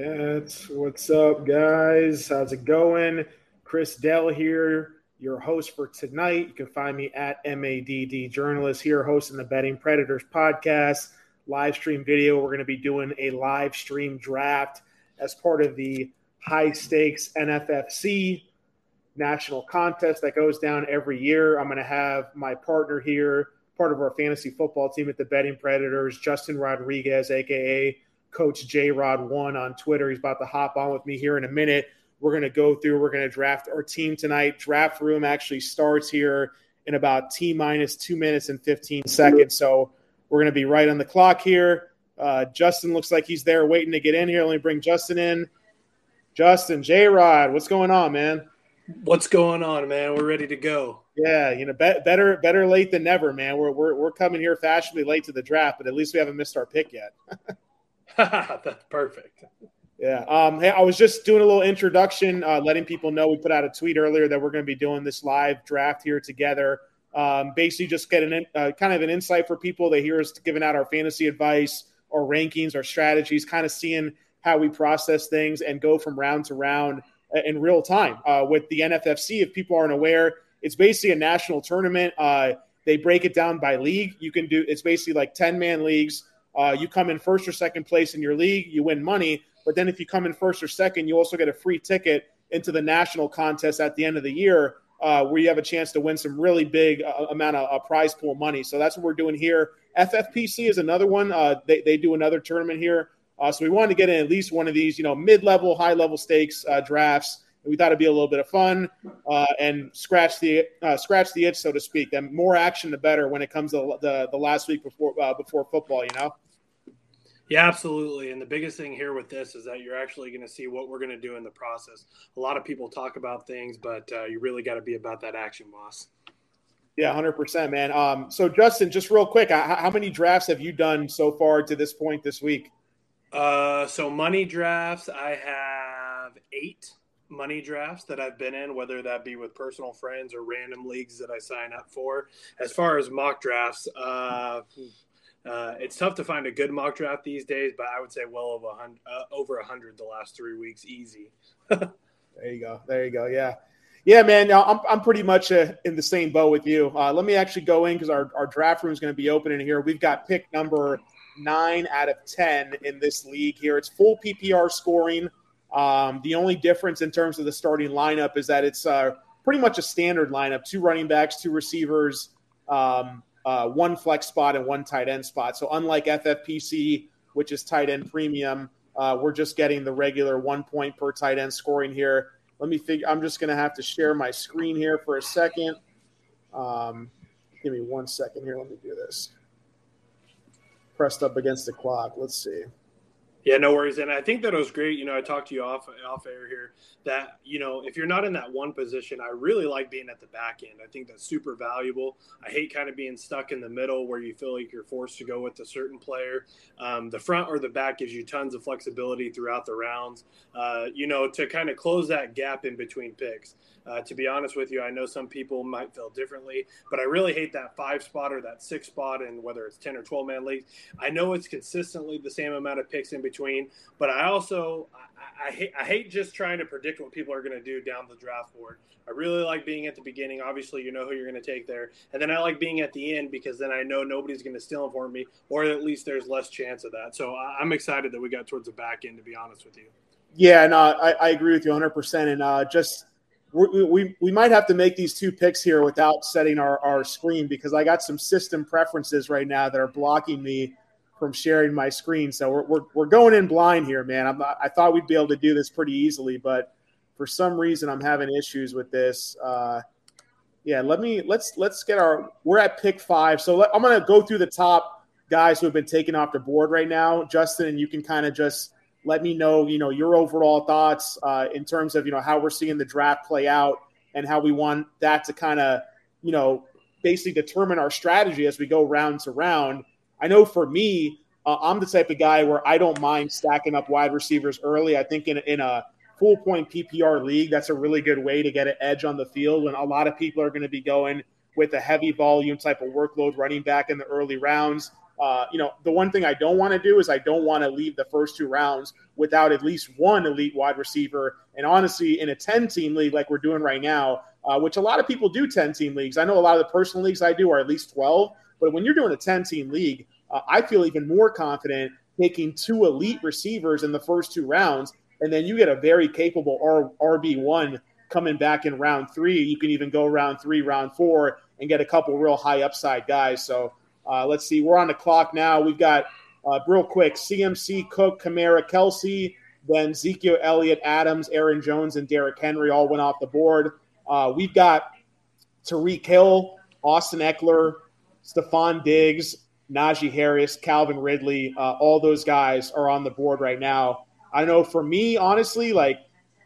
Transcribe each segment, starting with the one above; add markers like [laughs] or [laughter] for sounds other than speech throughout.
That's what's up, guys. How's it going? Chris Dell here, your host for tonight. You can find me at MADD Journalist here, hosting the Betting Predators podcast, live stream video. We're going to be doing a live stream draft as part of the high stakes NFFC national contest that goes down every year. I'm going to have my partner here, part of our fantasy football team at the Betting Predators, Justin Rodrigues, aka Coach J Rod One on Twitter. He's about to hop on with me here in a minute. We're going to go through. We're going to draft our team tonight. Draft room actually starts here in about t minus two minutes and 15 seconds. So we're going to be right on the clock here. Uh, Justin looks like he's there waiting to get in here. Let me bring Justin in. Justin, J Rod, what's going on, man? What's going on, man? We're ready to go. Yeah, you know, be- better better late than never, man. We're, we're we're coming here fashionably late to the draft, but at least we haven't missed our pick yet. [laughs] [laughs] That's perfect. Yeah. Um, hey, I was just doing a little introduction, uh, letting people know we put out a tweet earlier that we're going to be doing this live draft here together. Um, basically, just get an uh, kind of an insight for people. They hear us giving out our fantasy advice, our rankings, our strategies, kind of seeing how we process things and go from round to round in real time. Uh, with the NFFC, if people aren't aware, it's basically a national tournament. Uh, they break it down by league. You can do it's basically like ten man leagues. Uh, you come in first or second place in your league, you win money. But then if you come in first or second, you also get a free ticket into the national contest at the end of the year, uh, where you have a chance to win some really big uh, amount of uh, prize pool money. So that's what we're doing here. FFPC is another one. Uh, they, they do another tournament here. Uh, so we wanted to get in at least one of these, you know, mid-level, high-level stakes uh, drafts. We thought it'd be a little bit of fun uh, and scratch the uh, scratch the itch, so to speak. And more action, the better when it comes to the the last week before uh, before football. You know. Yeah, absolutely. And the biggest thing here with this is that you're actually going to see what we're going to do in the process. A lot of people talk about things, but uh, you really got to be about that action, boss. Yeah, hundred percent, man. Um, so Justin, just real quick, how, how many drafts have you done so far to this point this week? Uh, so money drafts, I have eight money drafts that I've been in, whether that be with personal friends or random leagues that I sign up for. As far as mock drafts, uh, uh, it's tough to find a good mock draft these days, but I would say well over a hundred, uh, over hundred the last three weeks, easy. [laughs] there you go. There you go. Yeah. Yeah, man. I'm, I'm pretty much uh, in the same boat with you. Uh, let me actually go in because our, our draft room is going to be open in here. We've got pick number nine out of 10 in this league here. It's full PPR scoring. Um, the only difference in terms of the starting lineup is that it's uh, pretty much a standard lineup two running backs, two receivers, um, uh, one flex spot, and one tight end spot. So, unlike FFPC, which is tight end premium, uh, we're just getting the regular one point per tight end scoring here. Let me figure, I'm just going to have to share my screen here for a second. Um, give me one second here. Let me do this pressed up against the clock. Let's see. Yeah, no worries. And I think that it was great. You know, I talked to you off off air here that you know if you're not in that one position, I really like being at the back end. I think that's super valuable. I hate kind of being stuck in the middle where you feel like you're forced to go with a certain player. Um, the front or the back gives you tons of flexibility throughout the rounds. Uh, you know, to kind of close that gap in between picks. Uh, to be honest with you, I know some people might feel differently, but I really hate that five spot or that six spot, and whether it's ten or twelve man leagues. I know it's consistently the same amount of picks in between, but I also I, hate I hate just trying to predict what people are going to do down the draft board. I really like being at the beginning. Obviously, you know who you're going to take there, and then I like being at the end because then I know nobody's going to steal them for me, or at least there's less chance of that. So I'm excited that we got towards the back end. To be honest with you. Yeah, no, I, I agree with you 100. percent And uh, just we, we, we might have to make these two picks here without setting our, our screen because I got some system preferences right now that are blocking me from sharing my screen. So we're, we're, we're going in blind here, man. I'm not, I thought we'd be able to do this pretty easily, but for some reason I'm having issues with this. Uh, yeah, let me let's let's get our. We're at pick five, so let, I'm to go through the top guys who have been taken off the board right now, Justin, and you can kind of just let me know, you know, your overall thoughts uh, in terms of you know how we're seeing the draft play out and how we want that to kind of, you know, basically determine our strategy as we go round to round. I know for me, uh, I'm the type of guy where I don't mind stacking up wide receivers early. I think in in a full point PPR league, that's a really good way to get an edge on the field when a lot of people are going to be going with a heavy volume type of workload running back in the early rounds. Uh, you know, the one thing I don't want to do is I don't want to leave the first two rounds without at least one elite wide receiver. And honestly, in a 10 team league like we're doing right now, uh, which a lot of people do 10 team leagues, I know a lot of the personal leagues I do are at least 12. But when you're doing a 10 team league, uh, I feel even more confident taking two elite receivers in the first two rounds. And then you get a very capable R- RB1 coming back in round three. You can even go round three, round four, and get a couple real high upside guys. So uh, let's see. We're on the clock now. We've got uh, real quick CMC, Cook, Kamara, Kelsey, then Ezekiel Elliott, Adams, Aaron Jones, and Derrick Henry all went off the board. Uh, we've got Tyreek Hill, Austin Ekeler, Stefon Diggs, Najee Harris, Calvin Ridley. Uh, all those guys are on the board right now. I know for me, honestly, like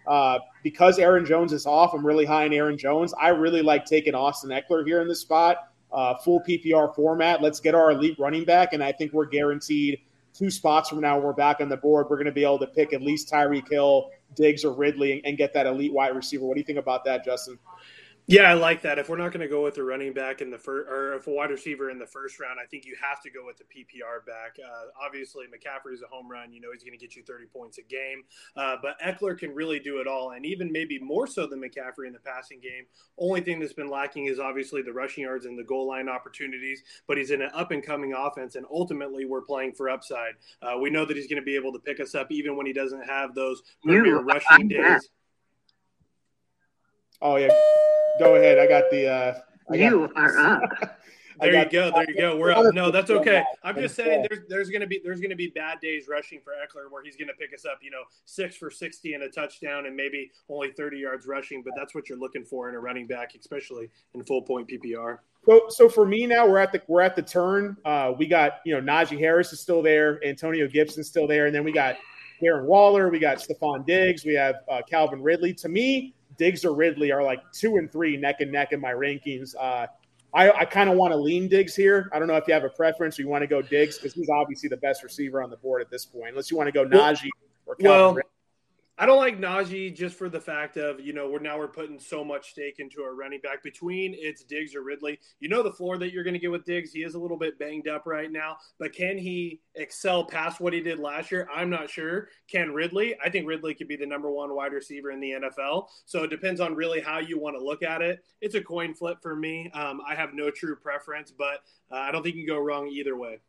uh, because Aaron Jones is off, I'm really high on Aaron Jones. I really like taking Austin Ekeler here in this spot uh, full PPR format. Let's get our elite running back, and I think we're guaranteed two spots from now. We're back on the board. We're going to be able to pick at least Tyreek Hill, Diggs, or Ridley, and, and get that elite wide receiver. What do you think about that, Justin? Yeah, I like that. If we're not going to go with a running back in the first, or if a wide receiver in the first round, I think you have to go with the PPR back. Uh, obviously, McCaffrey's a home run. You know he's going to get you 30 points a game. Uh, but Ekeler can really do it all, and even maybe more so than McCaffrey in the passing game. Only thing that's been lacking is obviously the rushing yards and the goal line opportunities. But he's in an up and coming offense, and ultimately we're playing for upside. Uh, we know that he's going to be able to pick us up even when he doesn't have those rushing days. Oh yeah go ahead. I got the. Uh, I [laughs] you got, are up. there you go. There you go. We're up. No, that's okay. I'm just saying there's there's gonna be there's gonna be bad days rushing for Ekeler where he's gonna pick us up, you know, six for sixty and a touchdown and maybe only 30 yards rushing, but that's what you're looking for in a running back, especially in full point PPR. So, so for me now, we're at the we're at the turn. Uh, we got you know Najee Harris is still there, Antonio Gibson's still there, and then we got Darren Waller, we got Stefon Diggs, we have uh, Calvin Ridley. To me, Diggs or Ridley are like two and three neck and neck in my rankings. Uh, I, I kind of want to lean Diggs here. I don't know if you have a preference or you want to go Diggs because he's obviously the best receiver on the board at this point. Unless you want to go Najee or Calvin well, Ridley. I don't like Najee just for the fact of you know we're now we're putting so much stake into our running back between it's Diggs or Ridley. You know the floor that you're going to get with Diggs. He is a little bit banged up right now, but can he excel past what he did last year? I'm not sure. Can Ridley? I think Ridley could be the number one wide receiver in the NFL. So it depends on really how you want to look at it. It's a coin flip for me. Um, I have no true preference, but uh, I don't think you can go wrong either way.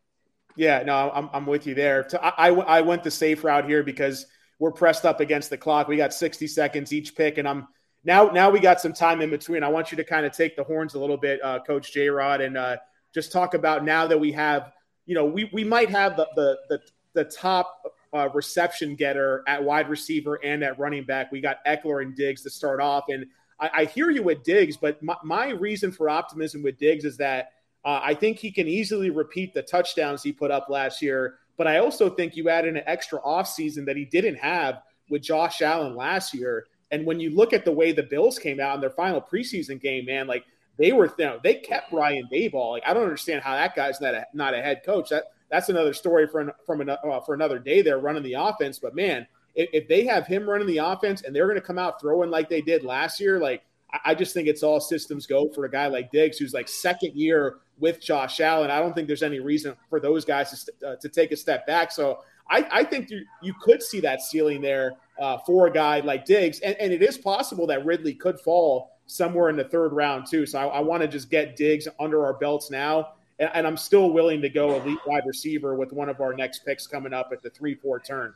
Yeah, no, I'm, I'm with you there. I, I, I went the safe route here because we're pressed up against the clock. We got 60 seconds each pick, and I'm now now we got some time in between. I want you to kind of take the horns a little bit, uh, Coach J Rod, and uh, just talk about now that we have, you know, we we might have the the the, the top uh, reception getter at wide receiver and at running back. We got Ekeler and Diggs to start off, and I, I hear you with Diggs, but my, my reason for optimism with Diggs is that uh, I think he can easily repeat the touchdowns he put up last year but I also think you add in an extra offseason that he didn't have with Josh Allen last year. And when you look at the way the Bills came out in their final preseason game, man, like they were, you know, they kept Brian Daboll. Like I don't understand how that guy's not a, not a head coach. That that's another story for an, from an, uh, for another day. They're running the offense, but man, if, if they have him running the offense and they're going to come out throwing like they did last year, like I, I just think it's all systems go for a guy like Diggs, who's like second year with Josh Allen. I don't think there's any reason for those guys to, uh, to take a step back. So I, I think you, you, could see that ceiling there uh, for a guy like Diggs. And, and, it is possible that Ridley could fall somewhere in the third round, too. So I, I want to just get Diggs under our belts now. And, and I'm still willing to go elite wide receiver with one of our next picks coming up at the 3 4 turn.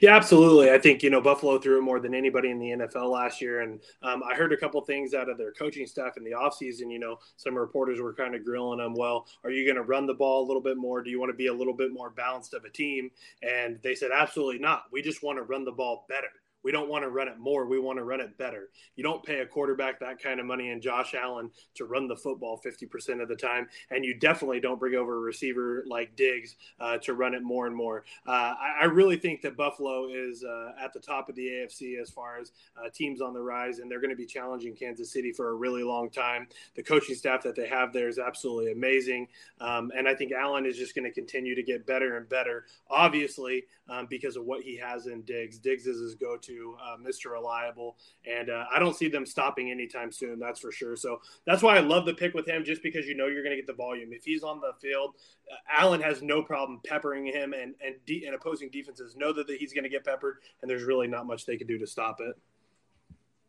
Yeah, absolutely. I think you know Buffalo threw more than anybody in the NFL last year, and um, I heard a couple things out of their coaching staff in the offseason. You know, some reporters were kind of grilling them. Well, are you going to run the ball a little bit more? Do you want to be a little bit more balanced of a team? And they said, absolutely not. We just want to run the ball better. We don't want to run it more. We want to run it better. You don't pay a quarterback that kind of money and Josh Allen to run the football 50% of the time. And you definitely don't bring over a receiver like Diggs uh, to run it more and more. Uh, I, I, really think that Buffalo is uh, at the top of the AFC as far as uh, teams on the rise, and they're going to be challenging Kansas City for a really long time. The coaching staff that they have there is absolutely amazing. Um, and I think Allen is just going to continue to get better and better, obviously, um, because of what he has in Diggs. Diggs is his go to to, uh, Mr. Reliable. And uh, I don't see them stopping anytime soon, that's for sure. So that's why I love the pick with him, just because you know you're going to get the volume. If he's on the field, uh, Allen has no problem peppering him, and and, de- and opposing defenses know that he's going to get peppered, and there's really not much they can do to stop it.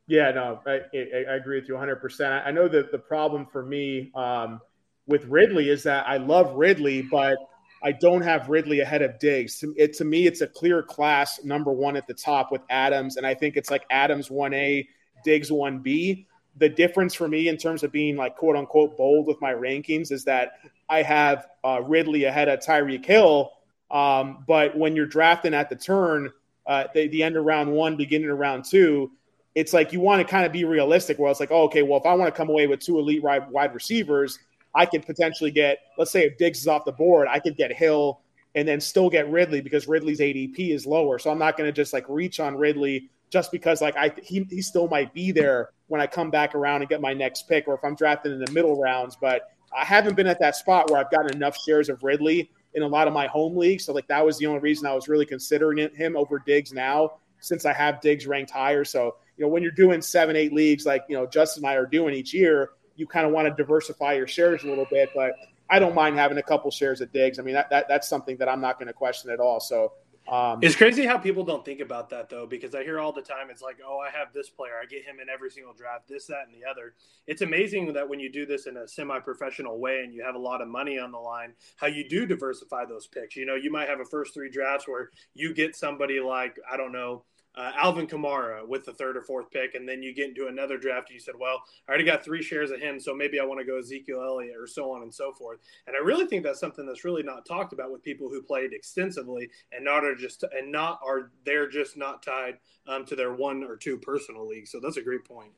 Yeah, no, I, I, agree with you 100%. I know that the problem for me um, with Ridley is that I love Ridley, but I don't have Ridley ahead of Diggs. To, it, to me, it's a clear class number one at the top with Adams, and I think it's like Adams 1A, Diggs 1B. The difference for me in terms of being like quote unquote bold with my rankings is that I have uh, Ridley ahead of Tyreek Hill. Um, but when you're drafting at the turn, uh, the, the end of round one, beginning of round two, it's like you want to kind of be realistic. Where it's like, oh, okay, well, if I want to come away with two elite wide receivers, I could potentially get, let's say, if Diggs is off the board, I could get Hill and then still get Ridley because Ridley's ADP is lower. So I'm not going to just like reach on Ridley just because like I he he still might be there when I come back around and get my next pick, or if I'm drafted in the middle rounds. But I haven't been at that spot where I've gotten enough shares of Ridley in a lot of my home leagues. So like that was the only reason I was really considering him over Diggs now, since I have Diggs ranked higher. So you know, when you're doing seven, eight leagues like, you know, Justin and I are doing each year, you kind of want to diversify your shares a little bit. But I don't mind having a couple shares at Diggs. I mean, that, that that's something that I'm not going to question at all. So um, it's crazy how people don't think about that though, because I hear all the time it's like, oh, I have this player, I get him in every single draft, this, that, and the other. It's amazing that when you do this in a semi-professional way and you have a lot of money on the line, how you do diversify those picks. You know, you might have a first three drafts where you get somebody like I don't know uh, Alvin Kamara with the third or fourth pick, and then you get into another draft and you said, well, I already got three shares of him, so maybe I want to go Ezekiel Elliott or so on and so forth. And I really think that's something that's really not talked about with people who played extensively and not are just and not are they're just not tied um, to their one or two personal leagues. So that's a great point.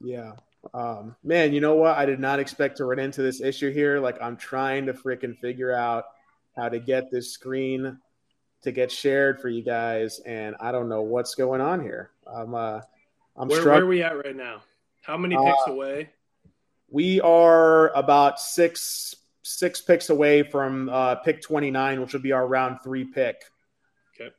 Yeah. Um, man, you know what? I did not expect to run into this issue here. Like I'm trying to freaking figure out how to get this screen to get shared for you guys, and I don't know what's going on here. I'm uh, I'm where, where are we at right now? How many picks uh, away? We are about six six picks away from uh, pick 29, which will be our round three pick. Okay.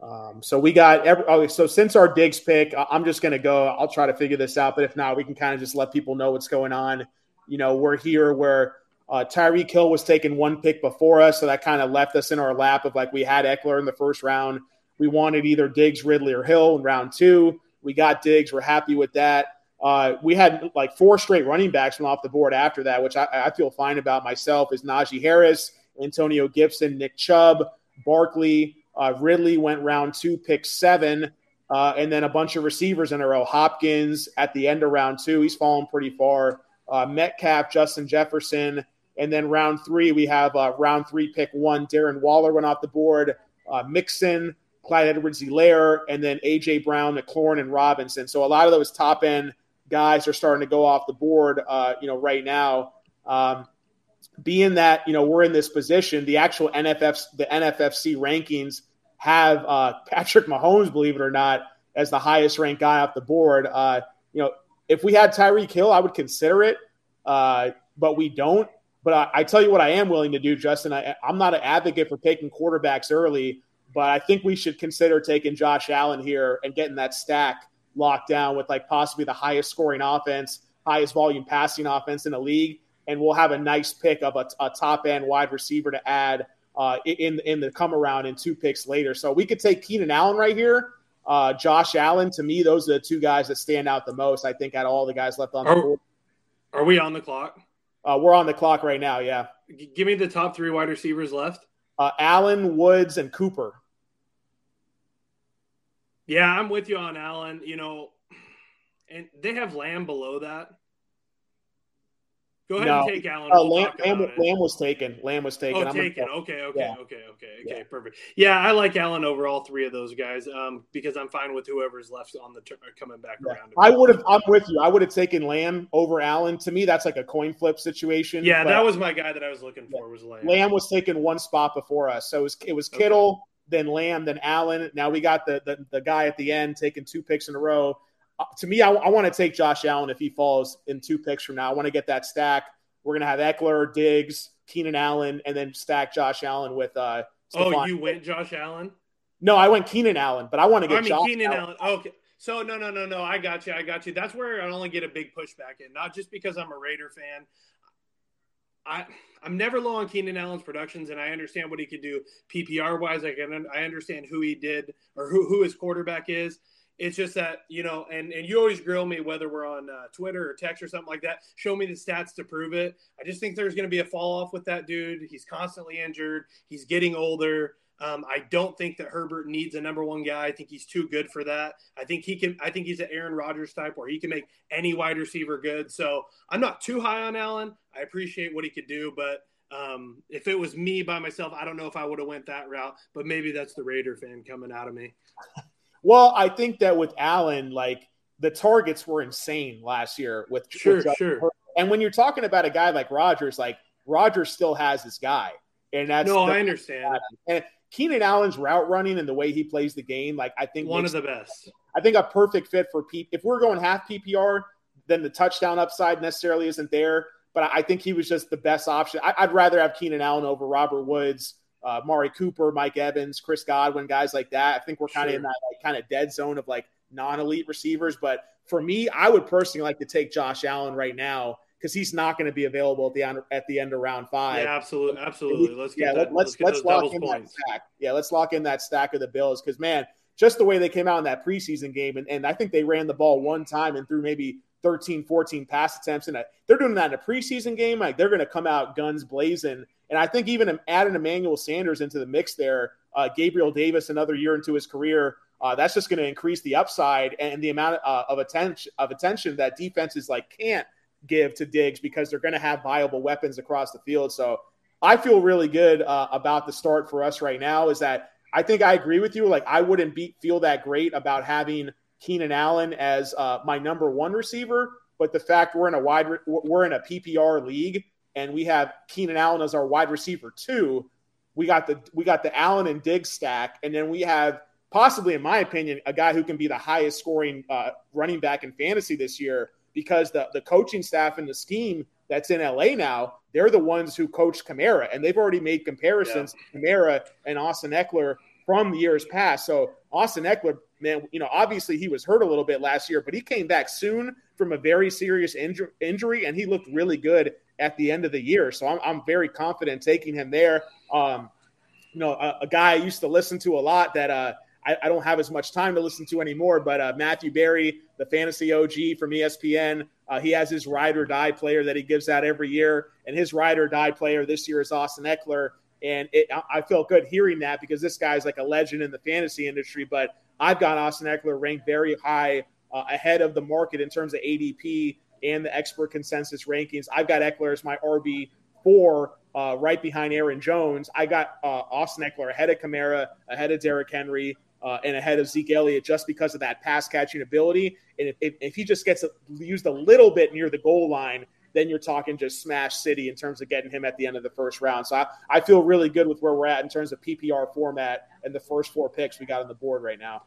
Um, so we got every. Oh, so since our Diggs pick, I'm just going to go. I'll try to figure this out, but if not, we can kind of just let people know what's going on. You know, we're here where uh, Tyreek Hill was taken one pick before us, so that kind of left us in our lap of like we had Ekeler in the first round. We wanted either Diggs, Ridley, or Hill in round two. We got Diggs. We're happy with that. Uh, we had like four straight running backs from off the board after that, which I, I feel fine about myself. Is Najee Harris, Antonio Gibson, Nick Chubb, Barkley, uh, Ridley went round two, pick seven, uh, and then a bunch of receivers in a row. Hopkins at the end of round two, he's fallen pretty far. Uh, Metcalf, Justin Jefferson, and then round three, we have uh, round three, pick one. Darren Waller went off the board. Uh, Mixon, Clyde Edwards Helaire, and then A.J. Brown, McLaurin, and Robinson. So a lot of those top end guys are starting to go off the board, uh, you know, right now. Um, being that, you know, we're in this position, the actual NFF, the NFFC rankings have uh, Patrick Mahomes, believe it or not, as the highest ranked guy off the board. Uh, you know, if we had Tyreek Hill, I would consider it, uh, but we don't. But I, I, tell you what, I am willing to do, Justin. I, I'm not an advocate for taking quarterbacks early, but I think we should consider taking Josh Allen here and getting that stack locked down with like possibly the highest scoring offense, highest volume passing offense in the league, and we'll have a nice pick of a, a top end wide receiver to add uh, in in the come around in two picks later. So we could take Keenan Allen right here. Uh, Josh Allen, to me, those are the two guys that stand out the most. I think out of all the guys left on the board. Are we on the clock? Uh, we're on the clock right now. Yeah. G- give me the top three wide receivers left. Uh, Allen, Woods, and Cooper. Yeah, I'm with you on Allen. You know, and they have Lamb below that. Go ahead no. and take Allen. Uh, we'll Lamb, Lamb, Lamb, was taken. Lamb was taken. Oh, taken. Okay, okay, yeah. okay, okay, okay. Yeah. Perfect. Yeah, I like Allen over all three of those guys um, because I'm fine with whoever's left on the coming back yeah. around. I would have. I'm with you. I would have taken Lamb over Allen. To me, that's like a coin flip situation. Yeah, that was my guy that I was looking for. Was Lamb. Lamb was taken one spot before us, so it was it was Kittle, okay. then Lamb, then Allen. Now we got the, the the guy at the end taking two picks in a row. Uh, to me, I, I want to take Josh Allen if he falls in two picks from now. I want to get that stack we're gonna have Ekeler, Diggs, Keenan Allen, and then stack Josh Allen with. uh Oh, you went Josh Allen. No, I went Keenan Allen, but I want to get. I mean, Keenan Allen. Allen. Okay. So no, no, no, no. I got you. I got you. That's where I only get a big pushback in, not just because I'm a Raider fan. I I'm never low on Keenan Allen's productions, and I understand what he could do PPR wise. I can I understand who he did or who who his quarterback is. It's just that you know, and and you always grill me whether we're on uh, Twitter or text or something like that. Show me the stats to prove it. I just think there's going to be a fall off with that dude. He's constantly injured. He's getting older. Um, I don't think that Herbert needs a number one guy. I think he's too good for that. I think he can. I think he's an Aaron Rodgers type where he can make any wide receiver good. So I'm not too high on Allen. I appreciate what he could do, but um, if it was me by myself, I don't know if I would have went that route. But maybe that's the Raider fan coming out of me. Well, I think that with Allen, like the targets were insane last year with sure, with sure. And when you're talking about a guy like Rodgers, like Rodgers still has his guy, and that's no, I understand. And Keenan Allen's route running and the way he plays the game, like I think one of the best. I think a perfect fit for P. If we're going half PPR, then the touchdown upside necessarily isn't there. But I think he was just the best option. I, would rather have Keenan Allen over Robert Woods, uh, Mari Cooper, Mike Evans, Chris Godwin, guys like that. I think we're kind of sure. in that like, kind of dead zone of like non-elite receivers. But for me, I would personally like to take Josh Allen right now because he's not going to be available at the end at the end of round five. Yeah, absolutely, absolutely. Let's get yeah, that, let's let's, let's lock in points. that stack. Yeah, let's lock in that stack of the Bills because man, just the way they came out in that preseason game, and, and I think they ran the ball one time and threw maybe 13, 14 pass attempts, and they're doing that in a preseason game. Like they're going to come out guns blazing, and I think even adding Emmanuel Sanders into the mix there, uh, Gabriel Davis another year into his career. Uh, that's just going to increase the upside and the amount uh, of attention of attention that defenses like can't give to Diggs because they're going to have viable weapons across the field. So I feel really good uh, about the start for us right now. Is that I think I agree with you. Like I wouldn't be feel that great about having Keenan Allen as uh, my number one receiver, but the fact we're in a wide we're in a PPR league and we have Keenan Allen as our wide receiver too. We got the we got the Allen and Diggs stack, and then we have possibly, in my opinion, a guy who can be the highest scoring uh, running back in fantasy this year because the, the coaching staff and the scheme that's in LA now, they're the ones who coached Kamara, and they've already made comparisons yeah. to Kamara and Austin Ekeler from the years past. So Austin Ekeler, man, you know, obviously he was hurt a little bit last year, but he came back soon from a very serious inju- injury, and he looked really good at the end of the year. So I'm, I'm very confident taking him there. Um, you know, a, a, guy I used to listen to a lot that uh, I, I, don't have as much time to listen to anymore. But uh, Matthew Berry, the fantasy OG from ESPN, uh, he has his ride or die player that he gives out every year, and his ride or die player this year is Austin Ekeler. And it, I felt good hearing that because this guy is like a legend in the fantasy industry. But I've got Austin Ekeler ranked very high uh, ahead of the market in terms of ADP and the expert consensus rankings. I've got Ekeler as my RB four, uh, right behind Aaron Jones. I got uh, Austin Ekeler ahead of Kamara, ahead of Derrick Henry, uh, and ahead of Zeke Elliott just because of that pass catching ability. And if, if, if he just gets used a little bit near the goal line, then you're talking just smash city in terms of getting him at the end of the first round. So I, I feel really good with where we're at in terms of PPR format and the first four picks we got on the board right now.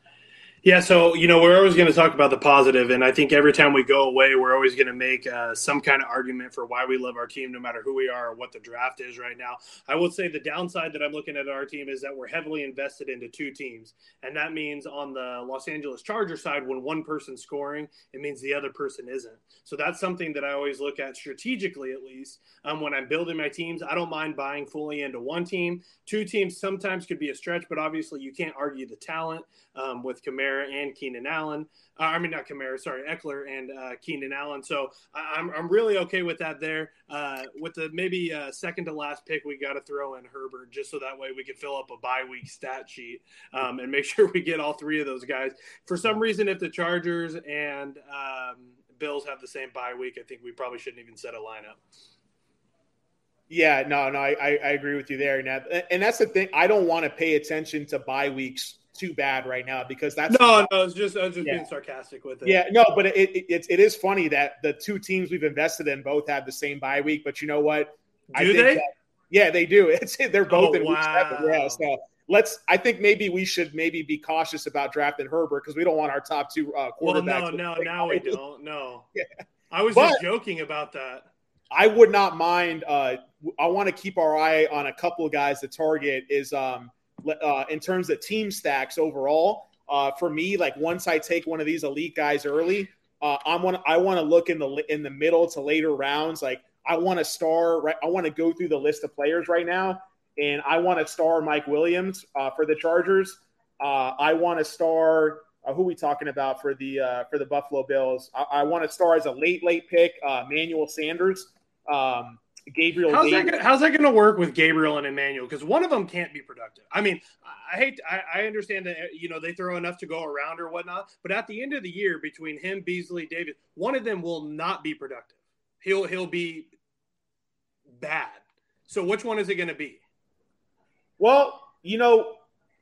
Yeah, so you know we're always going to talk about the positive, and I think every time we go away, we're always going to make uh, some kind of argument for why we love our team, no matter who we are or what the draft is right now. I will say the downside that I'm looking at our team is that we're heavily invested into two teams, and that means on the Los Angeles Charger side, when one person's scoring, it means the other person isn't. So that's something that I always look at strategically, at least um, when I'm building my teams. I don't mind buying fully into one team. Two teams sometimes could be a stretch, but obviously you can't argue the talent um, with Kamara and Keenan Allen. Uh, I mean, not Kamara, sorry, Ekeler and uh, Keenan Allen. So I'm, I'm really okay with that there. Uh, with the maybe uh, second to last pick, we got to throw in Herbert just so that way we can fill up a bye week stat sheet um, and make [laughs] sure we get all three of those guys. For some reason, if the Chargers and um, Bills have the same bye week, I think we probably shouldn't even set a lineup. Yeah, no, no, I, I agree with you there, Ned. And that's the thing. I don't want to pay attention to bye weeks too bad right now because that's no, no. It's just I was just yeah. being sarcastic with it. Yeah, no, but it, it, it, it is funny that the two teams we've invested in both have the same bye week. But you know what? Do I they? That, yeah, they do. [laughs] It's they're both oh, in wow. week seven. Yeah, so let's. I think maybe we should maybe be cautious about drafting Herbert because we don't want our top two uh, quarterbacks. Well, no, no, now we don't. No, [laughs] yeah. I was but, just joking about that. I would not mind. Uh, I want to keep our eye on a couple of guys. The target is um, uh, in terms of team stacks overall. Uh, for me, like once I take one of these elite guys early, uh, I want I want to look in the in the middle to later rounds. Like I want to star. Right, I want to go through the list of players right now, and I want to star Mike Williams uh, for the Chargers. Uh, I want to star uh, who we talking about for the uh, for the Buffalo Bills. I, I want to star as a late late pick, uh, Manuel Sanders. Um, Gabriel. How's Davis. that, gonna, how's that going to work with Gabriel and Emmanuel? Because one of them can't be productive. I mean, I hate. I, I, understand that you know they throw enough to go around or whatnot, but at the end of the year, between him, Beasley, David, one of them will not be productive. He'll he'll be bad. So which one is it going to be? Well, you know,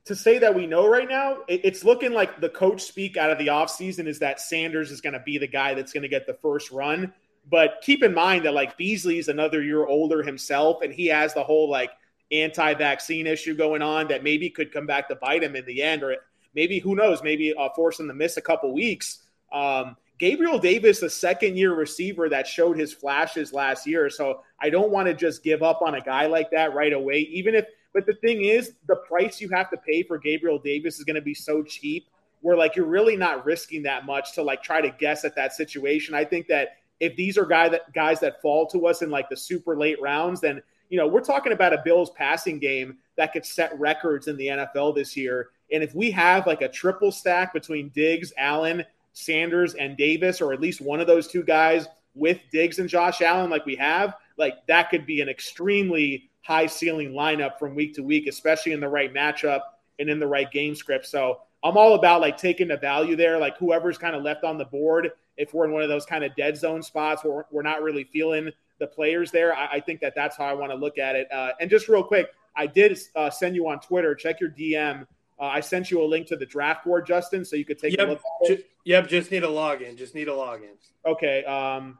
to say that we know right now, it's looking like the coach speak out of the offseason is that Sanders is going to be the guy that's going to get the first run. But keep in mind that like Beasley's another year older himself, and he has the whole like anti-vaccine issue going on that maybe could come back to bite him in the end, or maybe who knows, maybe uh, force him to miss a couple weeks. Um, Gabriel Davis, a second-year receiver that showed his flashes last year, so I don't want to just give up on a guy like that right away, even if. But the thing is, the price you have to pay for Gabriel Davis is going to be so cheap where like you're really not risking that much to like try to guess at that situation. I think that if these are guy that guys that fall to us in like the super late rounds, then you know we're talking about a Bills passing game that could set records in the NFL this year. And if we have like a triple stack between Diggs, Allen, Sanders, and Davis, or at least one of those two guys with Diggs and Josh Allen, like we have, like that could be an extremely high ceiling lineup from week to week, especially in the right matchup and in the right game script. So I'm all about like taking the value there, like whoever's kind of left on the board if we're in one of those kind of dead zone spots where we're not really feeling the players there, I, I think that that's how I want to look at it. Uh, and just real quick, I did uh, send you on Twitter. Check your DM. Uh, I sent you a link to the draft board, Justin, so you could take yep. a look. Ju- yep, just need a login. Just need a login. Okay. Um,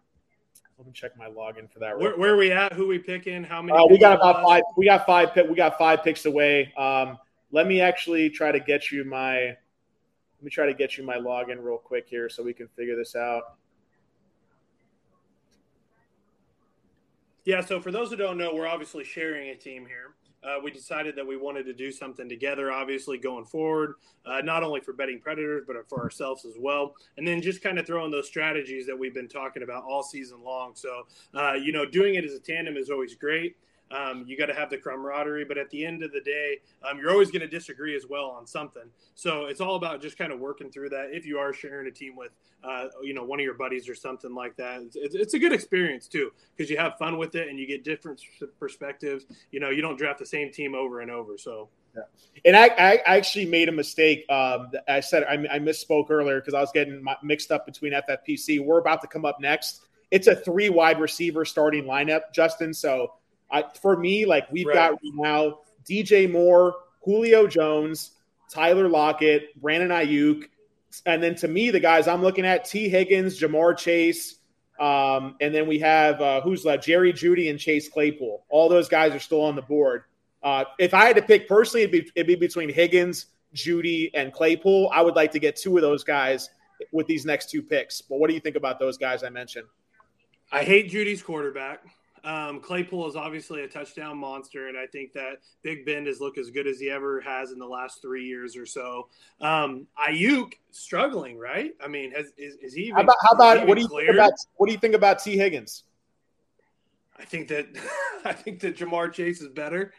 let me check my login for that. Where, where, are we at? Who we picking? How many? Uh, we got about five. We got five. We got five picks away. Um, let me actually try to get you my let me try to get you my login real quick here so we can figure this out. Yeah, so for those who don't know, we're obviously sharing a team here. Uh, we decided that we wanted to do something together, obviously going forward, uh, not only for betting predators, but for ourselves as well. And then just kind of throwing those strategies that we've been talking about all season long. So, uh, you know, doing it as a tandem is always great. Um, you got to have the camaraderie, but at the end of the day, um, you're always going to disagree as well on something. So it's all about just kind of working through that. If you are sharing a team with, uh, you know, one of your buddies or something like that, it's, it's a good experience too because you have fun with it and you get different perspectives. You know, you don't draft the same team over and over. So. Yeah. And I, I actually made a mistake. Um, I said I, I misspoke earlier because I was getting mixed up between FFPC. We're about to come up next. It's a three wide receiver starting lineup, Justin. So I, for me, like we've right. got now DJ Moore, Julio Jones, Tyler Lockett, Brandon Aiyuk, and then to me, the guys I'm looking at: Tee Higgins, Ja'Marr Chase, um, and then we have uh, who's left? Jerry Jeudy and Chase Claypool. All those guys are still on the board. Uh, if I had to pick personally, it'd be, it'd be between Higgins, Jeudy, and Claypool. I would like to get two of those guys with these next two picks. But what do you think about those guys I mentioned? I hate Jeudy's quarterback. Um, Claypool is obviously a touchdown monster, and I think that Big Ben has looked as good as he ever has in the last three years or so. Um, Aiyuk struggling, right? I mean, has, is, is he? Even, how about, how about what do you think about what do you think about Tee Higgins? I think that [laughs] I think that Jamar Chase is better.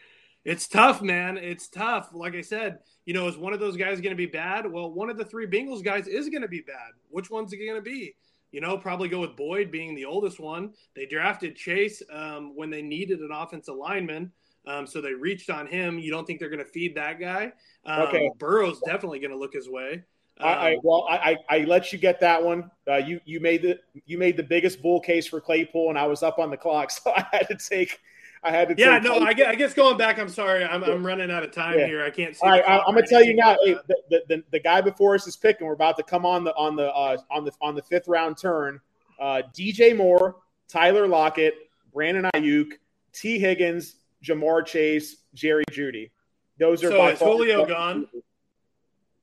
It's tough, man. It's tough. Like I said, you know, is one of those guys going to be bad? Well, one of the three Bengals guys is going to be bad. Which one's it going to be? You know, probably go with Boyd being the oldest one. They drafted Chase um, when they needed an offensive lineman. Um, so they reached on him. You don't think they're going to feed that guy? Um, okay. Burrow's definitely going to look his way. I, I, um, well, I, I let you get that one. Uh, you you made the you made the biggest bull case for Claypool, and I was up on the clock, [laughs] so I had to take I had to. Yeah, no, I guess, I guess, going back. I'm sorry, I'm, I'm running out of time yeah. here. I can't. See All right, I'm gonna tell you now. Hey, the, the, the, guy before us is picking. We're about to come on the on the uh, on the on the fifth round turn. Uh, DJ Moore, Tyler Lockett, Brandon Aiyuk, Tee Higgins, Ja'Marr Chase, Jerry Jeudy. Those are so is Julio gone?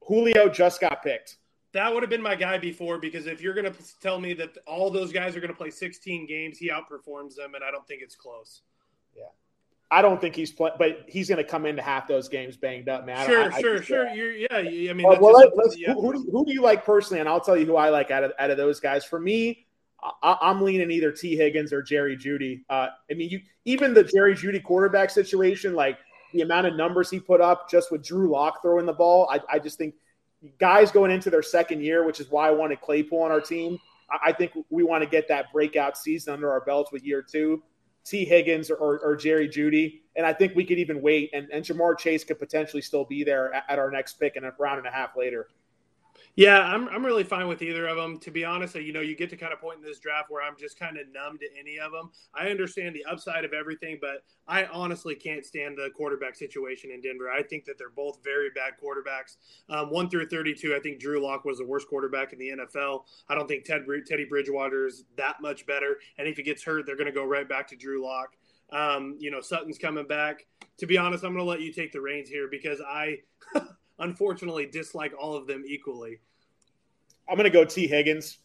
Julio just got picked. That would have been my guy before because if you're going to tell me that all those guys are going to play 16 games, he outperforms them, and I don't think it's close. I don't think he's playing, but he's going to come into half those games banged up, man. Sure, I, sure, I sure. You're, yeah, I mean, well, well let, yeah. who, who, do you, who, do you, like personally? And I'll tell you who I like out of out of those guys. For me, I, am leaning either Tee Higgins or Jerry Jeudy. Uh, I mean, you even the Jerry Jeudy quarterback situation, like the amount of numbers he put up just with Drew Lock throwing the ball. I, I just think guys going into their second year, which is why I wanted Claypool on our team. I, I think we want to get that breakout season under our belts with year two. Tee Higgins or, or, or, Jerry Jeudy. And I think we could even wait, and, and Ja'Marr Chase could potentially still be there at, at our next pick and a round and a half later. Yeah, I'm, I'm really fine with either of them. To be honest, you know, you get to kind of point in this draft where I'm just kind of numb to any of them. I understand the upside of everything, but I honestly can't stand the quarterback situation in Denver. I think that they're both very bad quarterbacks. Um, one through 32, I think Drew Lock was the worst quarterback in the NFL. I don't think Ted, Teddy Bridgewater is that much better. And if he gets hurt, they're going to go right back to Drew Lock. Um, you know, Sutton's coming back. To be honest, I'm going to let you take the reins here because I. [laughs] unfortunately dislike all of them equally. I'm going to go Tee Higgins.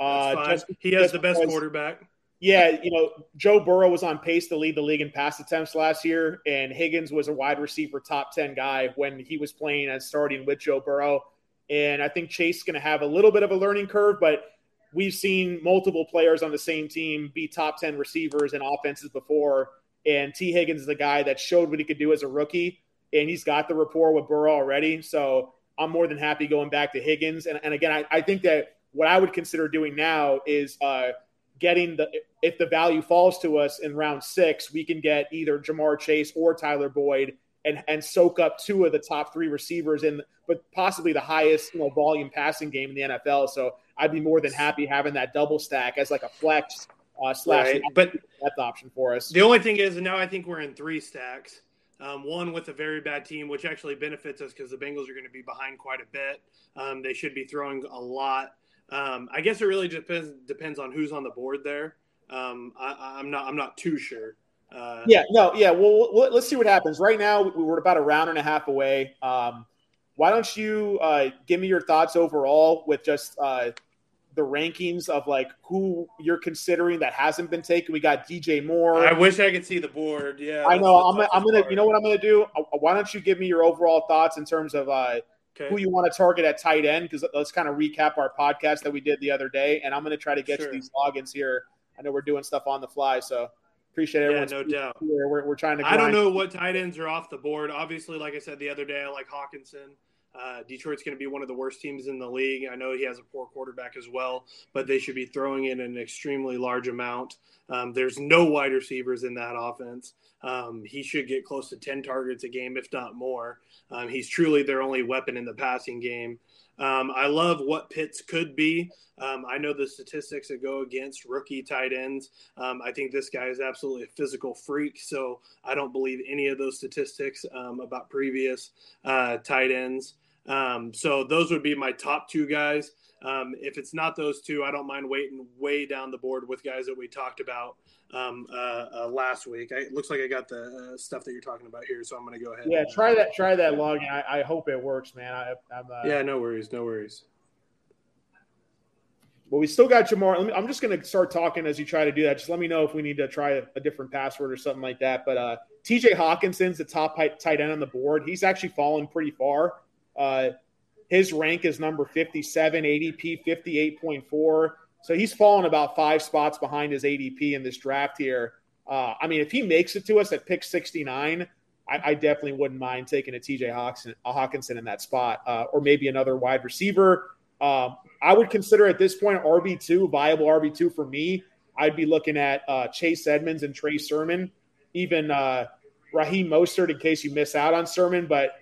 Uh, just, he has the best because, quarterback. Yeah, you know, Joe Burrow was on pace to lead the league in pass attempts last year, and Higgins was a wide receiver top 10 guy when he was playing and starting with Joe Burrow. And I think Chase is going to have a little bit of a learning curve, but we've seen multiple players on the same team be top 10 receivers and offenses before. And Tee Higgins is a guy that showed what he could do as a rookie and he's got the rapport with Burrow already. So I'm more than happy going back to Higgins. And, and again, I, I think that what I would consider doing now is uh, getting the if the value falls to us in round six, we can get either Ja'Marr Chase or Tyler Boyd and and soak up two of the top three receivers in, but possibly the highest you know volume passing game in the NFL. So I'd be more than happy having that double stack as like a flex uh, slash right. but that's option for us. The only thing is now I think we're in three stacks. Um, one with a very bad team, which actually benefits us because the Bengals are going to be behind quite a bit. Um, they should be throwing a lot. Um, I guess it really depends depends on who's on the board there. Um, I, am not I'm not too sure. Uh, yeah, no, yeah. Well, let's see what happens. Right now, we're about a round and a half away. Um, why don't you uh, give me your thoughts overall with just uh, the rankings of like who you're considering that hasn't been taken. We got DJ Moore. I wish I could see the board. Yeah, I know. I'm, I'm gonna. Part. You know what I'm gonna do? Uh, why don't you give me your overall thoughts in terms of uh, okay. who you want to target at tight end? Because let's kind of recap our podcast that we did the other day, and I'm gonna try to get sure. you these logins here. I know we're doing stuff on the fly, so appreciate everyone. Yeah, no doubt. Here. We're, we're trying to. I don't know what tight ends are off the board. Obviously, like I said the other day, I like Hockenson. Uh, Detroit's going to be one of the worst teams in the league. I know he has a poor quarterback as well, but they should be throwing in an extremely large amount. Um, there's no wide receivers in that offense. Um, he should get close to 10 targets a game, if not more. Um, he's truly their only weapon in the passing game. Um, I love what Pitts could be. Um, I know the statistics that go against rookie tight ends. Um, I think this guy is absolutely a physical freak. So I don't believe any of those statistics about previous uh, tight ends. Um, so those would be my top two guys. Um, if it's not those two, I don't mind waiting way down the board with guys that we talked about um, uh, uh, last week. I, it looks like I got the uh, stuff that you're talking about here, so I'm going to go ahead. Yeah, try that. Try that login. I, I hope it works, man. I, am uh, yeah, no worries, no worries. Well, we still got Ja'Marr. Me, I'm just going to start talking as you try to do that. Just let me know if we need to try a, a different password or something like that. But uh, TJ Hockenson's the top tight end on the board. He's actually fallen pretty far. Uh, his rank is number 57, ADP 58.4. So he's fallen about five spots behind his ADP in this draft here. Uh, I mean, if he makes it to us at pick 69, I, I definitely wouldn't mind taking a TJ Hockenson, a Hockenson in that spot, uh, or maybe another wide receiver. Um, I would consider at this point RB2, viable RB2 for me. I'd be looking at uh, Chase Edmonds and Trey Sermon, even uh, Raheem Mostert in case you miss out on Sermon. But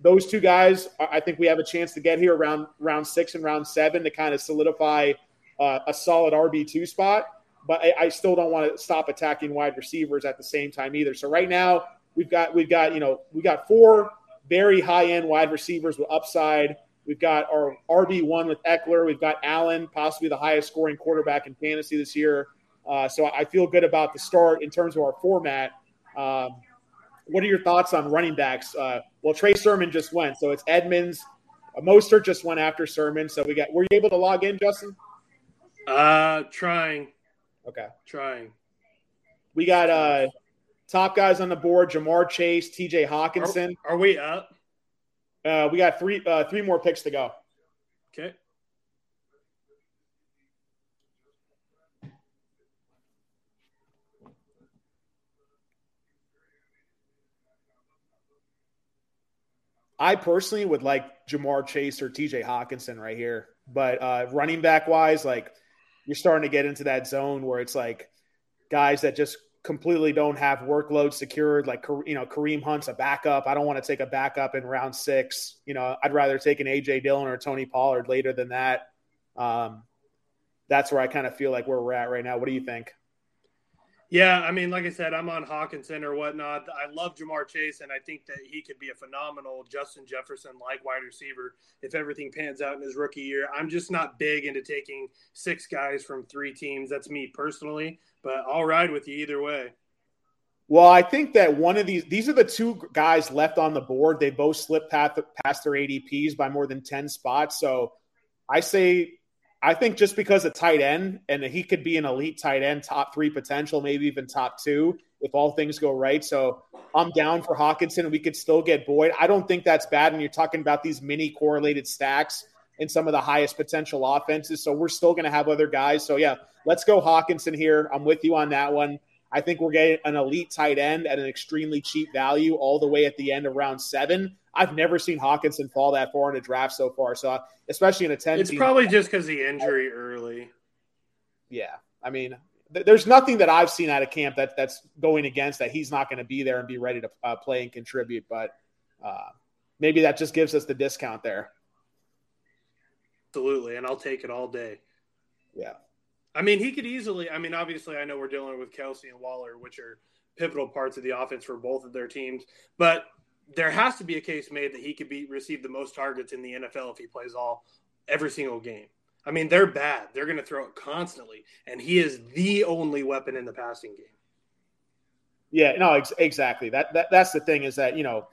those two guys, I think we have a chance to get here around round six and round seven to kind of solidify uh, a solid RB two spot. But I, I still don't want to stop attacking wide receivers at the same time either. So right now we've got we've got you know we got four very high end wide receivers with upside. We've got our RB one with Ekeler. We've got Allen, possibly the highest scoring quarterback in fantasy this year. Uh, so I feel good about the start in terms of our format. Um, what are your thoughts on running backs? Uh, well, Trey Sermon just went, so it's Edmonds. Uh, Mostert just went after Sermon. So we got. Were you able to log in, Justin? Uh, trying. Okay. Trying. We got uh, top guys on the board: Ja'Marr Chase, T.J. Hockenson. Are, are we up? Uh, we got three uh, three more picks to go. Okay. I personally would like Ja'Marr Chase or TJ Hockenson right here. But uh, running back wise, like you're starting to get into that zone where it's like guys that just completely don't have workload secured. Like, you know, Kareem Hunt's a backup. I don't want to take a backup in round six. You know, I'd rather take an AJ Dillon or Tony Pollard later than that. Um, that's where I kind of feel like where we're at right now. What do you think? Yeah, I mean, like I said, I'm on Hockenson or whatnot. I love Ja'Marr Chase, and I think that he could be a phenomenal Justin Jefferson like wide receiver if everything pans out in his rookie year. I'm just not big into taking six guys from three teams. That's me personally, but I'll ride with you either way. Well, I think that one of these these are the two guys left on the board. They both slipped past, past their ADPs by more than 10 spots. So I say I think just because a tight end, and he could be an elite tight end, top three potential, maybe even top two if all things go right. So I'm down for Hockenson. We could still get Boyd. I don't think that's bad. And you're talking about these mini correlated stacks in some of the highest potential offenses. So we're still going to have other guys. So yeah, let's go Hockenson here. I'm with you on that one. I think we're getting an elite tight end at an extremely cheap value all the way at the end of round seven. I've never seen Hockenson fall that far in a draft so far. So especially in a ten, it's probably just because the injury early. Yeah, I mean, th- there's nothing that I've seen out of camp that that's going against that he's not going to be there and be ready to uh, play and contribute. But uh, maybe that just gives us the discount there. Absolutely, and I'll take it all day. Yeah. I mean, he could easily. I mean, obviously, I know we're dealing with Kelce and Waller, which are pivotal parts of the offense for both of their teams. But there has to be a case made that he could be receive the most targets in the NFL if he plays all every single game. I mean, they're bad. They're going to throw it constantly, and he is the only weapon in the passing game. Yeah, no, ex- exactly. That, that that's the thing is that you know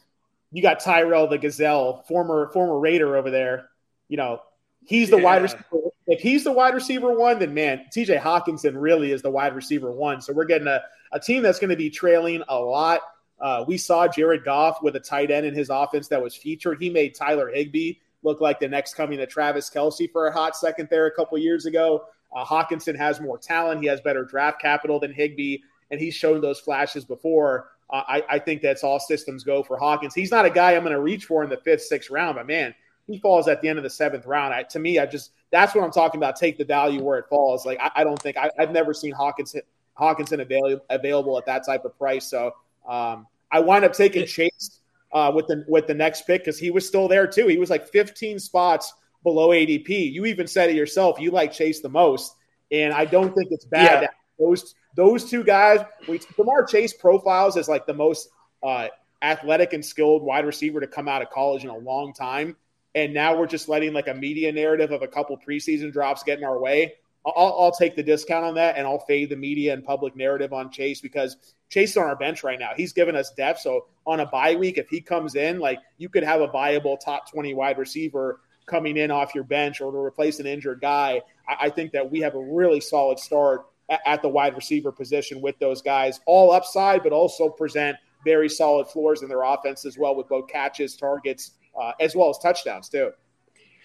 you got Tyrell the Gazelle, former former Raider over there. You know, he's the yeah. wide receiver. If he's the wide receiver one, then man, TJ Hockenson really is the wide receiver one. So we're getting a, a team that's going to be trailing a lot uh, we saw Jared Goff with a tight end in his offense that was featured. He made Tyler Higbee look like the next coming to Travis Kelce for a hot second there a couple years ago. Uh, Hockenson has more talent. He has better draft capital than Higbee, and he's shown those flashes before. Uh, I, I, think that's all systems go for Hawkins. He's not a guy I'm going to reach for in the fifth, sixth round, but man, he falls at the end of the seventh round. I, to me, I just that's what I'm talking about. Take the value where it falls. Like I, I don't think I, have never seen Hawkins Hockenson available available at that type of price. So um, I wind up taking Chase uh, with the with the next pick because he was still there too. He was like 15 spots below ADP. You even said it yourself. You like Chase the most, and I don't think it's bad. Yeah. those those two guys, we Ja'Marr Chase profiles as like the most uh, athletic and skilled wide receiver to come out of college in a long time. And now we're just letting like a media narrative of a couple preseason drops get in our way. I'll, I'll, take the discount on that and I'll fade the media and public narrative on Chase because Chase is on our bench right now. He's given us depth. So on a bye week, if he comes in, like you could have a viable top 20 wide receiver coming in off your bench or to replace an injured guy. I, I think that we have a really solid start at, at the wide receiver position with those guys, all upside, but also present very solid floors in their offense as well with both catches, targets, uh, as well as touchdowns too.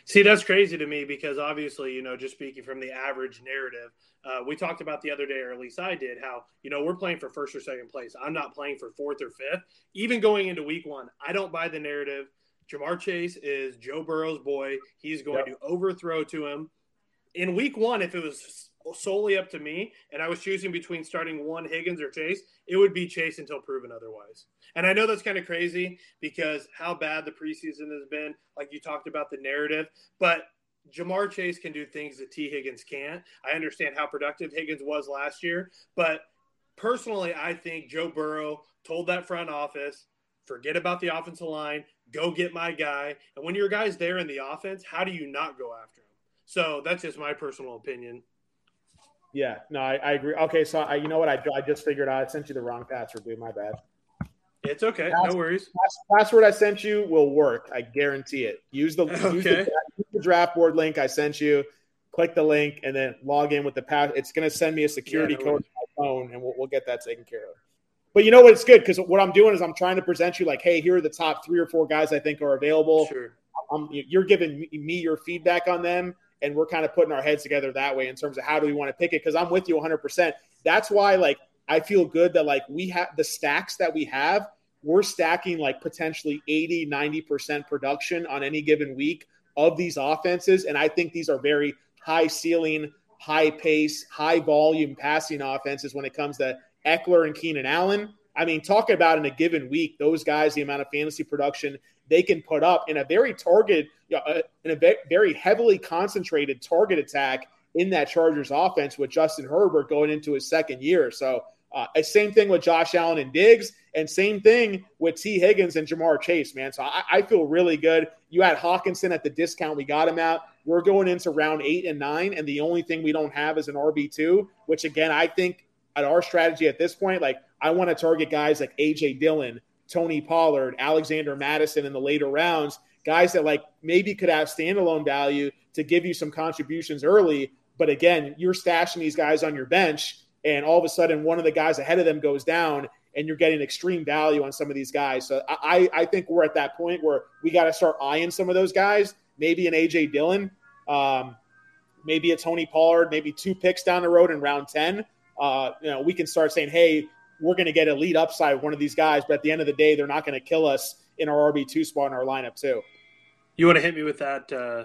See, that's crazy to me because obviously, you know, just speaking from the average narrative, uh, we talked about the other day, or at least I did, how, you know, we're playing for first or second place. I'm not playing for fourth or fifth. Even going into week one, I don't buy the narrative. Ja'Marr Chase is Joe Burrow's boy. He's going yep. to overthrow to him. In week one, if it was solely up to me and I was choosing between starting one Higgins or Chase, it would be Chase until proven otherwise. And I know that's kind of crazy because how bad the preseason has been, like you talked about the narrative, but Ja'Marr Chase can do things that Tee Higgins can't. I understand how productive Higgins was last year, but personally, I think Joe Burrow told that front office, forget about the offensive line, go get my guy. And when your guy's there in the offense, how do you not go after him? So that's just my personal opinion. Yeah, no, I, I agree. Okay, so I, you know what? I, I just figured out I sent you the wrong password, dude. My bad. It's okay. no worries. Password I sent you will work. I guarantee it. Use the, okay. [laughs] use the, use the draft board link I sent you. Click the link and then log in with the pass. It's going to send me a security yeah, no code on my phone, and we'll, we'll get that taken care of. but you know what? It's good because what I'm doing is I'm trying to present you like, hey, here are the top three or four guys I think are available. Sure. Um, you're giving me your feedback on them, and we're kind of putting our heads together that way in terms of how do we want to pick it. Because I'm with you 100. percent That's why like I feel good that like we have the stacks that we have. We're stacking like potentially 80, 90% production on any given week of these offenses. And I think these are very high ceiling, high pace, high volume passing offenses when it comes to Ekeler and Keenan Allen. I mean, talk about in a given week, those guys, the amount of fantasy production they can put up in a very target, you know, uh, in a very heavily concentrated target attack in that Chargers offense with Justin Herbert going into his second year. So, uh, same thing with Josh Allen and Diggs, and same thing with Tee Higgins and Ja'Marr Chase, man. So I, I, feel really good. You had Hockenson at the discount we got him out. We're going into round eight and nine, and the only thing we don't have is an RB two, which again I think at our strategy at this point, like I want to target guys like AJ Dillon, Tony Pollard, Alexander Mattison in the later rounds, guys that like maybe could have standalone value to give you some contributions early. But again, you're stashing these guys on your bench, and all of a sudden one of the guys ahead of them goes down, and you're getting extreme value on some of these guys. So I, I think we're at that point where we got to start eyeing some of those guys. Maybe an AJ Dillon, um, maybe a Tony Pollard, maybe two picks down the road in round ten. Uh, you know, we can start saying, hey, we're going to get a lead upside with one of these guys, but at the end of the day, they're not going to kill us in our RB two spot in our lineup too. You want to hit me with that? Uh,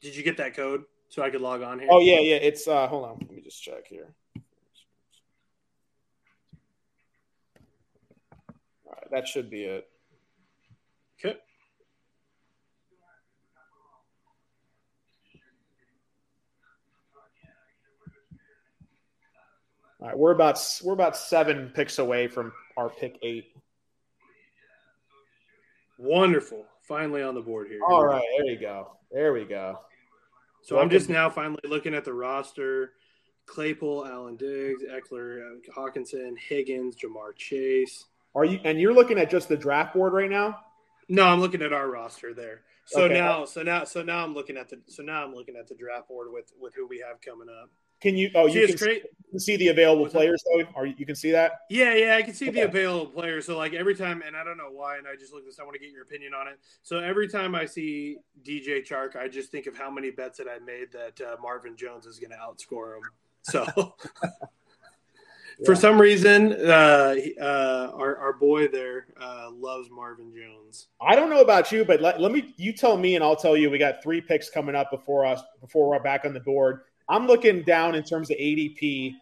did you get that code so I could log on here? Oh yeah, yeah. It's uh, hold on, let me just check here. All right, that should be it. All right, we're about we're about seven picks away from our pick eight. Wonderful. Finally on the board here. All right, there you go. There we go. So I'm just now finally looking at the roster. Claypool, Allen Diggs, Ekeler, Hockenson, Higgins, Ja'Marr Chase. Are you and you're looking at just the draft board right now? No, I'm looking at our roster there. So okay. now, so now, so now I'm looking at the so now I'm looking at the draft board with with who we have coming up. Can you? Oh, you can see, see, the available players though, or you can see that. Yeah, yeah, I can see okay. the available players. So like every time, and I don't know why, and I just look this. I want to get your opinion on it. So every time I see DJ Chark, I just think of how many bets that I made that uh, Marvin Jones is going to outscore him. So. [laughs] For some reason, uh, uh, our, our boy there uh, loves Marvin Jones. I don't know about you, but let, let me you tell me, and I'll tell you. We got three picks coming up before us before we're back on the board. I'm looking down in terms of ADP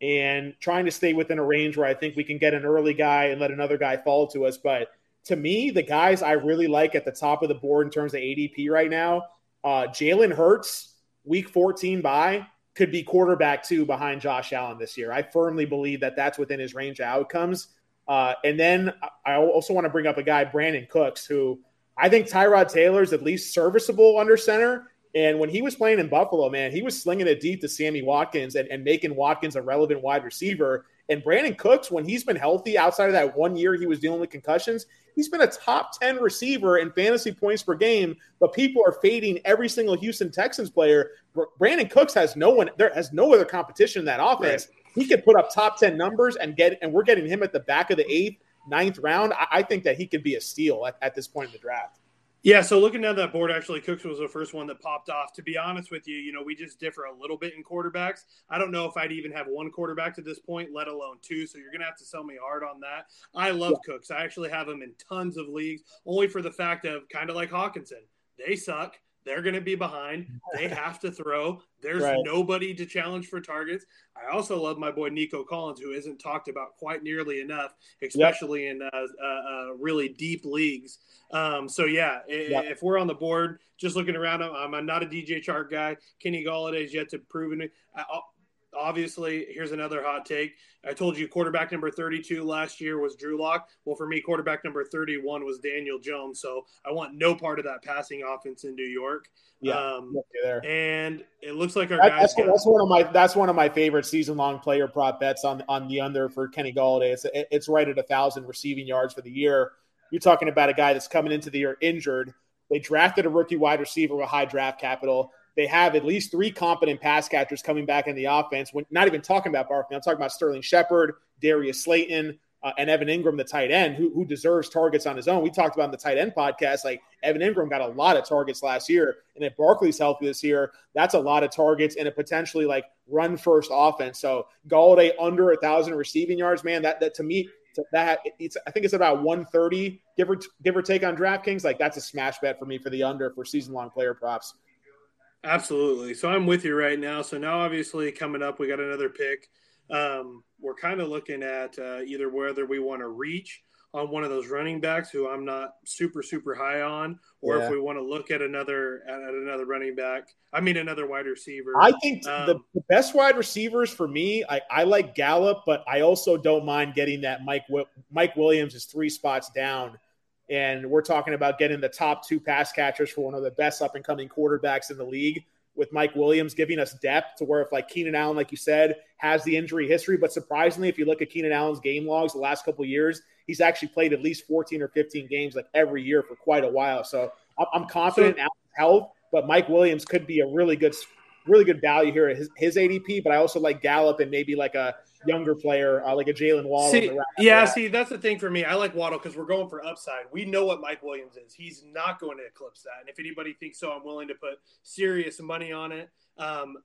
and trying to stay within a range where I think we can get an early guy and let another guy fall to us. But to me, the guys I really like at the top of the board in terms of ADP right now, uh, Jalen Hurts, week 14 by, could be quarterback two behind Josh Allen this year. I firmly believe that that's within his range of outcomes. Uh, and then I also want to bring up a guy, Brandin Cooks, who I think Tyrod Taylor's at least serviceable under center. And when he was playing in Buffalo, man, he was slinging it deep to Sammy Watkins and, and making Watkins a relevant wide receiver. And Brandin Cooks, when he's been healthy outside of that one year he was dealing with concussions, he's been a top 10 receiver in fantasy points per game. But people are fading every single Houston Texans player. Brandin Cooks has no one, there has no other competition in that offense. Right. He could put up top 10 numbers and get, and we're getting him at the back of the eighth, ninth round. I, I think that he could be a steal at, at this point in the draft. Yeah, so looking down that board, actually, Cooks was the first one that popped off. To be honest with you, you know, we just differ a little bit in quarterbacks. I don't know if I'd even have one quarterback to this point, let alone two. So you're going to have to sell me hard on that. I love yeah. Cooks. I actually have him in tons of leagues, only for the fact of kind of like Hockenson, They suck. They're going to be behind. They [laughs] have to throw. There's right. nobody to challenge for targets. I also love my boy Nico Collins, who isn't talked about quite nearly enough, especially yep. in uh, uh, uh, really deep leagues. Um, so yeah, yep. if we're on the board, just looking around, I'm, not a DJ Chark guy. Kenny Golladay's yet to prove it obviously, here's another hot take. I told you quarterback number 32 last year was Drew Lock. Well, for me, quarterback number 31 was Daniel Jones. So I want no part of that passing offense in New York. Yeah, um, and it looks like our that, guys. That's, that's, one of my that's one of my favorite season long player prop bets on on the under for Kenny Golladay. It's it's right at a thousand receiving yards for the year. You're talking about a guy that's coming into the year injured. They drafted a rookie wide receiver with high draft capital they have at least three competent pass catchers coming back in the offense. When not even talking about Barkley, I'm talking about Sterling Shepard, Darius Slayton, uh, and Evan Engram, the tight end, who, who deserves targets on his own. We talked about in the tight end podcast, like Evan Engram got a lot of targets last year, and if Barkley's healthy this year, that's a lot of targets and a potentially like run first offense. So Golladay under a thousand receiving yards, man. That that to me, that it's I think it's about 130 give or give or take on DraftKings. Like that's a smash bet for me for the under for season long player props. Absolutely. So I'm with you right now. So now obviously coming up, we got another pick. Um, we're kind of looking at uh, either whether we want to reach on one of those running backs who I'm not super super high on, or yeah. if we want to look at another at, another running back. I mean, another wide receiver. I think um, the, the, best wide receivers for me, I, I like Gallup, but I also don't mind getting that Mike Mike Williams is three spots down. And we're talking about getting the top two pass catchers for one of the best up and coming quarterbacks in the league with Mike Williams giving us depth to where if like Keenan Allen, like you said, has the injury history. But surprisingly, if you look at Keenan Allen's game logs the last couple years, he's actually played at least 14 or 15 games like every year for quite a while. So I'm confident in Allen's health, but Mike Williams could be a really good, really good value here at his, his ADP. But I also like Gallup and maybe like a younger player uh, like a Jaylen Waddle. See, yeah, see, that's the thing for me. I like Waddle because we're going for upside. We know what Mike Williams is. He's not going to eclipse that. And if anybody thinks so, I'm willing to put serious money on it. Um,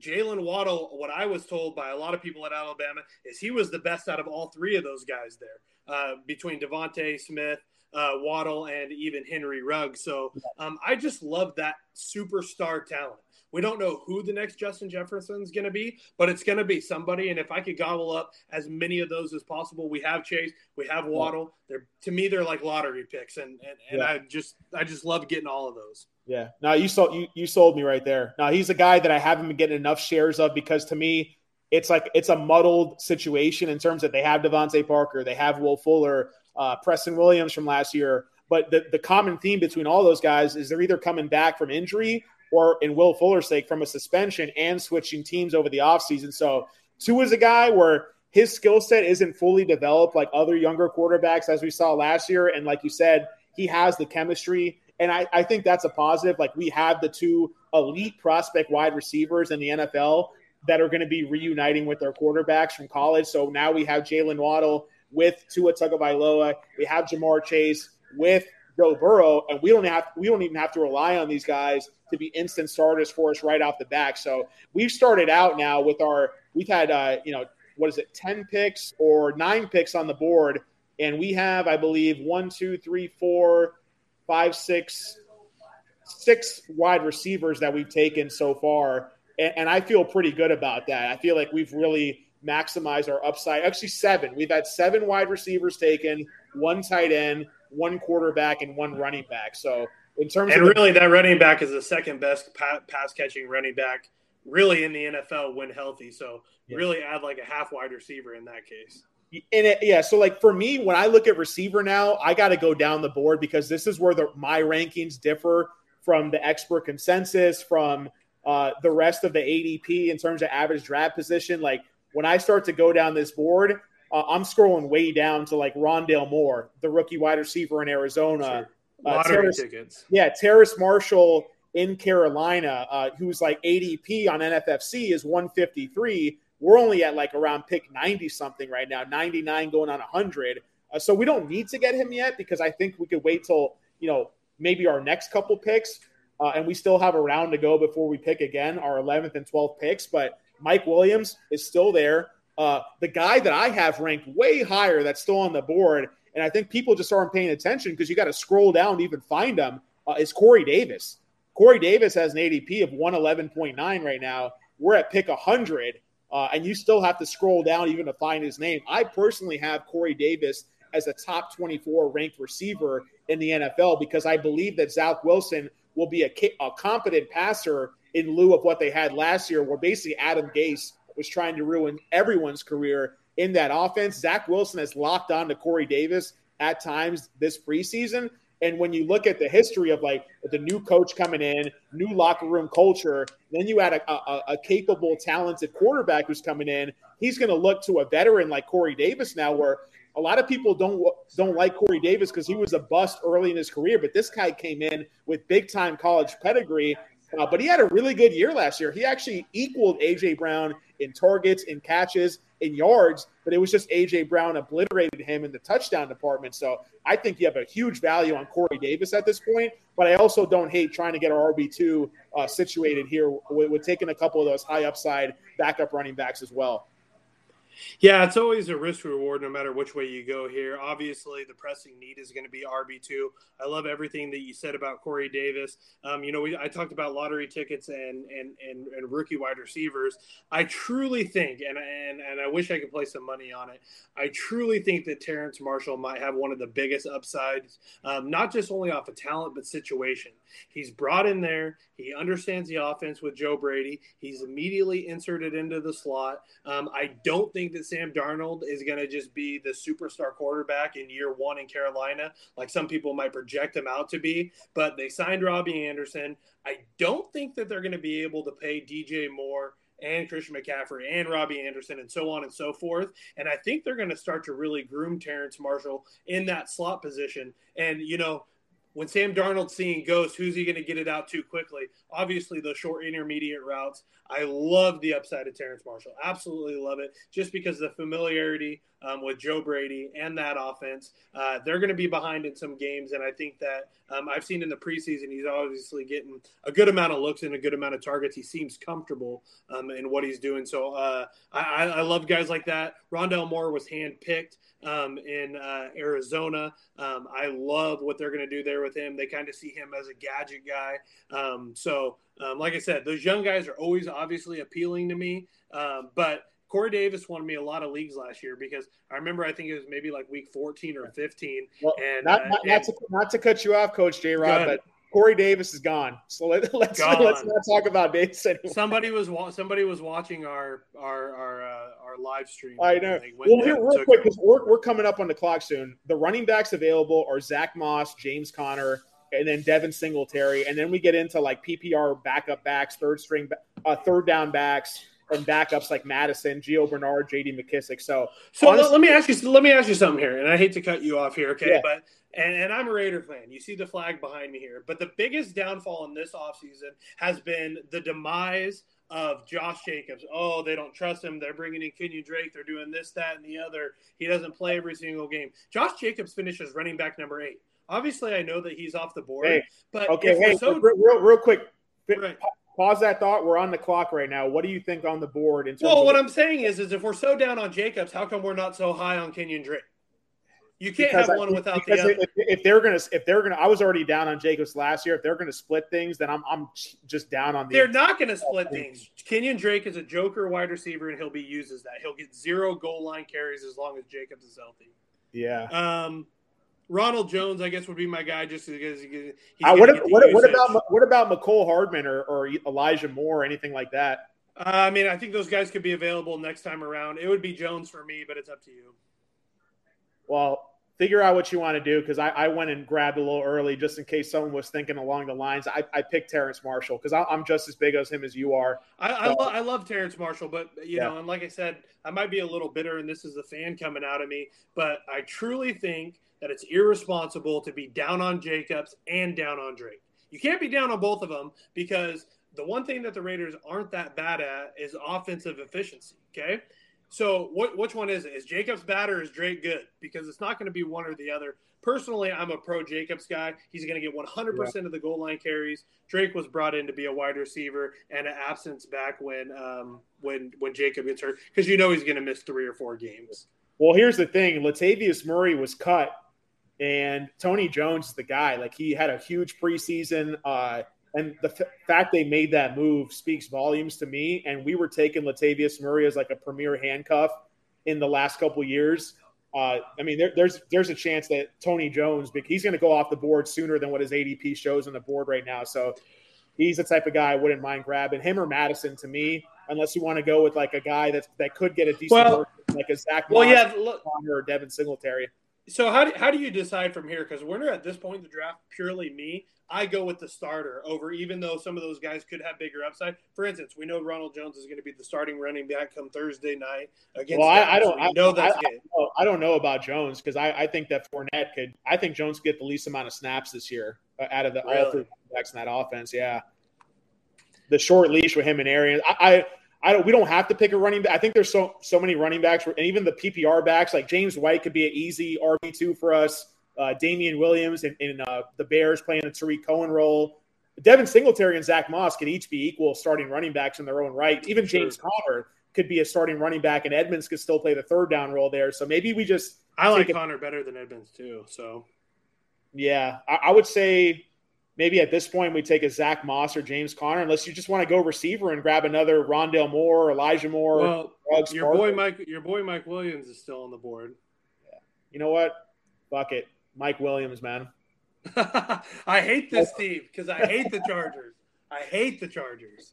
Jaylen Waddle, what I was told by a lot of people at Alabama is he was the best out of all three of those guys there, uh, between DeVonta Smith, uh, Waddle, and even Henry Ruggs. So um, I just love that superstar talent. We don't know who the next Justin Jefferson is going to be, but it's going to be somebody. And if I could gobble up as many of those as possible, we have Chase, we have Waddle. They're to me, they're like lottery picks, and and, and yeah. I just I just love getting all of those. Yeah, now you sold you you sold me right there. Now he's a guy that I haven't been getting enough shares of because to me, it's like it's a muddled situation in terms that they have DeVante Parker, they have Will Fuller, uh, Preston Williams from last year. But the, the common theme between all those guys is they're either coming back from injury or in Will Fuller's sake from a suspension and switching teams over the offseason. So Tua is a guy where his skill set isn't fully developed like other younger quarterbacks as we saw last year. And like you said, he has the chemistry. And I, I think that's a positive. Like we have the two elite prospect wide receivers in the NFL that are going to be reuniting with their quarterbacks from college. So now we have Jaylen Waddle with Tua Tagovailoa. We have Ja'Marr Chase with Joe Burrow, and we don't have we don't even have to rely on these guys to be instant starters for us right off the back. So we've started out now with our we've had uh, you know what is it ten picks or nine picks on the board, and we have I believe one, two, three, four, five, six, six wide receivers that we've taken so far, and, and I feel pretty good about that. I feel like we've really maximized our upside. Actually, seven. We've had seven wide receivers taken, one tight end one quarterback and one running back. So in terms and of really the, that running back is the second best pass catching running back really in the NFL when healthy. So yeah. really add like a half wide receiver in that case. And it, yeah, so like for me, when I look at receiver now, I got to go down the board because this is where the, my rankings differ from the expert consensus, from uh, the rest of the ADP in terms of average draft position. Like when I start to go down this board, uh, I'm scrolling way down to like Rondale Moore, the rookie wide receiver in Arizona. Sure. Uh, Terrace, tickets. Yeah, Terrace Marshall in Carolina, uh, who's like ADP on NFFC is 153. We're only at like around pick 90 something right now, 99 going on 100. Uh, so we don't need to get him yet because I think we could wait till, you know, maybe our next couple picks. Uh, and we still have a round to go before we pick again our 11th and 12th picks. But Mike Williams is still there. Uh, the guy that I have ranked way higher that's still on the board, and I think people just aren't paying attention because you got to scroll down to even find him, uh, is Corey Davis. Corey Davis has an ADP of 111.9 right now. We're at pick 100, uh, and you still have to scroll down even to find his name. I personally have Corey Davis as a top 24 ranked receiver in the NFL because I believe that Zach Wilson will be a, a competent passer in lieu of what they had last year, where basically Adam Gase was trying to ruin everyone's career in that offense. Zach Wilson has locked on to Corey Davis at times this preseason. And when you look at the history of like the new coach coming in, new locker room culture, then you add a, a, a capable, talented quarterback who's coming in. He's going to look to a veteran like Corey Davis now, where a lot of people don't don't like Corey Davis because he was a bust early in his career, but this guy came in with big time college pedigree uh, but he had a really good year last year. He actually equaled AJ Brown in targets, in catches, in yards, but it was just AJ Brown obliterated him in the touchdown department. So I think you have a huge value on Corey Davis at this point. But I also don't hate trying to get our RB two uh, situated here with, with taking a couple of those high upside backup running backs as well. Yeah, it's always a risk reward no matter which way you go here. Obviously, the pressing need is going to be RB2. I love everything that you said about Corey Davis. Um, you know, we, I talked about lottery tickets and, and, and, and, rookie wide receivers. I truly think, and, and, and I wish I could play some money on it, I truly think that Terrace Marshall might have one of the biggest upsides, um, not just only off of talent, but situation. He's brought in there. He understands the offense with Joe Brady. He's immediately inserted into the slot. Um, I don't think that Sam Darnold is going to just be the superstar quarterback in year one in Carolina, like some people might project him out to be. But they signed Robbie Anderson. I don't think that they're going to be able to pay DJ Moore and Christian McCaffrey and Robbie Anderson and so on and so forth. And I think they're going to start to really groom Terrace Marshall in that slot position. And, you know, when Sam Darnold's seeing ghosts, who's he going to get it out to quickly? Obviously, the short intermediate routes. I love the upside of Terrace Marshall. Absolutely love it. Just because of the familiarity um, with Joe Brady and that offense. Uh, they're going to be behind in some games, and I think that um, I've seen in the preseason he's obviously getting a good amount of looks and a good amount of targets. He seems comfortable um, in what he's doing. So uh, I, I, love guys like that. Rondale Moore was handpicked um, in uh, Arizona. Um, I love what they're going to do there with him. They kind of see him as a gadget guy. Um, so, um, like I said, those young guys are always obviously appealing to me, but Corey Davis won me a lot of leagues last year because I remember I think it was maybe like week 14 or 15. Well, and not, not, uh, not, to, not to cut you off, Coach J. Rod, but Corey Davis is gone. So let, us [laughs] let's, let's not talk about Davis anymore. Somebody was somebody was watching our our our, uh, our live stream. I know. Well, here real quick because we're, we're coming up on the clock soon. The running backs available are Zach Moss, James Conner, and then Devin Singletary, and then we get into like PPR backup backs, third string, uh, third down backs and backups like Mattison, Gio Bernard, J.D. McKissic. So, so honestly, let me ask you. Let me ask you something here, and I hate to cut you off here, okay? Yeah. But and, and I'm a Raider fan. You see the flag behind me here. But the biggest downfall in this offseason has been the demise of Josh Jacobs. Oh, they don't trust him. They're bringing in Kenyan Drake. They're doing this, that, and the other. He doesn't play every single game. Josh Jacobs finishes running back number eight. Obviously, I know that he's off the board, hey, but okay, hey, so, real, real quick, right pause that thought. We're on the clock right now. What do you think on the board? In terms well, what I'm saying is, is if we're so down on Jacobs, how come we're not so high on Kenyan Drake? You can't because have one I, without the other. If, if, they're gonna, if they're gonna, I was already down on Jacobs last year. If they're gonna split things, then I'm, I'm just down on the. They're not gonna split things. Kenyan Drake is a joker wide receiver, and he'll be used as that. He'll get zero goal line carries as long as Jacobs is healthy. Yeah. Um, Ronald Jones, I guess, would be my guy just because he's. Uh, what, what, what about what about Mecole Hardman or, or Elijah Moore or anything like that? Uh, I mean, I think those guys could be available next time around. It would be Jones for me, but it's up to you. Well, figure out what you want to do because I, I, went and grabbed a little early just in case someone was thinking along the lines. I, I picked Terrace Marshall because I'm just as big as him as you are. I, so, I, lo- I, love Terrace Marshall, but you yeah. know, and like I said, I might be a little bitter, and this is the fan coming out of me, but I truly think that it's irresponsible to be down on Jacobs and down on Drake. You can't be down on both of them because the one thing that the Raiders aren't that bad at is offensive efficiency. Okay. So what, which one is it? Is Jacobs bad or is Drake good? Because it's not going to be one or the other. Personally, I'm a pro Jacobs guy. He's going to get 100% yeah. of the goal line carries. Drake was brought in to be a wide receiver and an absence back when um, when when Jacob gets hurt because you know he's going to miss three or four games. Well, here's the thing: Latavius Murray was cut and Tony Jones is the guy. Like he had a huge preseason, uh, and the f- fact they made that move speaks volumes to me. And we were taking Latavius Murray as like a premier handcuff in the last couple years. Uh, I mean, there, there's there's a chance that Tony Jones, he's going to go off the board sooner than what his ADP shows on the board right now. So he's the type of guy I wouldn't mind grabbing him or Mattison to me, unless you want to go with like a guy that that could get a decent well, like a Zach well, Moss, yeah, look, or Devin Singletary. So how do, how do you decide from here? Because we're at this point in the draft, purely me. I go with the starter over, even though some of those guys could have bigger upside. For instance, we know Ronald Jones is going to be the starting running back come Thursday night against. Well, I, I, don't I, know that's I, I, don't know about Jones because I, I think that Fournette could. I think Jones could get the least amount of snaps this year uh, out of the really? all three backs in that offense. Yeah. the short leash with him and Arians. I, I don't. We don't have to pick a running back. I think there's so so many running backs, and even the PPR backs like James White could be an easy RB two for us. Uh, Damien Williams and, and uh, the Bears playing the Tarik Cohen role. Devin Singletary and Zach Moss could each be equal starting running backs in their own right. Even sure. James Conner could be a starting running back, and Edmonds could still play the third down role there. So maybe we just. I like Conner better than Edmonds too. So. Yeah, I, I would say maybe at this point we take a Zach Moss or James Conner, unless you just want to go receiver and grab another Rondale Moore, Elijah Moore. Well, your boy Mike, your boy Mike Williams is still on the board. Yeah. You know what? Fuck it, Mike Williams, man. [laughs] I hate this team because I hate the Chargers. I hate the Chargers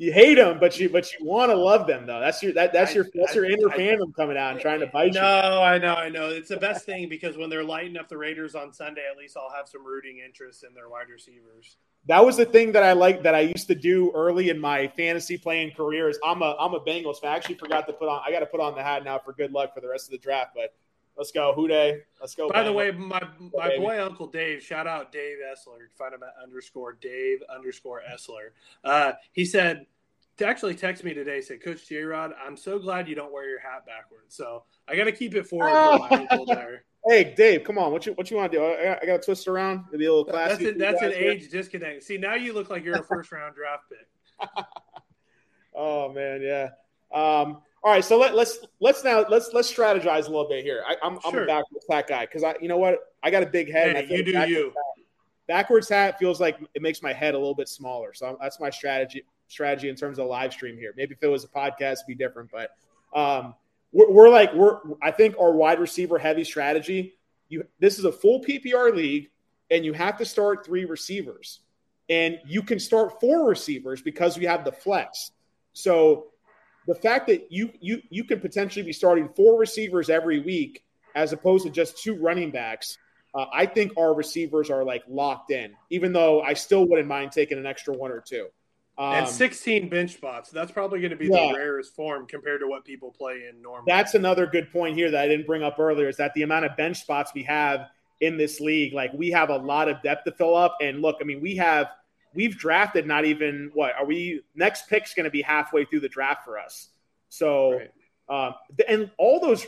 you hate them, but you but you want to love them though. That's your that, that's your that's your inner fandom coming out and trying to bite no, you. No, I know, I know. It's the best thing because when they're lighting up the Raiders on Sunday, at least I'll have some rooting interest in their wide receivers. That was the thing that I like that I used to do early in my fantasy playing career. Is I'm a I'm a Bengals fan. I actually forgot to put on. I got to put on the hat now for good luck for the rest of the draft. But let's go, Who Dey. Let's go. By Bengals. the way, my my boy Uncle Dave. Shout out Dave Essler. Find him at underscore Dave underscore Essler. Uh, he said to actually text me today. Said, Coach J Rod, I'm so glad you don't wear your hat backwards. So I got to keep it forward for my uncle [laughs] there. Hey Dave, come on! What you what you want to do? I, I got to twist around. Maybe a little classy. That's, a, that's an age disconnect. See, now you look like you're a [laughs] first round draft pick. [laughs] oh man, yeah. Um, all right, so let, let's let's now let's let's strategize a little bit here. I, am I'm, sure. I'm a backwards hat guy because I you know what I got a big head. Hey, you do you. Hat, backwards hat feels like it makes my head a little bit smaller, so that's my strategy strategy in terms of live stream here. Maybe if it was a podcast, it'd be different. But um, we're, we're, like we're I think our wide receiver heavy strategy. You this is a full PPR league, and you have to start three receivers, and you can start four receivers because we have the flex. So the fact that you you you can potentially be starting four receivers every week as opposed to just two running backs. Uh, I think our receivers are like locked in, even though I still wouldn't mind taking an extra one or two. Um, and 16 bench spots. That's probably going to be yeah. the rarest form compared to what people play in normal. That's another good point here that I didn't bring up earlier is that the amount of bench spots we have in this league, like we have a lot of depth to fill up. And look, I mean, we have we've drafted not even what are we next pick's going to be halfway through the draft for us. So, right. um, and all those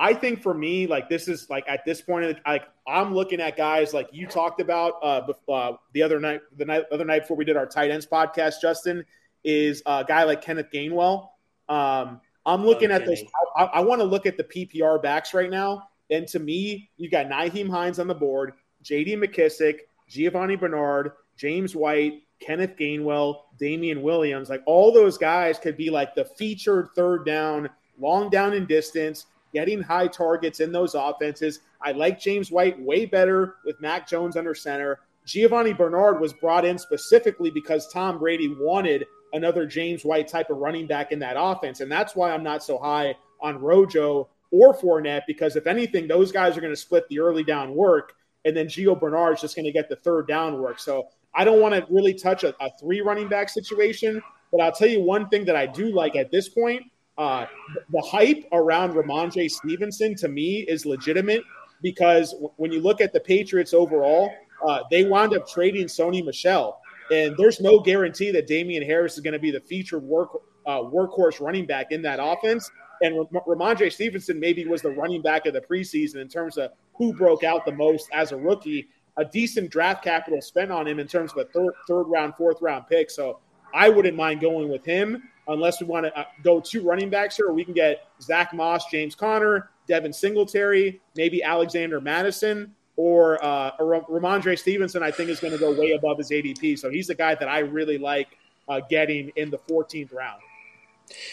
I think for me, like this is like at this point, like I'm looking at guys like you talked about uh, uh, the other night, the night, other night before we did our tight ends podcast. Justin is a guy like Kenneth Gainwell. Um, I'm looking at this. I, I want to look at the PPR backs right now, and to me, you got Nyheim Hines on the board, J.D. McKissic, Giovanni Bernard, James White, Kenneth Gainwell, Damien Williams. Like all those guys could be like the featured third down, long down in distance getting high targets in those offenses. I like James White way better with Mac Jones under center. Giovanni Bernard was brought in specifically because Tom Brady wanted another James White type of running back in that offense. And that's why I'm not so high on Rojo or Fournette, because if anything, those guys are going to split the early down work, and then Gio Bernard is just going to get the third down work. So I don't want to really touch a, a three running back situation. But I'll tell you one thing that I do like at this point uh, the hype around Rhamondre Stevenson to me is legitimate because when you look at the Patriots overall, uh, they wound up trading Sony Michel, and there's no guarantee that Damien Harris is going to be the featured work uh, workhorse running back in that offense. And Rhamondre Stevenson maybe was the running back of the preseason in terms of who broke out the most as a rookie. A decent draft capital spent on him in terms of a third, third round, fourth round pick. So I wouldn't mind going with him unless we want to uh, go two running backs here, we can get Zach Moss, James Conner, Devin Singletary, maybe Alexander Mattison, or uh, Rhamondre Stevenson. I think is going to go way above his ADP. So he's the guy that I really like uh, getting in the 14th round.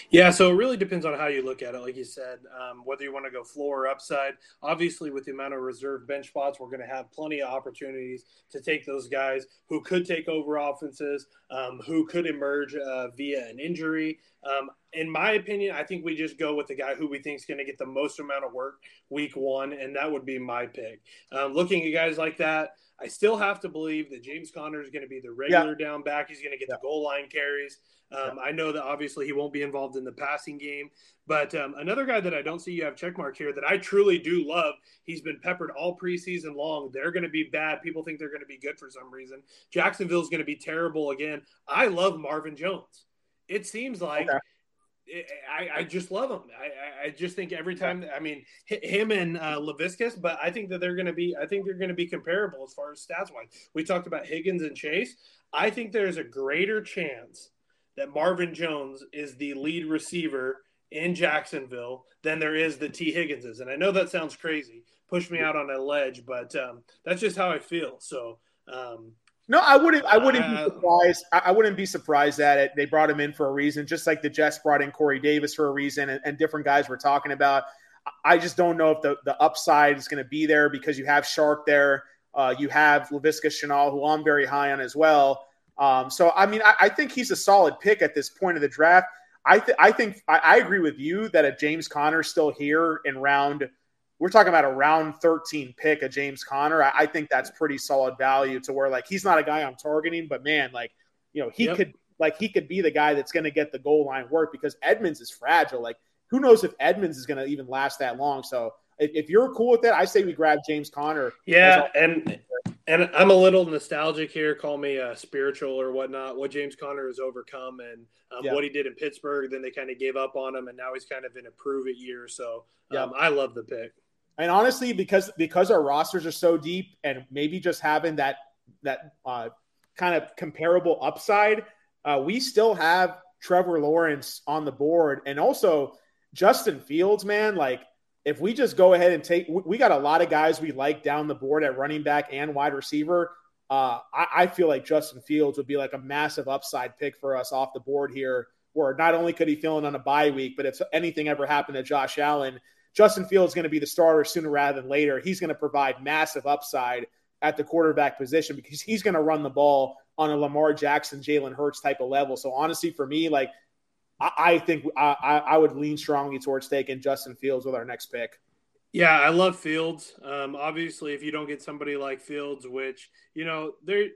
Yeah, so it really depends on how you look at it. Like you said, um, whether you want to go floor or upside. Obviously, with the amount of reserve bench spots, we're going to have plenty of opportunities to take those guys who could take over offenses, um, who could emerge uh, via an injury. Um, in my opinion, I think we just go with the guy who we think is going to get the most amount of work week one, and that would be my pick. Um, looking at guys like that, I still have to believe that James Conner is going to be the regular yeah. down back. He's going to get yeah. the goal line carries. Um, I know that obviously he won't be involved in the passing game, but um, another guy that I don't see you have checkmark here that I truly do love. He's been peppered all preseason long. They're going to be bad. People think they're going to be good for some reason. Jacksonville's going to be terrible again. I love Marvin Jones. It seems like. Okay. I, I, just love him. I, I, just think every time, I mean, him and uh, Laviska, but I think that they're going to be, I think they're going to be comparable as far as stats wise. We talked about Higgins and Chase. I think there's a greater chance that Marvin Jones is the lead receiver in Jacksonville than there is the T. Higginses. And I know that sounds crazy, push me out on a ledge, but um, that's just how I feel. So, um, no, I wouldn't. I wouldn't uh, be surprised. I wouldn't be surprised at it. They brought him in for a reason, just like the Jets brought in Corey Davis for a reason, and, and different guys we're talking about. I just don't know if the, the upside is going to be there because you have Chark there, uh, you have Laviska Shenault, who I'm very high on as well. Um, so, I mean, I, I, think he's a solid pick at this point of the draft. I, th- I think I, I, agree with you that if James Conner still here in round, we're talking about a round 13 pick of James Conner. I, I, think that's pretty solid value to where like he's not a guy I'm targeting, but man, like you know he yep. could like he could be the guy that's going to get the goal line work because Edmonds is fragile. Like who knows if Edmonds is going to even last that long? So if, if you're cool with that, I say we grab James Conner. Yeah, and and I'm a little nostalgic here. Call me uh, spiritual or whatnot. What James Conner has overcome and um, yeah. what he did in Pittsburgh. Then they kind of gave up on him, and now he's kind of in a prove it year. So um, yeah. I love the pick. And honestly, because because our rosters are so deep, and maybe just having that that uh, kind of comparable upside, uh, we still have Trevor Lawrence on the board, and also Justin Fields. Man, like if we just go ahead and take, we got a lot of guys we like down the board at running back and wide receiver. Uh, I, I, feel like Justin Fields would be like a massive upside pick for us off the board here, where not only could he fill in on a bye week, but if anything ever happened to Josh Allen, Justin Fields is going to be the starter sooner rather than later. He's going to provide massive upside at the quarterback position because he's going to run the ball on a Lamar Jackson, Jalen Hurts type of level. So honestly, for me, like I, I think I, I would lean strongly towards taking Justin Fields with our next pick. Yeah, I love Fields. Um, obviously, if you don't get somebody like Fields, which you know they're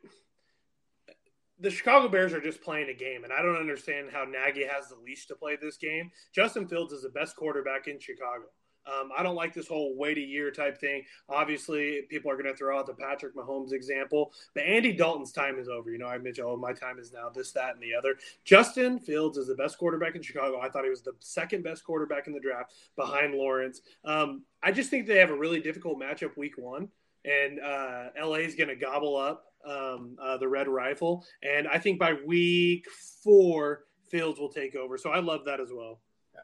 the Chicago Bears are just playing a game, and I don't understand how Nagy has the leash to play this game. Justin Fields is the best quarterback in Chicago. Um, I don't like this whole wait a year type thing. Obviously, people are going to throw out the Patrick Mahomes example, but Andy Dalton's time is over. You know, I mentioned, oh, my time is now this, that, and the other. Justin Fields is the best quarterback in Chicago. I thought he was the second best quarterback in the draft behind Lawrence. Um, I just think they have a really difficult matchup week one, and uh, LA is going to gobble up um, uh, the red rifle. And I think by week four, Fields will take over. So I love that as well.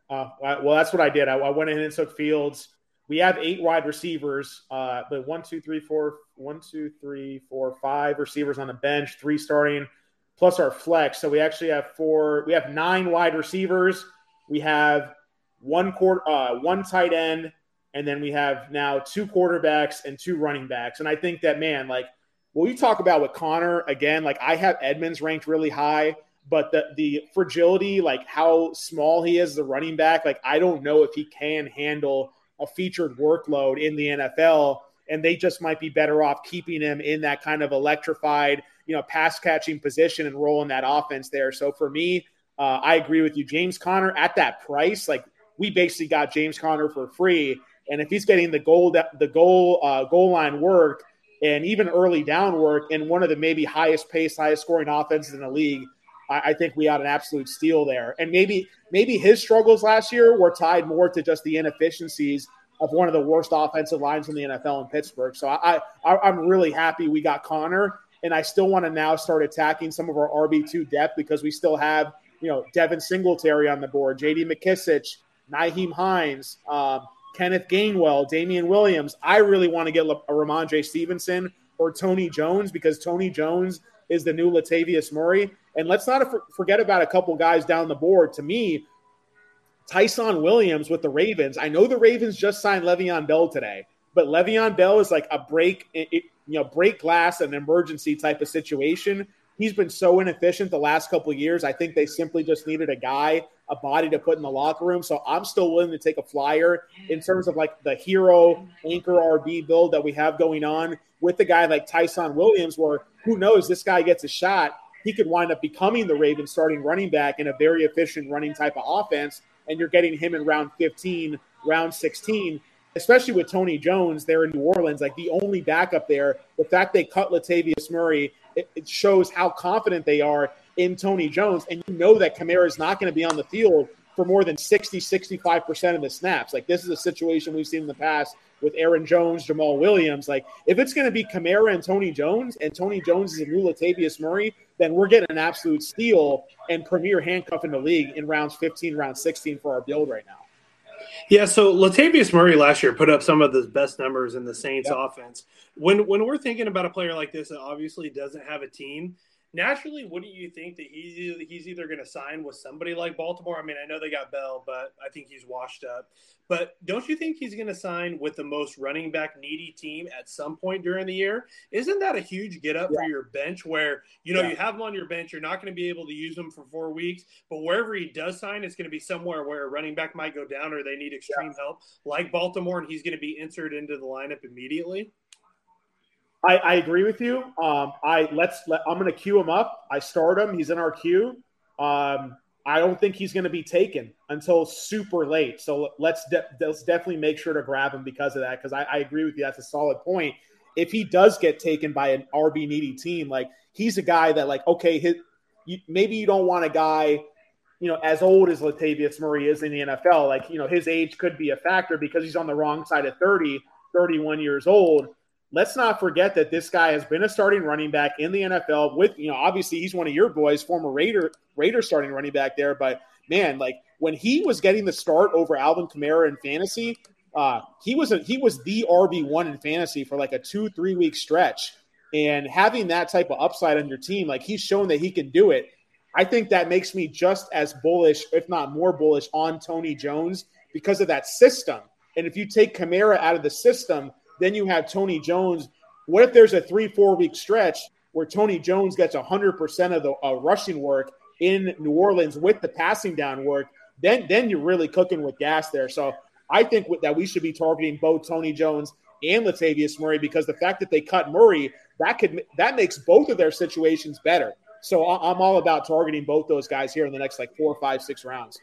Uh, well, that's what I did. I, I, went in and took Fields. We have eight wide receivers, uh, but one, two, three, four, one, two, three, four, five receivers on the bench, three starting, plus our flex. So we actually have four. We have nine wide receivers. We have one quarter, uh, one tight end, and then we have now two quarterbacks and two running backs. And I think that man, like, when you talk about with Conner again, like I have Edmonds ranked really high but the the fragility, like how small he is, the running back, like I don't know if he can handle a featured workload in the NFL. And they just might be better off keeping him in that kind of electrified, you know, pass catching position and rolling that offense there. So for me, uh, I agree with you, James Conner at that price. Like we basically got James Conner for free, and if he's getting the goal the goal uh, goal line work and even early down work in one of the maybe highest pace, highest scoring offenses in the league, I, I think we got an absolute steal there. And maybe maybe his struggles last year were tied more to just the inefficiencies of one of the worst offensive lines in the NFL in Pittsburgh. So I, I am really happy we got Conner, and I still want to now start attacking some of our RB two depth because we still have you know Devin Singletary on the board, J.D. McKissic, Nyheim Hines, um, Kenneth Gainwell, Damien Williams. I really want to get a Rhamondre Stevenson or Tony Jones because Tony Jones is the new Latavius Murray. And let's not forget about a couple guys down the board. To me, Ty'Son Williams with the Ravens. I know the Ravens just signed Le'Veon Bell today, but Le'Veon Bell is like a break, you know, break glass, an emergency type of situation. He's been so inefficient the last couple years. I think they simply just needed a guy, a body to put in the locker room. So I'm still willing to take a flyer in terms of like the hero anchor RB build that we have going on with the guy like Ty'Son Williams, where who knows, this guy gets a shot he could wind up becoming the Ravens starting running back in a very efficient running type of offense. And you're getting him in round 15, round 16, especially with Tony Jones there in New Orleans, like the only backup there. The fact they cut Latavius Murray, it, it shows how confident they are in Tony Jones. And you know that Kamara is not going to be on the field for more than 60, 65% of the snaps. Like this is a situation we've seen in the past with Aaron Jones, Jamaal Williams. Like if it's going to be Kamara and Tony Jones, and Tony Jones is a new Latavius Murray, then we're getting an absolute steal and premier handcuff in the league in rounds 15, round 16 for our build right now. Yeah, so Latavius Murray last year put up some of the best numbers in the Saints yep. offense. When when we're thinking about a player like this that obviously doesn't have a team, naturally, wouldn't you think that he's he's either going to sign with somebody like Baltimore? I mean, I know they got Bell, but I think he's washed up. But don't you think he's going to sign with the most running back needy team at some point during the year? Isn't that a huge get up yeah. for your bench where, you know, yeah. you have him on your bench, you're not going to be able to use him for four weeks, but wherever he does sign, it's going to be somewhere where a running back might go down or they need extreme yeah. help, like Baltimore, and he's going to be inserted into the lineup immediately? I, I agree with you. Um, I let's let, I'm going to queue him up. I start him. He's in our queue. Um, I don't think he's going to be taken until super late. So let's de- let's definitely make sure to grab him because of that. Because I, I, agree with you. That's a solid point. If he does get taken by an RB needy team, like he's a guy that like okay, his, you, maybe you don't want a guy, you know, as old as Latavius Murray is in the NFL. Like you know, his age could be a factor because he's on the wrong side of 30, 31 years old let's not forget that this guy has been a starting running back in the NFL with, you know, obviously he's one of your boys, former Raider Raider starting running back there. But man, like when he was getting the start over Alvin Kamara in fantasy, uh, he was a, he was the RB one in fantasy for like a two three week stretch, and having that type of upside on your team, like he's shown that he can do it. I think that makes me just as bullish, if not more bullish, on Tony Jones because of that system. And if you take Kamara out of the system, then you have Tony Jones. What if there's a three, four week stretch where Tony Jones gets 100% of the uh, rushing work in New Orleans with the passing down work? Then, then you're really cooking with gas there. So I think that we should be targeting both Tony Jones and Latavius Murray because the fact that they cut Murray that could that makes both of their situations better. So I'm all about targeting both those guys here in the next like four, five, six rounds.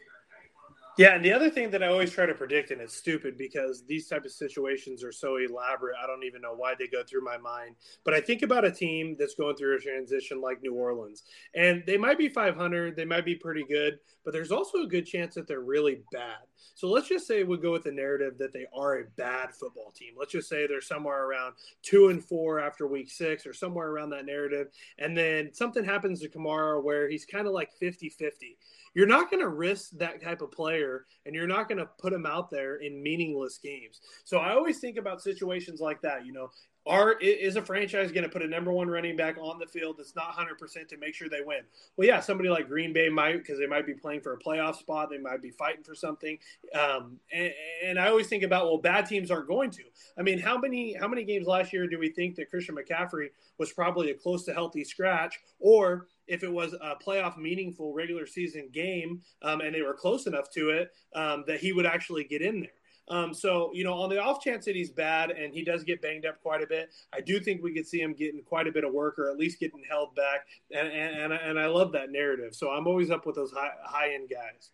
Yeah, and the other thing that I always try to predict, and it's stupid because these type of situations are so elaborate. I don't even know why they go through my mind. But I think about a team that's going through a transition like New Orleans, and they might be 500, they might be pretty good, but there's also a good chance that they're really bad. So let's just say we go with the narrative that they are a bad football team. Let's just say they're somewhere around two and four after week six, or somewhere around that narrative, and then something happens to Kamara where he's kind of like 50 50 you're not going to risk that type of player and you're not going to put him out there in meaningless games. So I always think about situations like that. You know, are is a franchise going to put a number one running back on the field that's not 100% to make sure they win? Well, yeah, somebody like Green Bay might because they might be playing for a playoff spot, they might be fighting for something. Um, and, and, I always think about well, bad teams aren't going to. I mean, how many how many games last year do we think that Christian McCaffrey was probably a close to healthy scratch, or if it was a playoff meaningful regular season game um, and they were close enough to it um, that he would actually get in there? Um, so, you know, on the off chance that he's bad and he does get banged up quite a bit, I do think we could see him getting quite a bit of work or at least getting held back. And, and, and I love that narrative. So I'm always up with those high, high end guys.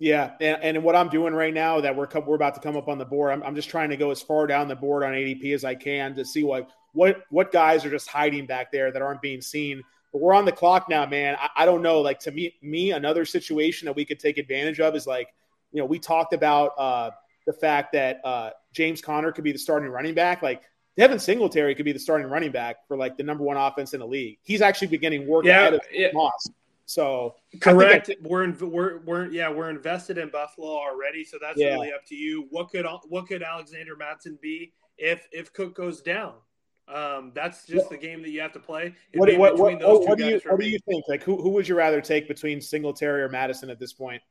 Yeah, and, and, what I'm doing right now that we're we're about to come up on the board, I'm, I'm just trying to go as far down the board on ADP as I can to see what what what guys are just hiding back there that aren't being seen. But we're on the clock now, man. I, I don't know. Like to me, me another situation that we could take advantage of is like, you know, we talked about uh, the fact that uh, James Conner could be the starting running back. Like Devin Singletary could be the starting running back for like the number one offense in the league. He's actually beginning work yeah, ahead of yeah. Moss. So correct. I, we're, in, we're we're yeah we're invested in Buffalo already. So that's yeah. really up to you. What could what could Alexander Mattison be if if Cook goes down? Um, that's just the game that you have to play. What, what, what, what do you what do you think? Like who who would you rather take between Singletary or Mattison at this point?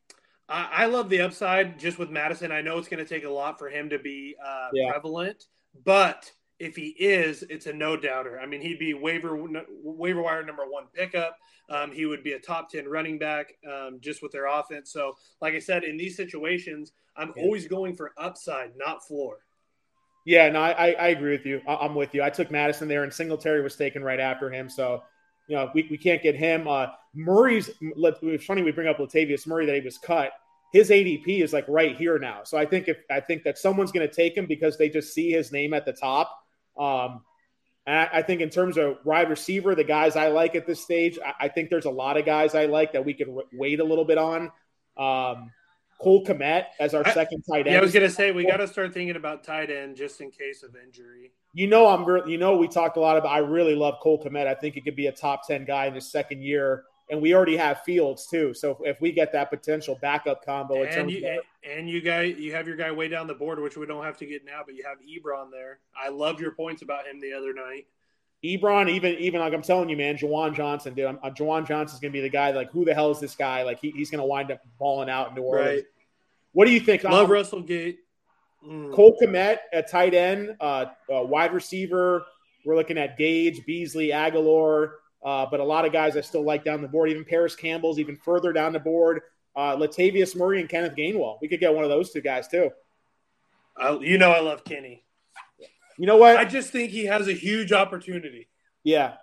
I, love the upside just with Mattison. I know it's going to take a lot for him to be uh, yeah. prevalent, but if he is, it's a no doubter. I mean, he'd be waiver waiver wire number one pickup. Um, he would be a top ten running back um, just with their offense. So, like I said, in these situations, I'm yeah. always going for upside, not floor. Yeah, no, I, I agree with you. I'm with you. I took Mattison there, and Singletary was taken right after him. So you know, we, we can't get him. Uh, Murray's, it's funny we bring up Latavius Murray that he was cut. His ADP is like right here now. So I think if I think that someone's going to take him because they just see his name at the top. Um, I think in terms of wide receiver, the guys I like at this stage, I, I think there's a lot of guys I like that we could wait a little bit on. Um, Cole Kmet as our I, second tight end. Yeah, I was going to say we got to start thinking about tight end just in case of injury. You know, I'm you know we talked a lot about. I really love Cole Kmet. I think he could be a top ten guy in his second year, and we already have Fields too. So if, if we get that potential backup combo, and you of, and you guy you have your guy way down the board, which we don't have to get now, but you have Ebron there. I love your points about him the other night. Ebron, even even like I'm telling you, man, Juwan Johnson, dude. I'm, uh, Juwan Johnson's gonna be the guy. Like, who the hell is this guy? Like, he, he's gonna wind up balling out in New Orleans. Right. What do you think? Love um, Russell Gage. Mm. Cole Kmet at tight end, uh, uh, wide receiver. We're looking at Gage, Beasley, Agholor, uh, but a lot of guys I still like down the board. Even Parris Campbell's even further down the board. Uh, Latavius Murray and Kenneth Gainwell. We could get one of those two guys too. you know I love Kenny. You know what? I just think he has a huge opportunity. Yeah,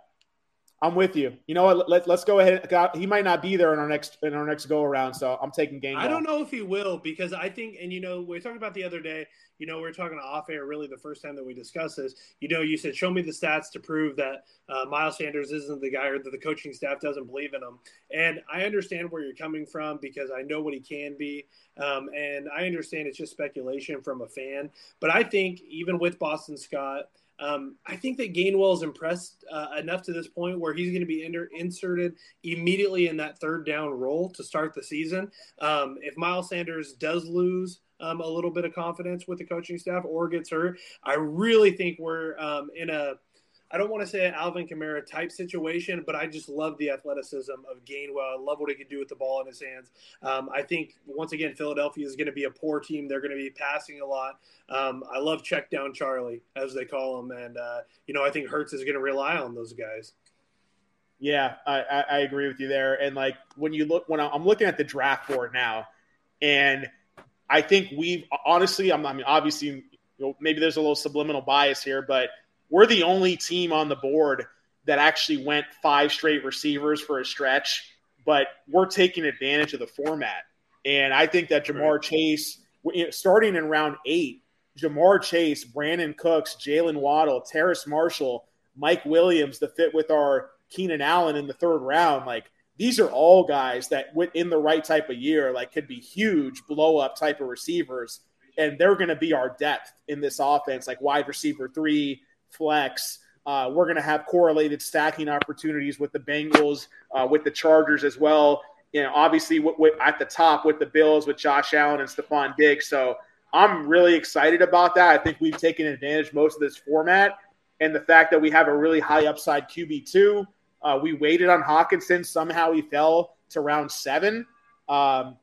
I'm with you. You know what? Let, us go ahead. He might not be there in our next in our next go around, so I'm taking game. I don't know if he will because I think, and you know, we are talking about the other day. You know, we are talking off air. Really, the first time that we discussed this. You know, you said, "Show me the stats to prove that uh, Miles Sanders isn't the guy, or that the coaching staff doesn't believe in him." And I understand where you're coming from because I know what he can be, um, and I understand it's just speculation from a fan. But I think even with Boston Scott um, I think that Gainwell is impressed uh, enough to this point where he's going to be inter- inserted immediately in that third down role to start the season. Um, if Miles Sanders does lose um, a little bit of confidence with the coaching staff or gets hurt, I really think we're um, in a I don't want to say an Alvin Kamara type situation, but I just love the athleticism of Gainwell. I love what he can do with the ball in his hands. Um, I think once again, Philadelphia is going to be a poor team. They're going to be passing a lot. Um, I love check down Charlie, as they call him, and uh, you know I think Hurts is going to rely on those guys. Yeah, I, I, agree with you there. And like when you look, when I'm looking at the draft board now, and I think we've honestly, I'm, I mean, obviously, you know, maybe there's a little subliminal bias here, but we're the only team on the board that actually went five straight receivers for a stretch, but we're taking advantage of the format. And I think that Ja'Marr right. Chase, starting in round eight, Ja'Marr Chase, Brandin Cooks, Jaylen Waddle, Terrace Marshall, Mike Williams, the fit with our Keenan Allen in the third round, like these are all guys that in the right type of year, like could be huge blow up type of receivers. And they're going to be our depth in this offense, like wide receiver three, flex. Uh, we're going to have correlated stacking opportunities with the Bengals, uh, with the Chargers as well. You know, obviously with, with, at the top with the Bills, with Josh Allen and Stefon Diggs. So I'm really excited about that. I think we've taken advantage most of this format and the fact that we have a really high upside QB two. Uh, we waited on Hockenson. Somehow he fell to round seven. Um,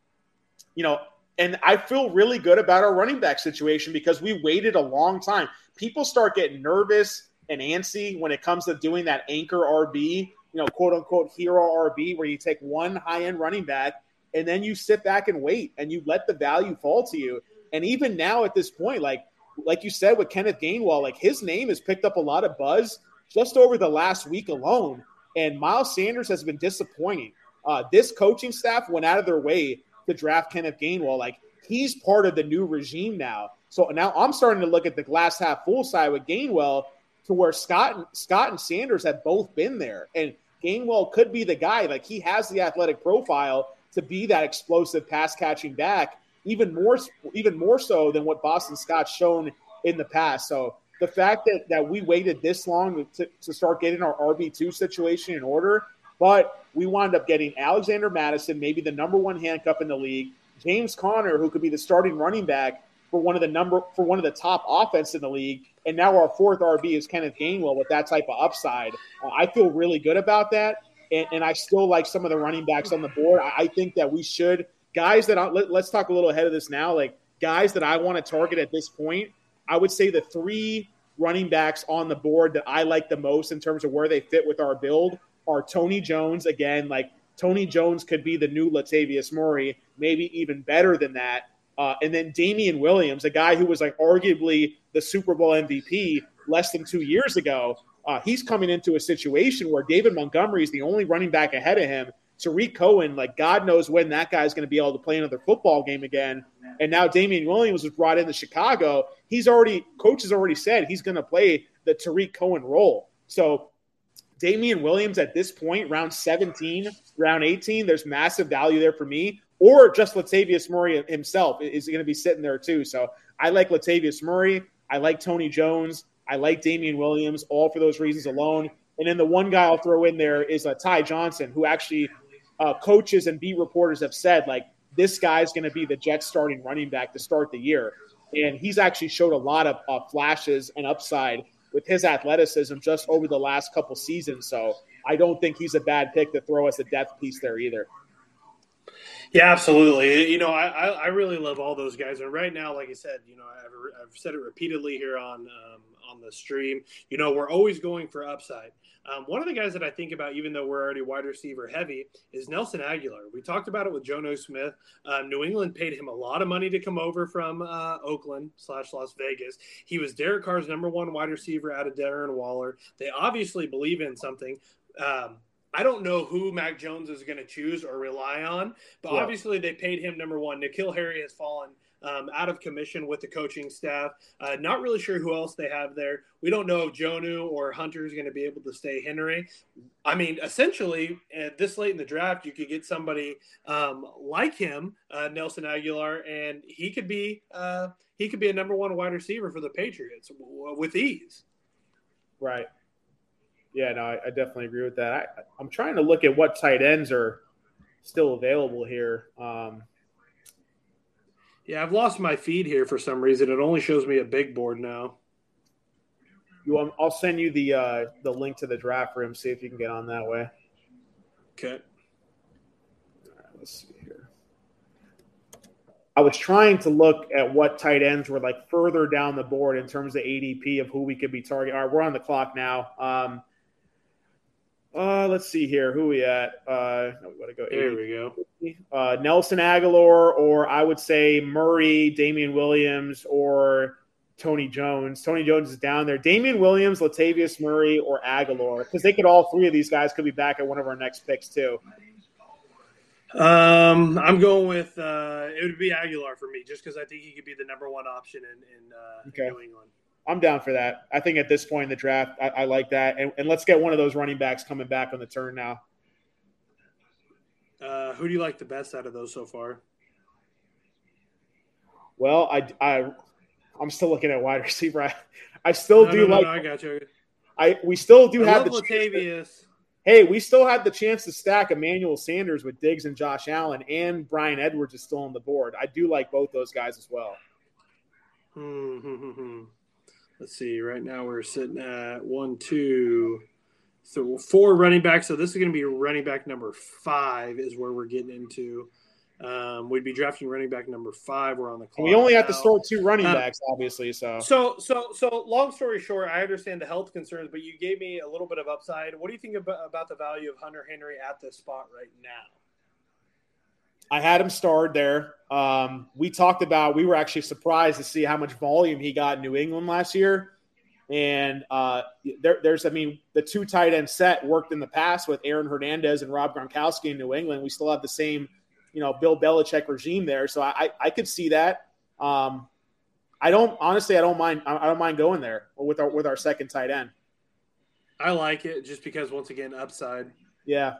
you know, and I feel really good about our running back situation because we waited a long time. People start getting nervous and antsy when it comes to doing that anchor RB, you know, quote unquote hero RB, where you take one high end running back and then you sit back and wait and you let the value fall to you. And even now at this point, like like you said with Kenneth Gainwell, like his name has picked up a lot of buzz just over the last week alone. And Miles Sanders has been disappointing. Uh, this coaching staff went out of their way to draft Kenneth Gainwell. Like he's part of the new regime now. So now I'm starting to look at the glass half full side with Gainwell to where Scott and Scott and Sanders have both been there. And Gainwell could be the guy. Like he has the athletic profile to be that explosive pass catching back, even more even more so than what Boston Scott's shown in the past. So the fact that that we waited this long to, to start getting our RB two situation in order, but we wound up getting Alexander Mattison, maybe the number one handcuff in the league, James Conner, who could be the starting running back for one of the number for one of the top offense in the league, and now our fourth RB is Kenneth Gainwell with that type of upside. Uh, I feel really good about that, and, and, I still like some of the running backs on the board. I, I think that we should guys that I, let, let's talk a little ahead of this now, like guys that I want to target at this point. I would say the three running backs on the board that I like the most in terms of where they fit with our build are Tony Jones again, like Tony Jones could be the new Latavius Murray, maybe even better than that. Uh, and then Damien Williams, a guy who was like arguably the Super Bowl MVP less than two years ago. uh, he's coming into a situation where David Montgomery is the only running back ahead of him. Tarik Cohen, like God knows when that guy's going to be able to play another football game again. And now Damien Williams was brought into Chicago. He's already, coach has already said he's going to play the Tarik Cohen role. So Damien Williams at this point, round 17, round 18, there's massive value there for me. Or just Latavius Murray himself is going to be sitting there too. So I like Latavius Murray. I like Tony Jones. I like Damien Williams, all for those reasons alone. And then the one guy I'll throw in there is uh, Ty Johnson, who actually uh, coaches and beat reporters have said like this guy's going to be the Jets starting running back to start the year, and he's actually showed a lot of uh, flashes and upside with his athleticism just over the last couple seasons. So I don't think he's a bad pick to throw as a depth piece there either. Yeah, absolutely. You know, I, I really love all those guys, and right now, like I said, you know, I've, I've said it repeatedly here on um, on the stream. You know, we're always going for upside. Um, one of the guys that I think about, even though we're already wide receiver heavy, is Nelson Agholor. We talked about it with Jonnu Smith. Um, New England paid him a lot of money to come over from uh, Oakland slash Las Vegas. He was Derek Carr's number one wide receiver out of Darren Waller. They obviously believe in something. Um, I don't know who Mac Jones is going to choose or rely on, but yeah. obviously they paid him number one. N'Keal Harry has fallen um, out of commission with the coaching staff. Uh, not really sure who else they have there. We don't know if Jonnu or Hunter is going to be able to stay Henry. I mean, essentially, at this late in the draft, you could get somebody um, like him, uh, Nelson Agholor, and he could be uh, he could be a number one wide receiver for the Patriots with ease. Right. Yeah, no, I, I definitely agree with that. I, I'm trying to look at what tight ends are still available here. Um, yeah, I've lost my feed here for some reason. It only shows me a big board now. You want, I'll send you the uh, the link to the draft room. See if you can get on that way. Okay. let's see here. I was trying to look at what tight ends were like further down the board in terms of ADP of who we could be targeting. All right, we're on the clock now. Um, uh, let's see here. Who we at? Uh, no, we got to go. There we go. Uh, Nelson Agholor, or I would say Murray, Damien Williams, or Tony Jones. Tony Jones is down there. Damien Williams, Latavius Murray, or Agholor, because they could all three of these guys could be back at one of our next picks too. Um, I'm going with uh, it would be Agholor for me, just because I think he could be the number one option in, in, uh, okay. in New England. I'm down for that. I think at this point in the draft, I, I like that. And, and, let's get one of those running backs coming back on the turn now. Uh, who do you like the best out of those so far? Well, I, I, I'm still looking at wide [laughs] receiver. I, I still no, do no, like. No, I got you. I we still do I have the Latavius. hey, we still have the chance to stack Emmanuel Sanders with Diggs and Josh Allen, and Bryan Edwards is still on the board. I do like both those guys as well. Hmm. Let's see. Right now we're sitting at one, two, so four running backs. So this is going to be running back number five is where we're getting into. Um, we'd be drafting running back number five. We're on the clock. We only now. have to start two running uh, backs, obviously. So, so, so, so. Long story short, I understand the health concerns, but you gave me a little bit of upside. What do you think about, about the value of Hunter Henry at this spot right now? I had him starred there. Um, we talked about we were actually surprised to see how much volume he got in New England last year. And uh, there, there's, I mean, the two tight end set worked in the past with Aaron Hernandez and Rob Gronkowski in New England. We still have the same, you know, Bill Belichick regime there, so I, I could see that. Um, I don't honestly, I don't mind. I don't mind going there with our with our second tight end. I like it just because once again, upside. Yeah,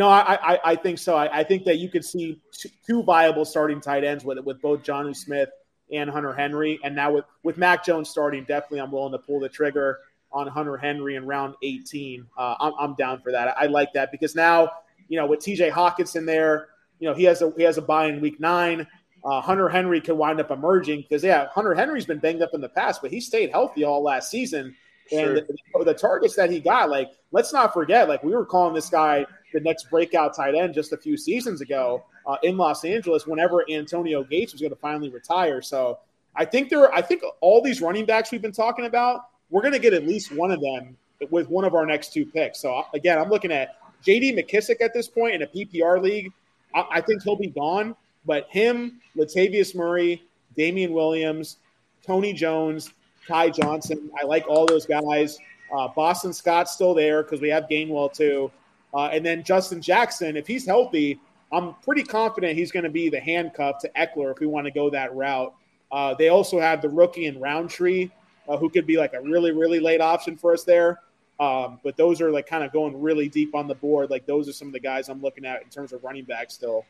no, I, I, I think so. I, I, think that you could see two viable starting tight ends with with both Jonnu Smith and Hunter Henry, and now with with Mac Jones starting, definitely I'm willing to pull the trigger on Hunter Henry in round 18. Uh, I'm, I'm down for that. I, I like that because now you know with T.J. Hockenson there, you know he has a he has a buy in week nine. Uh, Hunter Henry could wind up emerging because yeah, Hunter Henry's been banged up in the past, but he stayed healthy all last season. Sure. And the, the targets that he got, like let's not forget, like we were calling this guy the next breakout tight end just a few seasons ago uh, in Los Angeles whenever Antonio Gates was going to finally retire. So I think there, I think all these running backs we've been talking about, we're going to get at least one of them with one of our next two picks. So again, I'm looking at J.D. McKissic at this point in a PPR league. I, I think he'll be gone, but him, Latavius Murray, Damien Williams, Tony Jones, Ty Johnson, I like all those guys. Uh, Boston Scott's still there because we have Gainwell too. Uh, and then Justin Jackson, if he's healthy, I'm pretty confident he's going to be the handcuff to Ekeler if we want to go that route. Uh, they also have the rookie and Rountree, uh, who could be like a really, really late option for us there. Um, but those are like kind of going really deep on the board. Like those are some of the guys I'm looking at in terms of running back still.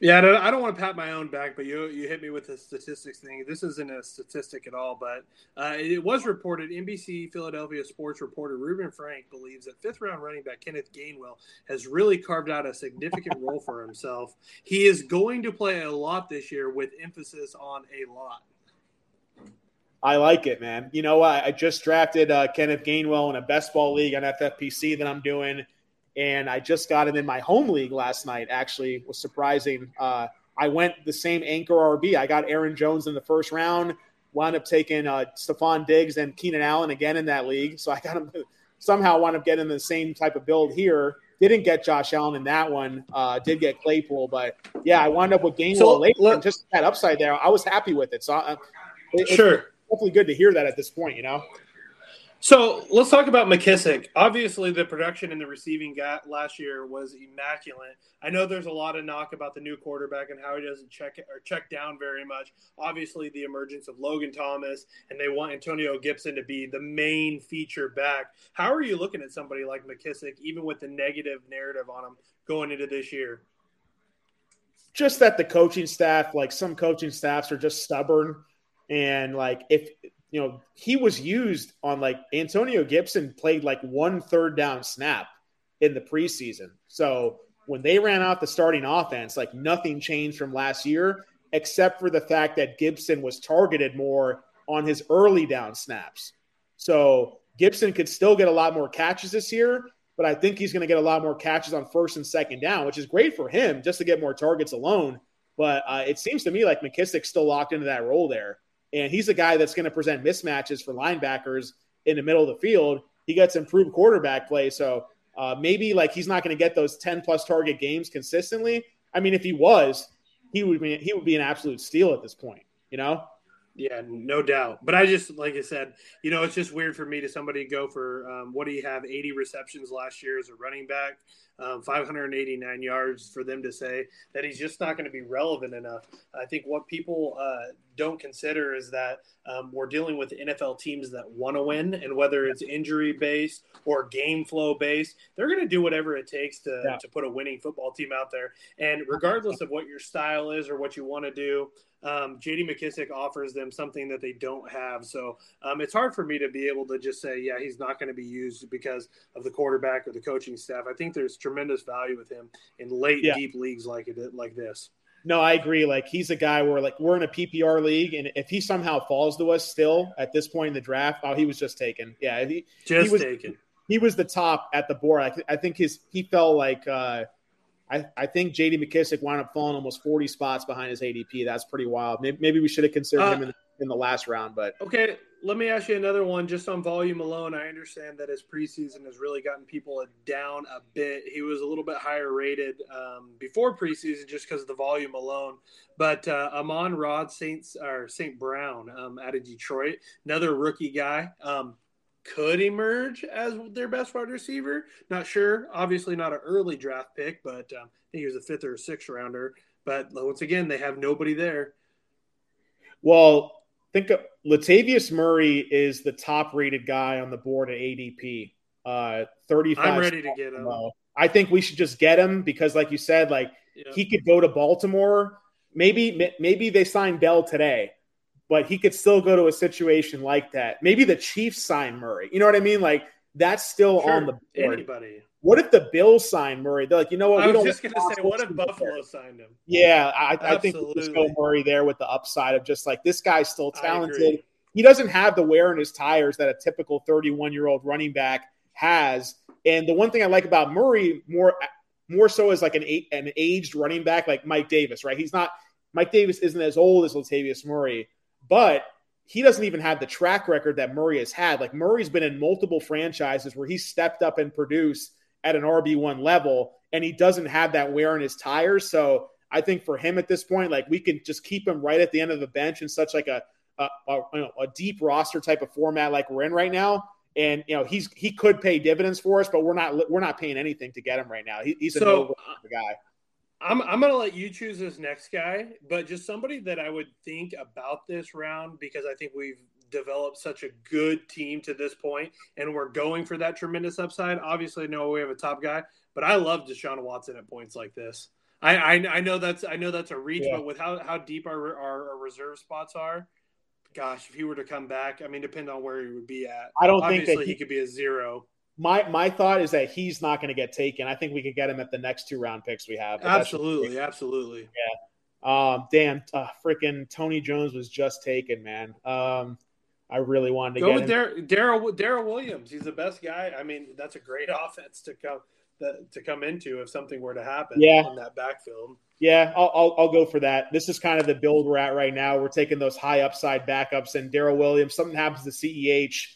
Yeah, I don't want to pat my own back, but you you hit me with the statistics thing. This isn't a statistic at all, but uh, it was reported. NBC Philadelphia sports reporter Reuben Frank believes that fifth round running back Kenneth Gainwell has really carved out a significant [laughs] role for himself. He is going to play a lot this year, with emphasis on a lot. I like it, man. You know what? I just drafted uh, Kenneth Gainwell in a best ball league on FFPC that I'm doing and I just got him in my home league last night. Actually, was surprising. Uh, I went the same anchor RB. I got Aaron Jones in the first round. Wound up taking uh, Stefon Diggs and Keenan Allen again in that league. So I got him somehow wound up getting the same type of build here. Didn't get Josh Allen in that one. Uh, did get Claypool, but yeah, I wound up with Gainwell so, late. Look, just that upside there, I was happy with it. So uh, it, sure, it's definitely good to hear that at this point. You know. So let's talk about McKissic. Obviously, the production in the receiving last year was immaculate. I know there's a lot of knock about the new quarterback and how he doesn't check or check down very much. Obviously, the emergence of Logan Thomas and they want Antonio Gibson to be the main feature back. How are you looking at somebody like McKissic, even with the negative narrative on him going into this year? Just that the coaching staff, like some coaching staffs, are just stubborn and like if you know, he was used on like Antonio Gibson played like one third down snap in the preseason. So when they ran out the starting offense, like nothing changed from last year, except for the fact that Gibson was targeted more on his early down snaps. So Gibson could still get a lot more catches this year, but I think he's going to get a lot more catches on first and second down, which is great for him just to get more targets alone. But uh, it seems to me like McKissic's still locked into that role there. And he's a guy that's going to present mismatches for linebackers in the middle of the field. He gets improved quarterback play. So uh, maybe like he's not going to get those 10 plus target games consistently. I mean, if he was, he would be, he would be an absolute steal at this point, you know? Yeah, no doubt. But I just, like I said, you know, it's just weird for me to somebody go for um, what do you have, 80 receptions last year as a running back, um, 589 yards for them to say that he's just not going to be relevant enough. I think what people uh, don't consider is that um, we're dealing with NFL teams that want to win, and whether it's injury based or game flow based, they're going to do whatever it takes to, yeah. to put a winning football team out there. And regardless of what your style is or what you want to do, um, JD McKissic offers them something that they don't have. So um, it's hard for me to be able to just say, yeah, he's not going to be used because of the quarterback or the coaching staff. I think there's tremendous value with him in late, yeah. deep leagues like it, like this. No, I agree. Like he's a guy where like we're in a PPR league, and if he somehow falls to us still at this point in the draft, oh, he was just taken. Yeah, he just he was, taken. He was the top at the board. I, I think his he fell like uh, I, I think J.D. McKissic wound up falling almost forty spots behind his ADP. That's pretty wild. Maybe, maybe we should have considered uh, him in the, in the last round, but okay let me ask you another one just on volume alone. I understand that his preseason has really gotten people down a bit. He was a little bit higher rated um, before preseason just because of the volume alone. But uh, Amon-Ra Saints or St. Brown um, out of Detroit, another rookie guy, um, could emerge as their best wide receiver. Not sure. Obviously, not an early draft pick, but um, I think he was a fifth or a sixth rounder. But once again, they have nobody there. Well, think of, Latavius Murray is the top rated guy on the board at ADP. Uh, 35. I'm ready to get him. Low. I think we should just get him because, like you said, like yeah. he could go to Baltimore. Maybe maybe they sign Bell today, but he could still go to a situation like that. Maybe the Chiefs sign Murray. You know what I mean? Like that's still sure. on the board. Anybody. What if the Bills signed Murray? They're like, you know what? I we was just going to say, what if Buffalo there. signed him? Yeah, I, I think just go Murray there with the upside of just like this guy's still talented. He doesn't have the wear in his tires that a typical 31 year old running back has. And the one thing I like about Murray more more so as like an an aged running back like Mike Davis, right? He's not Mike Davis isn't as old as Latavius Murray, but he doesn't even have the track record that Murray has had. Like Murray's been in multiple franchises where he stepped up and produced at an RB1 level, and he doesn't have that wear in his tires. So I think for him at this point, like we can just keep him right at the end of the bench in such like a a, a, a deep roster type of format like we're in right now, and you know he's he could pay dividends for us, but we're not we're not paying anything to get him right now. He, he's a so, guy. I'm I'm gonna let you choose this next guy, but just somebody that I would think about this round because I think we've developed such a good team to this point, and we're going for that tremendous upside. Obviously, no, we have a top guy, but I love Deshaun Watson at points like this. I I, I know that's I know that's a reach, yeah. but with how, how deep our, our, our reserve spots are, gosh, if he were to come back, I mean, depend on where he would be at. I don't Obviously, think that he, he could be a zero. My my thought is that he's not going to get taken. I think we could get him at the next two round picks we have. Absolutely, absolutely. Yeah. Um, damn, uh, freaking Tony Jones was just taken, man. Um, I really wanted to go with Daryl Darrel Williams. He's the best guy. I mean, that's a great [laughs] offense to come to come into if something were to happen. Yeah. in that backfield. Yeah, I'll, I'll, I'll go for that. This is kind of the build we're at right now. We're taking those high upside backups and Darrel Williams. Something happens to CEH.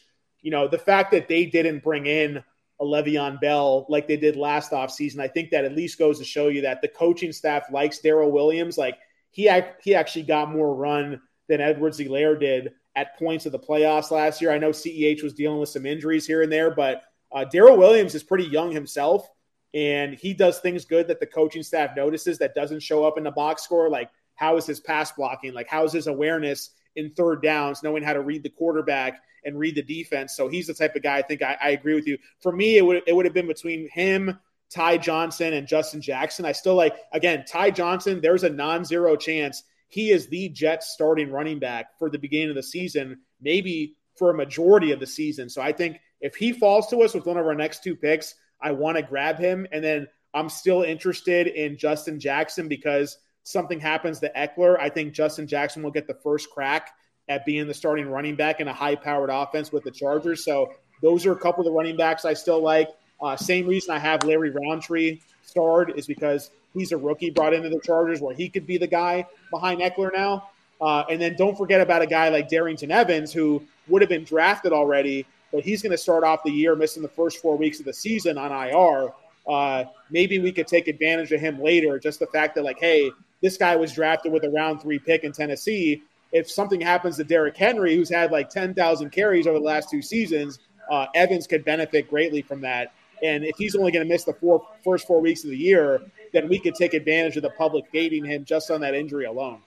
You know, the fact that they didn't bring in a Le'Veon Bell like they did last offseason, I think that at least goes to show you that the coaching staff likes Darrel Williams. Like he he actually got more run than Edwards-Helaire did at points of the playoffs last year. I know CEH was dealing with some injuries here and there, but uh, Darrel Williams is pretty young himself and he does things good that the coaching staff notices that doesn't show up in the box score. Like how is his pass blocking? Like how is his awareness in third downs, knowing how to read the quarterback and read the defense? So he's the type of guy. I think I, I agree with you. For me, it would it would have been between him. Ty Johnson and Justin Jackson. I still like, again, Ty Johnson, there's a non zero chance he is the Jets starting running back for the beginning of the season, maybe for a majority of the season. So I think if he falls to us with one of our next two picks, I want to grab him. And then I'm still interested in Justin Jackson because something happens to Ekeler. I think Justin Jackson will get the first crack at being the starting running back in a high powered offense with the Chargers. So those are a couple of the running backs I still like. Uh, same reason I have Larry Rountree starred is because he's a rookie brought into the Chargers where he could be the guy behind Ekeler now. Uh, and then don't forget about a guy like Darrynton Evans who would have been drafted already but he's going to start off the year missing the first four weeks of the season on IR. Uh, maybe we could take advantage of him later. Just the fact that, like, hey, this guy was drafted with a round three pick in Tennessee. If something happens to Derrick Henry, who's had like 10,000 carries over the last two seasons, uh, Evans could benefit greatly from that. And if he's only going to miss the four, first four weeks of the year, then we could take advantage of the public hating him just on that injury alone.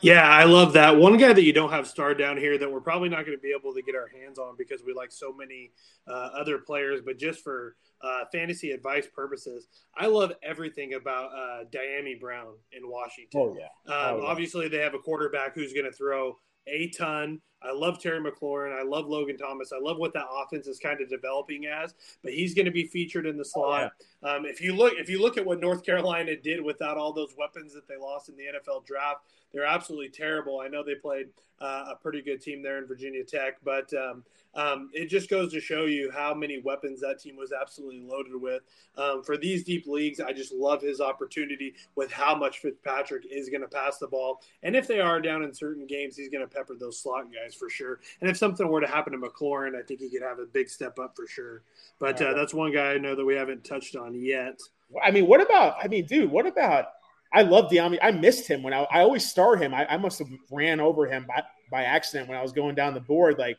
Yeah, I love that. One guy that you don't have starred down here that we're probably not going to be able to get our hands on because we like so many uh, other players, but just for uh, fantasy advice purposes, I love everything about uh, Dyami Brown in Washington. Oh, yeah. Um, oh, yeah. Obviously, they have a quarterback who's going to throw a ton. I love Terry McLaurin. I love Logan Thomas. I love what that offense is kind of developing as. But he's going to be featured in the slot. Oh, yeah. um, if you look, if you look at what North Carolina did without all those weapons that they lost in the NFL draft, they're absolutely terrible. I know they played uh, a pretty good team there in Virginia Tech, but um, um, it just goes to show you how many weapons that team was absolutely loaded with. Um, for these deep leagues, I just love his opportunity with how much Fitzpatrick is going to pass the ball. And if they are down in certain games, he's going to pepper those slot guys for sure. And if something were to happen to McLaurin, I think he could have a big step up for sure. But uh, that's one guy I know that we haven't touched on yet. I mean, what about? I mean, dude, what about? I love Dyami. I missed him when I, I always start him. I, I must have ran over him by, by accident when I was going down the board. Like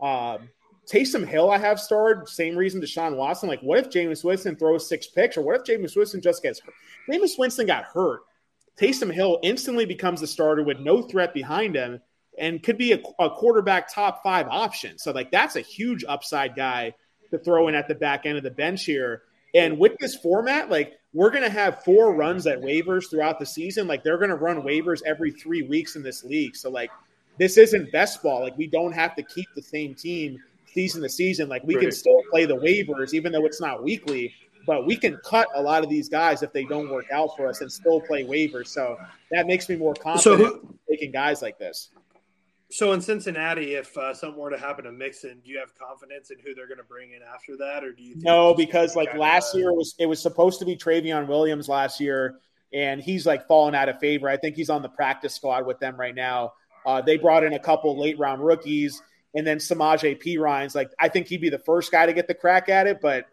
um, Taysom Hill, I have starred. Same reason Deshaun Watson. Like, what if Jameis Winston throws six picks, or what if Jameis Winston just gets hurt? Jameis Winston got hurt. Taysom Hill instantly becomes a starter with no threat behind him and could be a, a, quarterback top five option. So, like, that's a huge upside guy to throw in at the back end of the bench here. And with this format, like, we're going to have four runs at waivers throughout the season. Like, they're going to run waivers every three weeks in this league. So, like, this isn't best ball. Like we don't have to keep the same team season to season. Like we right. can still play the waivers, even though it's not weekly. But we can cut a lot of these guys if they don't work out for us and still play waivers. So that makes me more confident so who, taking guys like this. So in Cincinnati, if uh, something were to happen to Mixon, do you have confidence in who they're going to bring in after that, or do you? no, because like last year was it was supposed to be Trayveon Williams last year, and he's like fallen out of favor. I think he's on the practice squad with them right now. Uh, they brought in a couple late round rookies, and then Samaje Perine's like I think he'd be the first guy to get the crack at it, but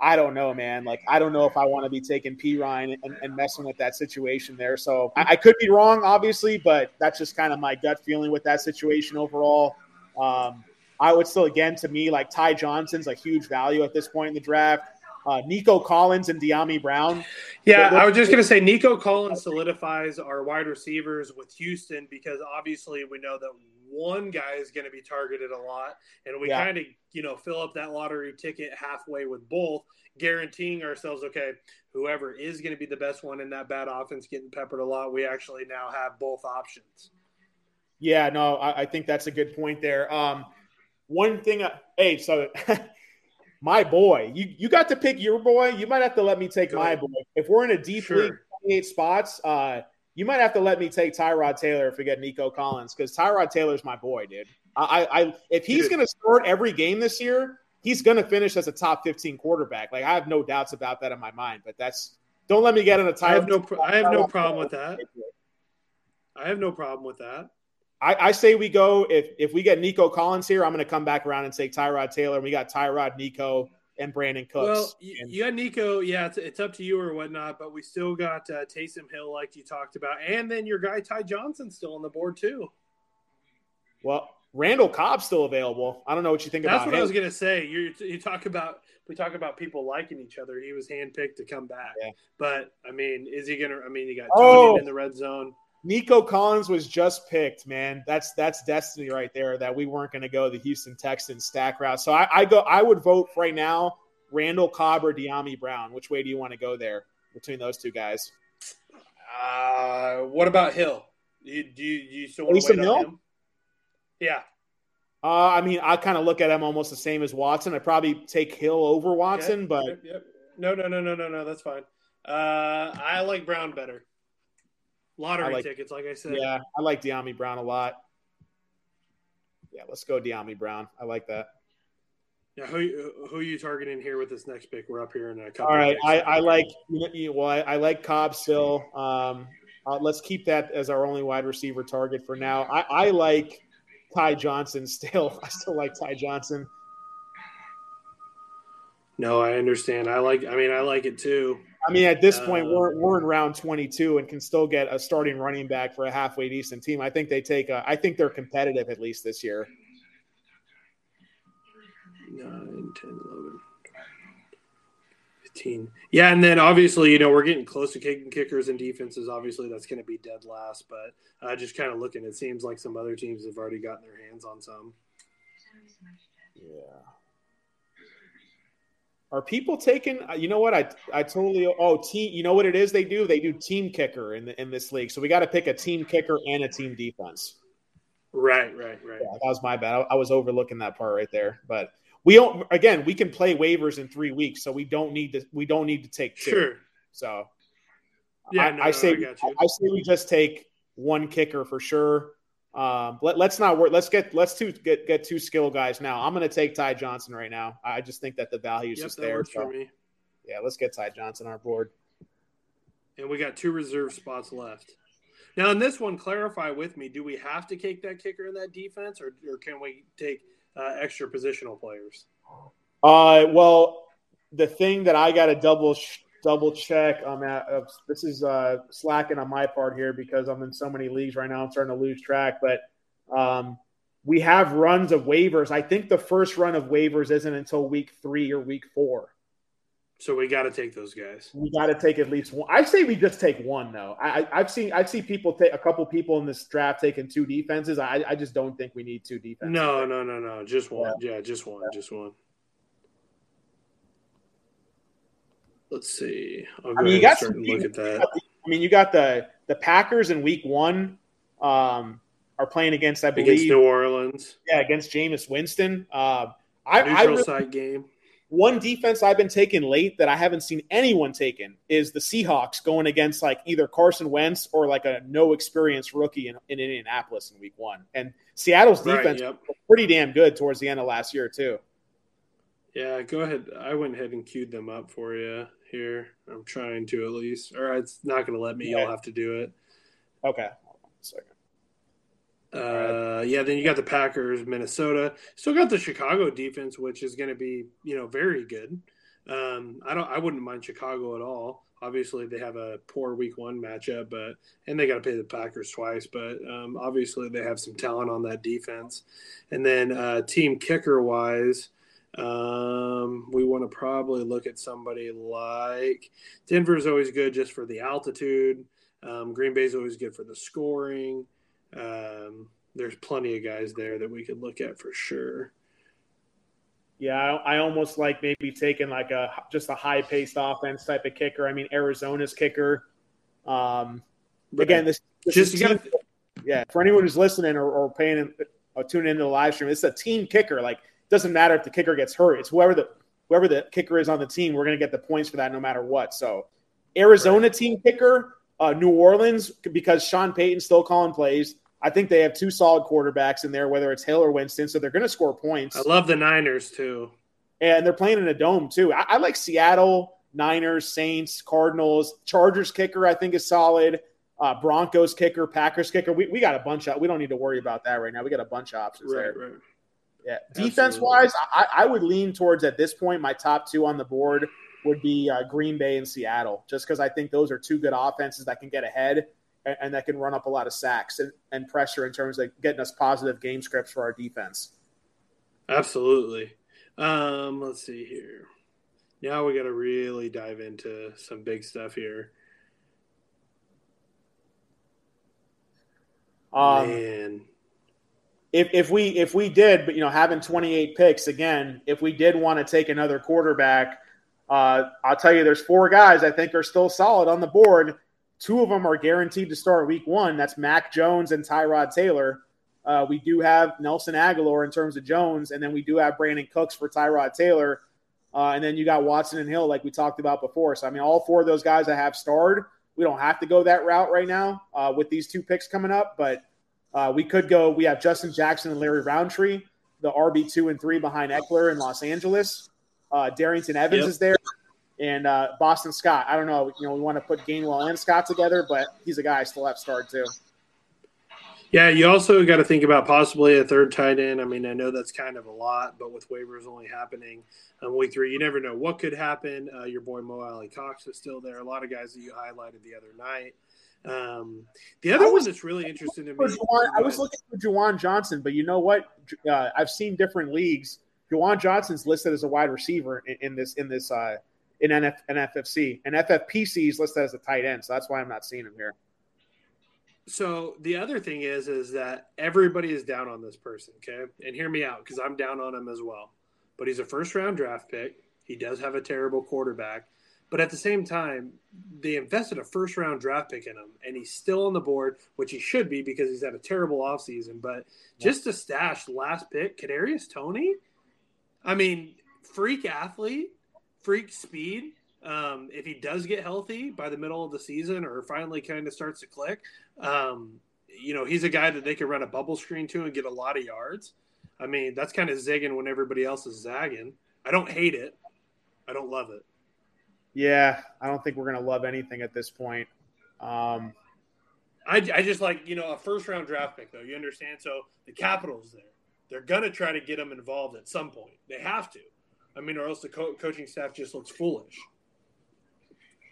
I don't know, man. Like I don't know if I want to be taking Perine and, and, messing with that situation there. So I, I, could be wrong, obviously, but that's just kind of my gut feeling with that situation overall. Um, I would still, again, to me, like Ty Johnson's a huge value at this point in the draft. Uh, Nico Collins and Dyami Brown. Yeah, I was just going to say Nico Collins solidifies our wide receivers with Houston because obviously we know that one guy is going to be targeted a lot, and we yeah. kind of you know fill up that lottery ticket halfway with both, guaranteeing ourselves okay, whoever is going to be the best one in that bad offense getting peppered a lot, we actually now have both options. Yeah, no, I, I think that's a good point there. Um, one thing, uh, hey, so [laughs] my boy, you you got to pick your boy. You might have to let me take my boy. If we're in a deep sure. league, 28 spots, uh, you might have to let me take Tyrod Taylor if we get Nico Collins because Tyrod Taylor's my boy, dude. I, I if he's going to start every game this year, he's going to finish as a top 15 quarterback. Like I have no doubts about that in my mind. But that's don't let me get in a tie. I have no I have no problem with that. I have no problem with that. I, I, say we go if if we get Nico Collins here, I'm going to come back around and take Tyrod Taylor. We got Tyrod, Nico, and Brandon Cooks. Well, and, you got Nico. Yeah, it's, it's up to you or whatnot, but we still got uh, Taysom Hill, like you talked about, and then your guy Ty Johnson still on the board too. Well, Randall Cobb's still available. I don't know what you think That's about. That's what I was gonna say. You you talk about we talk about people liking each other. He was handpicked to come back, yeah. but I mean, is he gonna? I mean, you got oh. in the red zone. Nico Collins was just picked, man. That's that's destiny right there. That we weren't going to go the Houston Texans stack route. So I, I, go. I would vote right now. Randall Cobb or Dyami Brown. Which way do you want to go there between those two guys? Uh, what about Hill? Do you, do you, do you still want to wait Hill? Yeah. Uh, I mean, I kind of look at him almost the same as Watson. I probably take Hill over Watson, but yep, yep. no, no, no, no, no, no. That's fine. Uh, I like Brown better lottery like, tickets, like I said. Yeah, I like Dyami Brown a lot. Yeah, let's go Dyami Brown. I like that. Yeah, who who are you targeting here with this next pick? We're up here in a couple. All right, I, I like well, I, I like Cobb still. Um, uh, let's keep that as our only wide receiver target for now. I, I like Ty Johnson still. [laughs] I still like Ty Johnson. No, I understand. I like. I mean, I like it too. I mean, at this point, uh, we're we're in round 22 and can still get a starting running back for a halfway decent team. I think they take. A, I think they're competitive at least this year. 9, 10, 11, 15. Yeah, and then obviously, you know, we're getting close to kicking kickers and defenses. Obviously, that's going to be dead last. But uh, just kind of looking, it seems like some other teams have already gotten their hands on some. Yeah. Are people taking? Uh, you know what? I I totally. Oh, team. You know what it is? They do. They do team kicker in the, in this league. So we got to pick a team kicker and a team defense. Right, right, right. Yeah, that was my bad. I, I, was overlooking that part right there. But we don't. Again, we can play waivers in three weeks, so we don't need to. We don't need to take two. Sure. So. Yeah, I, no, I say I, I say we just take one kicker for sure. Um, let, us not work. Let's get let's two get get two skill guys now. I'm going to take Ty Johnson right now. I just think that the value is yep, just there. So, yeah, let's get Ty Johnson on our board. And we got two reserve spots left. Now, in this one, clarify with me: Do we have to take that kicker in that defense, or, or can we take uh, extra positional players? Uh, well, the thing that I got to double sh- double check. I'm at uh, this is uh, slacking on my part here because I'm in so many leagues right now. I'm starting to lose track, but um, we have runs of waivers. I think the first run of waivers isn't until week three or week four. So we got to take those guys. We got to take at least one. I say we just take one though. I, have seen I've seen people take a couple people in this draft taking two defenses. I, I just don't think we need two defenses. No, no, no, no. Just one. Yeah, yeah just one. Yeah. Just one. Let's see. I'll I mean, you got some, look at that. I mean, you got the the Packers in Week One um, are playing against, I believe, against New Orleans. Yeah, against Jameis Winston. Uh, I, Neutral I really, site game. One defense I've been taking late that I haven't seen anyone taken is the Seahawks going against like either Carson Wentz or like a no experience rookie in, in Indianapolis in Week One. And Seattle's defense right, yep. was pretty damn good towards the end of last year too. Yeah, go ahead. I went ahead and queued them up for you here. I'm trying to at least, or it's not going to let me. Yeah. You'll have to do it. Okay. second. Uh, yeah, then you got the Packers, Minnesota. Still got the Chicago defense, which is going to be, you know, very good. Um, I don't, I wouldn't mind Chicago at all. Obviously, they have a poor Week One matchup, but and they got to pay the Packers twice. But um, obviously, they have some talent on that defense. And then uh, team kicker wise, um, we want to probably look at somebody like Denver is always good just for the altitude. Um, Green Bay is always good for the scoring. Um, there's plenty of guys there that we could look at for sure. Yeah, I, I, almost like maybe taking like a just a high paced offense type of kicker. I mean, Arizona's kicker. Um, again, this, this just team, gotta... yeah. For anyone who's listening or, or paying or tuning into the live stream, it's a team kicker. Like, doesn't matter if the kicker gets hurt. It's whoever the whoever the kicker is on the team. We're going to get the points for that no matter what. So, Arizona right. team kicker, uh, New Orleans because Sean Payton's still calling plays. I think they have two solid quarterbacks in there, whether it's Hill or Winston, so they're going to score points. I love the Niners too, and they're playing in a dome too. I, I like Seattle, Niners, Saints, Cardinals, Chargers kicker. I think is solid. Uh, Broncos kicker, Packers kicker. We, we got a bunch of. We don't need to worry about that right now. We got a bunch of options right, there. Right. Yeah. Defense wise, I, I would lean towards at this point my top two on the board would be uh, Green Bay and Seattle, just because I think those are two good offenses that can get ahead and, and that can run up a lot of sacks and, and pressure in terms of getting us positive game scripts for our defense. Absolutely. Um, let's see here. Now we got to really dive into some big stuff here. Um, Man. If, if we if we did, but you know, having 28 picks again, if we did want to take another quarterback, uh, I'll tell you, there's four guys I think are still solid on the board Two of them are guaranteed to start week one. That's Mac Jones and Tyrod Taylor. Uh, we do have Nelson Agholor in terms of Jones, and then we do have Brandin Cooks for Tyrod Taylor. Uh, and then you got Watson and Hill, like we talked about before. So, I mean, all four of those guys I have starred. We don't have to go that route right now uh, with these two picks coming up, but uh, we could go. We have Justin Jackson and Larry Rountree, the RB2 and 3 behind Ekeler in Los Angeles. Uh, Darrynton Evans yep. is there and uh, Boston Scott. I don't know. You know, we want to put Gainwell and Scott together, but he's a guy I still have starred too. Yeah, you also got to think about possibly a third tight end. I mean, I know that's kind of a lot, but with waivers only happening on week three, you never know what could happen. Uh, your boy Mo Alie-Cox is still there. A lot of guys that you highlighted the other night. Um, the other was, one that's really interesting to me. Juwan, I was looking for Juwan Johnson, but you know what? Uh, I've seen different leagues. Juwan Johnson's listed as a wide receiver in, in this in this uh, in NF, NFFC. And FFPC is listed as a tight end, so that's why I'm not seeing him here. So the other thing is, is that everybody is down on this person. Okay, and hear me out because I'm down on him as well. But he's a first round draft pick. He does have a terrible quarterback, but at the same time, they invested a first round draft pick in him, and he's still on the board, which he should be because he's had a terrible offseason. But just to stash last pick, Kadarius Toney, I mean, freak athlete freak speed. Um, if he does get healthy by the middle of the season or finally kind of starts to click, um, you know, he's a guy that they could run a bubble screen to and get a lot of yards. I mean, that's kind of zigging when everybody else is zagging. I don't hate it. I don't love it. Yeah, I don't think we're going to love anything at this point. Um, I, I just like, you know, a first round draft pick, though. You understand? So the Capitals there, they're going to try to get him involved at some point. They have to. I mean, or else the co- coaching staff just looks foolish.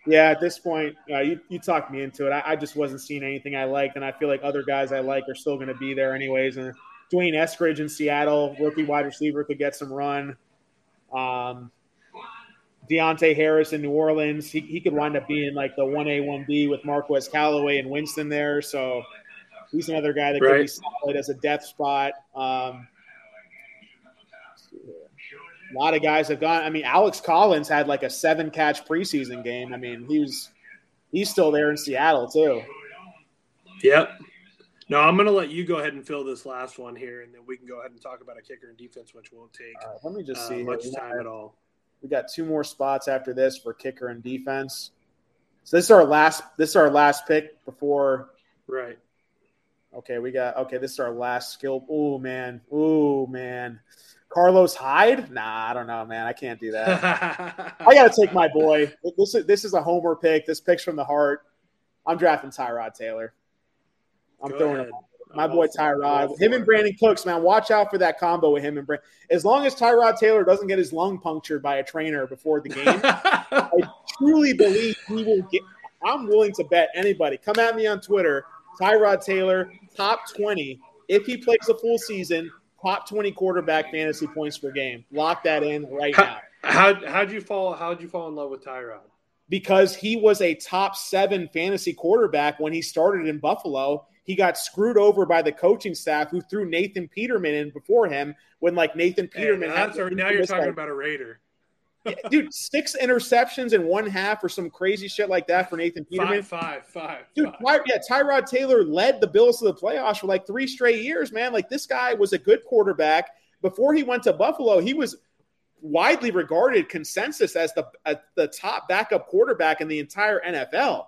Yeah, at this point, uh, you, you talked me into it. I, I, just wasn't seeing anything I liked, and I feel like other guys I like are still going to be there anyways. And D'Wayne Eskridge in Seattle, rookie wide receiver, could get some run. Um, Deonte Harris in New Orleans, he, he could wind up being like the 1A, 1B with Marquez Callaway and Winston there. So he's another guy that right. could be solid as a depth spot. Um, a lot of guys have gone. I mean, Alex Collins had like a seven catch preseason game. I mean, he was he's still there in Seattle too. Yep. No, I'm going to let you go ahead and fill this last one here, and then we can go ahead and talk about a kicker and defense, which won't take right, let me just uh, see much time at all. We got two more spots after this for kicker and defense. So this is our last. This is our last pick before. Right. Okay, we got. Okay, this is our last skill. Oh man. Oh man. Carlos Hyde? Nah, I don't know, man. I can't do that. [laughs] I got to take my boy. This is this is a homer pick. This pick's from the heart. I'm drafting Tyrod Taylor. I'm Go throwing ahead. him My boy Tyrod. Him and Brandin Cooks, man. Watch out for that combo with him and Brandin. As long as Tyrod Taylor doesn't get his lung punctured by a trainer before the game, [laughs] I truly believe he will get. I'm willing to bet anybody. Come at me on Twitter. Tyrod Taylor, top 20. If he plays a full season, top 20 quarterback fantasy points per game. Lock that in right now. How how'd you fall? How'd you fall in love with Tyrod? Because he was a top seven fantasy quarterback when he started in Buffalo. He got screwed over by the coaching staff who threw Nathan Peterman in before him when like Nathan Peterman. Hey, I'm sorry, now you're talking like, about a Raider. dude, six interceptions in one half or some crazy shit like that for Nathan Peterman. Five, five, five. Dude, five. yeah, Tyrod Taylor led the Bills to the playoffs for like three straight years, man. Like this guy was a good quarterback. Before he went to Buffalo, he was widely regarded consensus as the the top backup quarterback in the entire NFL.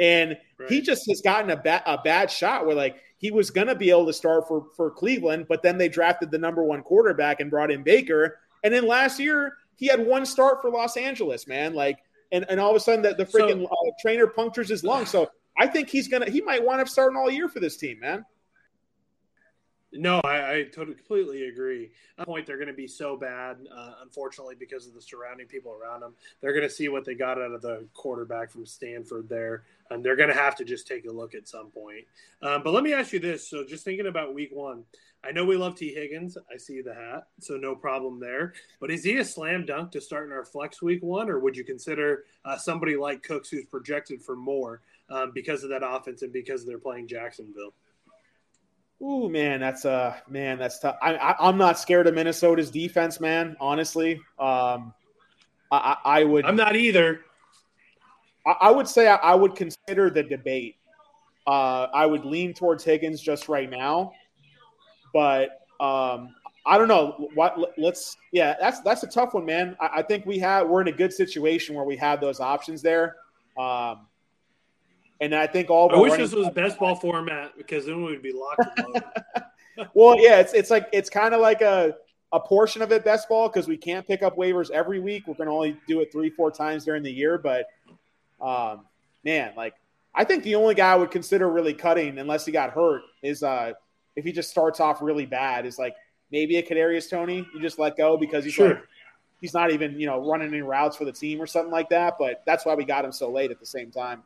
And right. he just has gotten a, ba- a bad shot where like he was going to be able to start for for Cleveland, but then they drafted the number one quarterback and brought in Baker. And then last year he had one start for Los Angeles, man. Like, and, and all of a sudden the, the freaking so, uh, trainer punctures his lung. So I think he's gonna he might wind up starting all year for this team, man. No, I, I totally completely agree. At the point they're going to be so bad, uh, unfortunately, because of the surrounding people around them. They're going to see what they got out of the quarterback from Stanford there, and they're going to have to just take a look at some point. Um, but let me ask you this: so, just thinking about Week One, I know we love Tee Higgins. I see the hat, so no problem there. But is he a slam dunk to start in our flex Week One, or would you consider uh, somebody like Cooks who's projected for more um, because of that offense and because they're playing Jacksonville? Ooh, man, that's uh, man, that's tough. I, I, am not scared of Minnesota's defense, man. Honestly, um, I, I would. I'm not either. I, I would say I, I, would consider the debate. Uh, I would lean towards Higgins just right now, but um, I don't know. What? Let's. Yeah, that's that's a tough one, man. I, I think we have we're in a good situation where we have those options there. Um, and I think all. I wish this was best ball format because then we would be locked. [laughs] well, yeah, it's it's like it's kind of like a a portion of it best ball because we can't pick up waivers every week. We're going to only do it three four times during the year. But um, man, like I think the only guy I would consider really cutting unless he got hurt is uh if he just starts off really bad is like maybe a Kadarius Toney You just let go because he's sure. like he's not even you know running any routes for the team or something like that. But that's why we got him so late at the same time.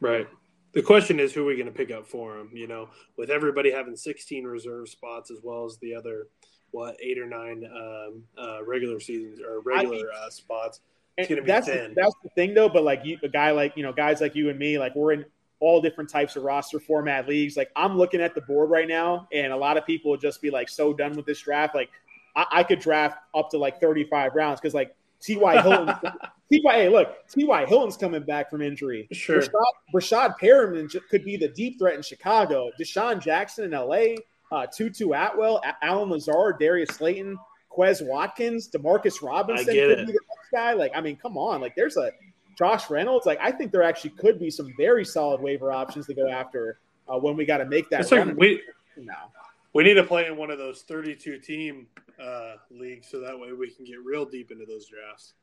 Right. The question is who are we going to pick up for him? You know, with everybody having 16 reserve spots as well as the other what eight or nine um, uh, regular seasons or regular I, uh, spots. It's going to be that's thin. The, that's the thing, though. But like you, a guy like you know, guys like you and me, like we're in all different types of roster format leagues. Like I'm looking at the board right now, and a lot of people would just be like so done with this draft. Like I, I could draft up to like 35 rounds because like T.Y. Hilton. [laughs] T.Y. Hey, look, T.Y. Hilton's coming back from injury. Sure. Breshad, Breshad Perriman could be the deep threat in Chicago. DeSean Jackson in L.A., uh, Tutu Atwell, Allen Lazard, Darius Slayton, Quez Watkins, Demarcus Robinson could be the next guy. Like, I mean, come on. Like, there's a Josh Reynolds. Like, I think there actually could be some very solid waiver options to go after uh, when we got to make that. Like now. We need to play in one of those 32 team uh, league, so that way we can get real deep into those drafts.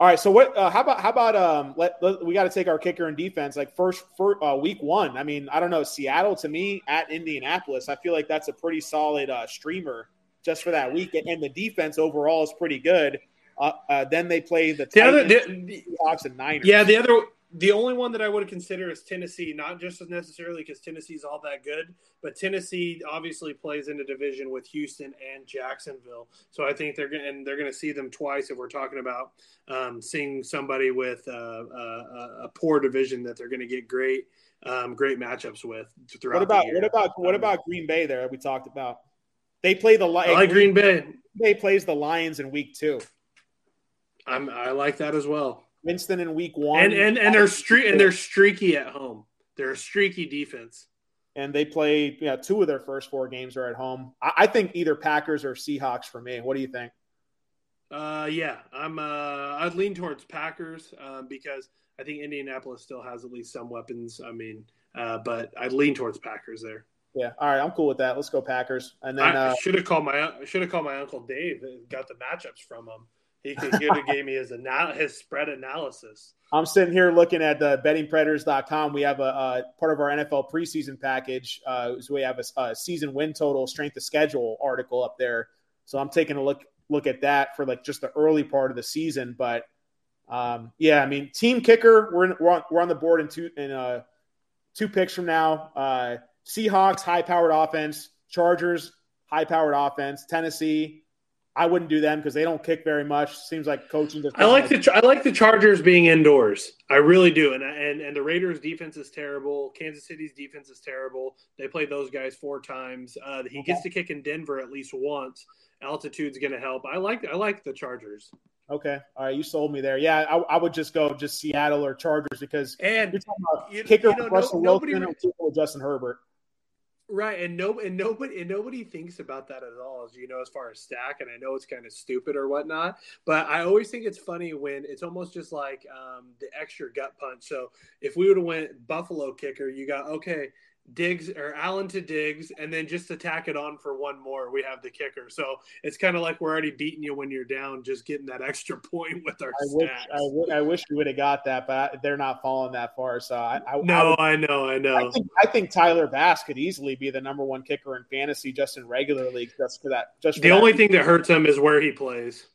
All right, so what? Uh, how about how about um? Let, let we got to take our kicker and defense like first for uh, week one. I mean, I don't know Seattle to me at Indianapolis. I feel like that's a pretty solid uh, streamer just for that week, and the defense overall is pretty good. Uh, uh, then they play the, the Titans, other the, Seahawks, and Niners. Yeah, the other the only one that I would consider is Tennessee, not just as necessarily because Tennessee's all that good, but Tennessee obviously plays in a division with Houston and Jacksonville. So I think they're going and they're going to see them twice if we're talking about um, seeing somebody with uh, uh, a poor division that they're going to get great um, great matchups with throughout. What about what about what um, about Green Bay? There we talked about. They play the I like Green, Green Bay. Bay plays the Lions in week two. I'm, I like that as well. Winston in week one, and and, and they're streak and they're streaky at home. They're a streaky defense, and they play. Yeah, two of their first four games are at home. I, I think either Packers or Seahawks for me. What do you think? Uh, yeah, I'm. Uh, I'd lean towards Packers uh, because I think Indianapolis still has at least some weapons. I mean, uh, but I'd lean towards Packers there. Yeah, all right, I'm cool with that. Let's go Packers. And then I uh, should have called my should have called my uncle Dave and got the matchups from him He could, gave me his anal- his spread analysis. I'm sitting here looking at the bettingpredators.com. We have a, a part of our NFL preseason package. Uh, so we have a, a, season win total, strength of schedule article up there. So I'm taking a look look at that for like just the early part of the season. But um, yeah, I mean, team kicker, we're in, we're, on, we're on the board in two in uh, two picks from now. Uh, Seahawks, high powered offense. Chargers, high powered offense. Tennessee, I wouldn't do them because they don't kick very much. Seems like coaching. I like the I like the Chargers being indoors. I really do, and and and the Raiders' defense is terrible. Kansas City's defense is terrible. They played those guys four times. Uh, he gets to kick in Denver at least once. Altitude's going to help. I like I like the Chargers. Okay, all right, you sold me there. Yeah, I, I would just go just Seattle or Chargers because and you're talking about you, kicker you know, Russell no, Wilson or Justin Herbert. Right, and no, and nobody, and nobody thinks about that at all. As you know, as far as stack, and I know it's kind of stupid or whatnot, but I always think it's funny when it's almost just like um, the extra gut punch. So if we would have went Buffalo kicker, you got okay. Diggs or Allen to Diggs, and then just to tack it on for one more, we have the kicker. So it's kind of like we're already beating you when you're down, just getting that [laughs] extra point with our I stats. Wish, I, w- I wish we would have got that, but I, they're not falling that far. So I, I no, I, would, I, know, I know. I think, I think, Tyler Bass could easily be the number one kicker in fantasy, just in regular league, just for that. Just for the that. only thing that hurts him is where he plays.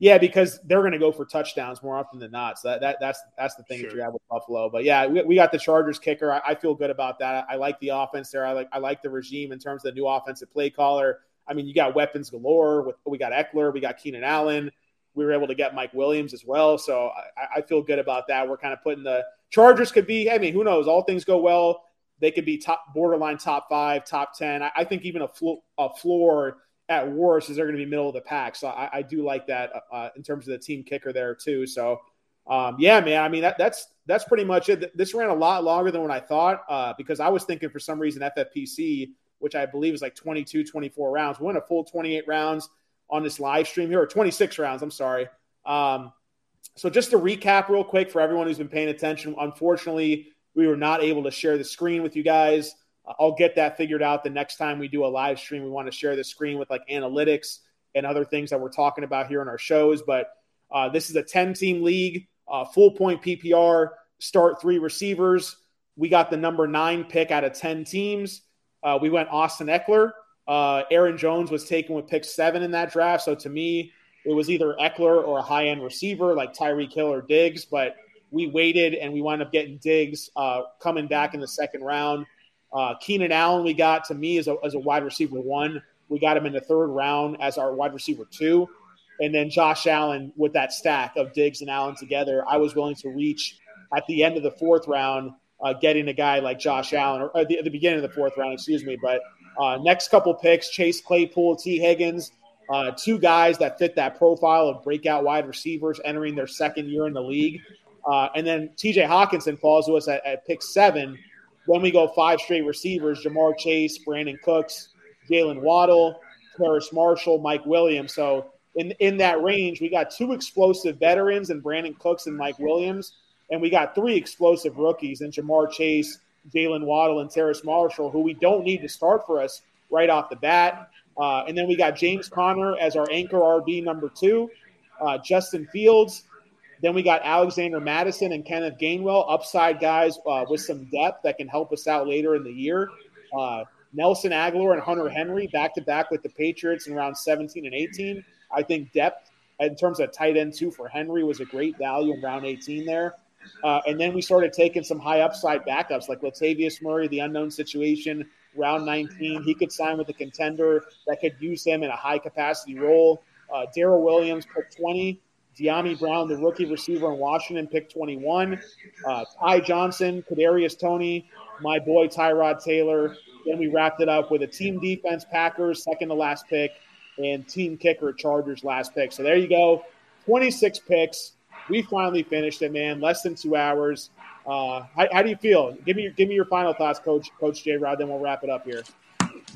Yeah, because they're going to go for touchdowns more often than not. So that, that that's that's the thing sure. that you have with Buffalo. But yeah, we, we got the Chargers kicker. I, I, feel good about that. I, I like the offense there. I like I like the regime in terms of the new offensive play caller. I mean, you got weapons galore. With we got Ekeler. we got Keenan Allen. We were able to get Mike Williams as well. So I, I feel good about that. We're kind of putting the Chargers could be. I mean, who knows? All things go well. They could be top borderline top five, top ten. I, think even a, flo- a floor at worst is they're going to be middle of the pack. So I, I do like that uh, in terms of the team kicker there too. So um, yeah, man. I mean that, that's that's pretty much it. This ran a lot longer than what I thought uh, because I was thinking for some reason FFPC, which I believe is like 22, 24 rounds, we went a full 28 rounds on this live stream here, or 26 rounds. I'm sorry. Um, so just to recap real quick for everyone who's been paying attention, unfortunately, we were not able to share the screen with you guys. I'll get that figured out the next time we do a live stream. We want to share the screen with like analytics and other things that we're talking about here in our shows. But uh, this is a 10 team league, uh, full point PPR, start three receivers. We got the number nine pick out of 10 teams. Uh, we went Austin Ekeler. Uh, Aaron Jones was taken with pick seven in that draft. So to me, it was either Eckler or a high end receiver like Tyreek Hill or Diggs. But we waited and we wound up getting Diggs uh, coming back in the second round. Uh, Keenan Allen, we got to me as a, as a wide receiver one. We got him in the third round as our wide receiver two. And then Josh Allen with that stack of Diggs and Allen together, I was willing to reach at the end of the fourth round, uh, getting a guy like Josh Allen, or at the, at the beginning of the fourth round, excuse me. But uh, next couple picks, Chase Claypool, Tee Higgins, uh, two guys that fit that profile of breakout wide receivers entering their second year in the league. Uh, and then TJ Hockenson falls to us at, at pick seven then we go five straight receivers Ja'Marr Chase, Brandin Cooks, Jaylen Waddle, Terrace Marshall, Mike Williams. So in, in that range, we got two explosive veterans and Brandin Cooks and Mike Williams. And we got three explosive rookies in Ja'Marr Chase, Jaylen Waddle, and Terrace Marshall, who we don't need to start for us right off the bat. Uh, and then we got James Conner as our anchor RB number two, uh, Justin Fields, then we got Alexander Mattison and Kenneth Gainwell, upside guys uh, with some depth that can help us out later in the year. Uh, Nelson Agholor and Hunter Henry back to back with the Patriots in round 17 and 18. I think depth in terms of tight end two for Henry was a great value in round 18 there. Uh, and then we started taking some high upside backups like Latavius Murray, the unknown situation, round 19. He could sign with a contender that could use him in a high capacity role. Uh, Darrel Williams, pick 20. Dyami Brown, the rookie receiver in Washington, pick 21. Uh, Ty Johnson, Kadarius Toney, my boy Tyrod Taylor. Then we wrapped it up with a team defense Packers, second to last pick, and team kicker Chargers last pick. So there you go, 26 picks. We finally finished it, man. Less than two hours. Uh, how, how, do you feel? Give me give me your final thoughts, Coach Coach J Rod. Then we'll wrap it up here.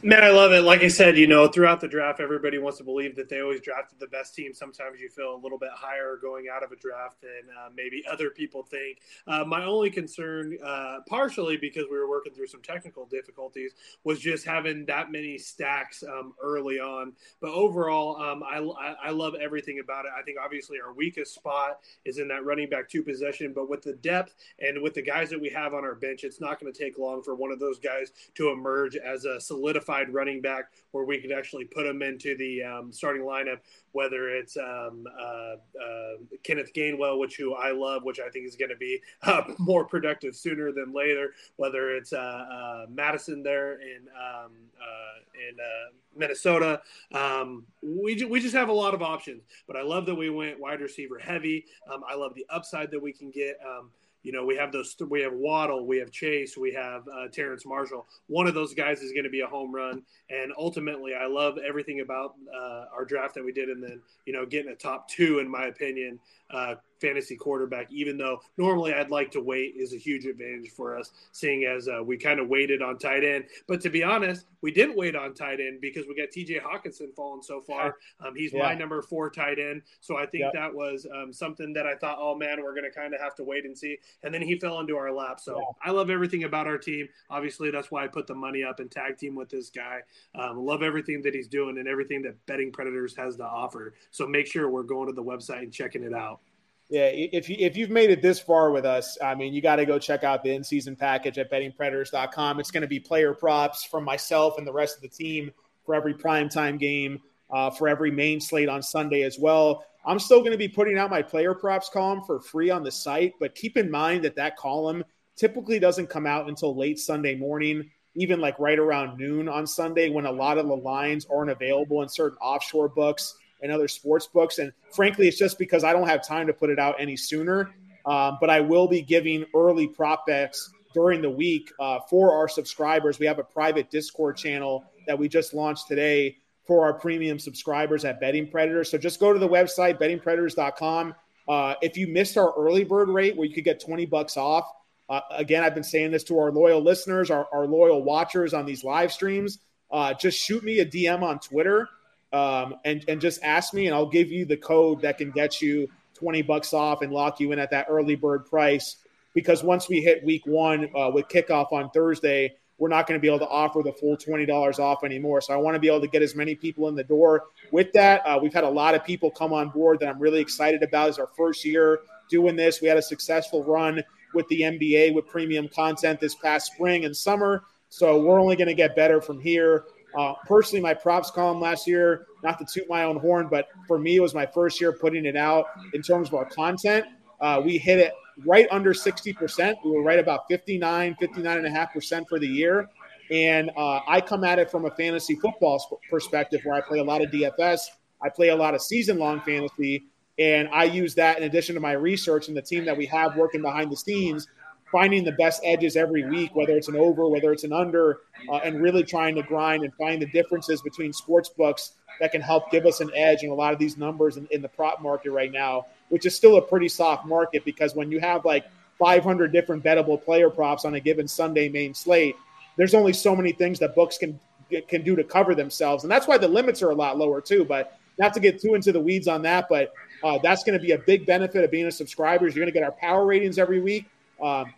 Man, I love it. Like I said, you know, throughout the draft, everybody wants to believe that they always drafted the best team. Sometimes you feel a little bit higher going out of a draft than uh, maybe other people think. Uh, my only concern, uh, partially because we were working through some technical difficulties, was just having that many stacks um, early on. But overall, um, I, I, love everything about it. I think obviously our weakest spot is in that running back two possession, but with the depth and with the guys that we have on our bench, it's not going to take long for one of those guys to emerge as a solidified running back where we could actually put him into the um, starting lineup, whether it's um, uh, uh, Kenneth Gainwell, which who I love, which I think is going to be uh, [laughs] more productive sooner than later, whether it's uh, uh, Mattison there in um, uh, in Minnesota. Um, we, we just have a lot of options, but I love that we went wide receiver heavy. Um, I love the upside that we can get. You know, we have those. We have Waddle, we have Chase, we have uh, Terrace Marshall. One of those guys is going to be a home run. And ultimately, I love everything about uh, our draft that we did, and then you know, getting a top two, in my opinion, uh, fantasy quarterback, even though normally I'd like to wait, is a huge advantage for us, seeing as uh, we kind of waited on tight end. But to be honest, we didn't wait on tight end because we got TJ Hockenson falling so far. Um, he's yeah. my number four tight end. So I think yep. that was um, something that I thought, oh man, we're going to kind of have to wait and see. And then he fell into our lap. So yeah. I love everything about our team. Obviously, that's why I put the money up and tag team with this guy. Um, love everything that he's doing and everything that Betting Predators has to offer. So make sure we're going to the website and checking it out. Yeah, if you, if you've made it this far with us, I mean, you got to go check out the in-season package at bettingpredators.com. It's going to be player props from myself and the rest of the team for every primetime game, uh, for every main slate on Sunday as well. I'm still going to be putting out my player props column for free on the site, but keep in mind that that column typically doesn't come out until late Sunday morning, even like right around noon on Sunday when a lot of the lines aren't available in certain offshore books and other sports books. And frankly, it's just because I don't have time to put it out any sooner. Um, but I will be giving early prop bets during the week uh, for our subscribers. We have a private Discord channel that we just launched today for our premium subscribers at Betting Predators. So just go to the website, bettingpredators.com. Uh, if you missed our early bird rate where you could get 20 bucks off, uh, again, I've been saying this to our loyal listeners, our, our loyal watchers on these live streams. Uh, just shoot me a DM on Twitter um, and and just ask me, and I'll give you the code that can get you twenty bucks off and lock you in at that early bird price. Because once we hit week one uh, with kickoff on Thursday, we're not going to be able to offer the full twenty dollars off anymore. So I want to be able to get as many people in the door with that. Uh, we've had a lot of people come on board that I'm really excited about. It's our first year doing this. We had a successful run with the NBA with premium content this past spring and summer. So we're only going to get better from here. Uh, personally, my props column last year, not to toot my own horn, but for me, it was my first year putting it out in terms of our content. Uh, we hit it right under 60%. We were right about 59, 59.5% for the year. And uh, I come at it from a fantasy football perspective where I play a lot of DFS, I play a lot of season long fantasy. And I use that in addition to my research and the team that we have working behind the scenes finding the best edges every week, whether it's an over, whether it's an under, uh, and really trying to grind and find the differences between sports books that can help give us an edge in a lot of these numbers in, in the prop market right now, which is still a pretty soft market because when you have like 500 different bettable player props on a given Sunday main slate, there's only so many things that books can can do to cover themselves, and that's why the limits are a lot lower too. But not to get too into the weeds on that, but uh, that's going to be a big benefit of being a subscriber. You're going to get our power ratings every week. Um,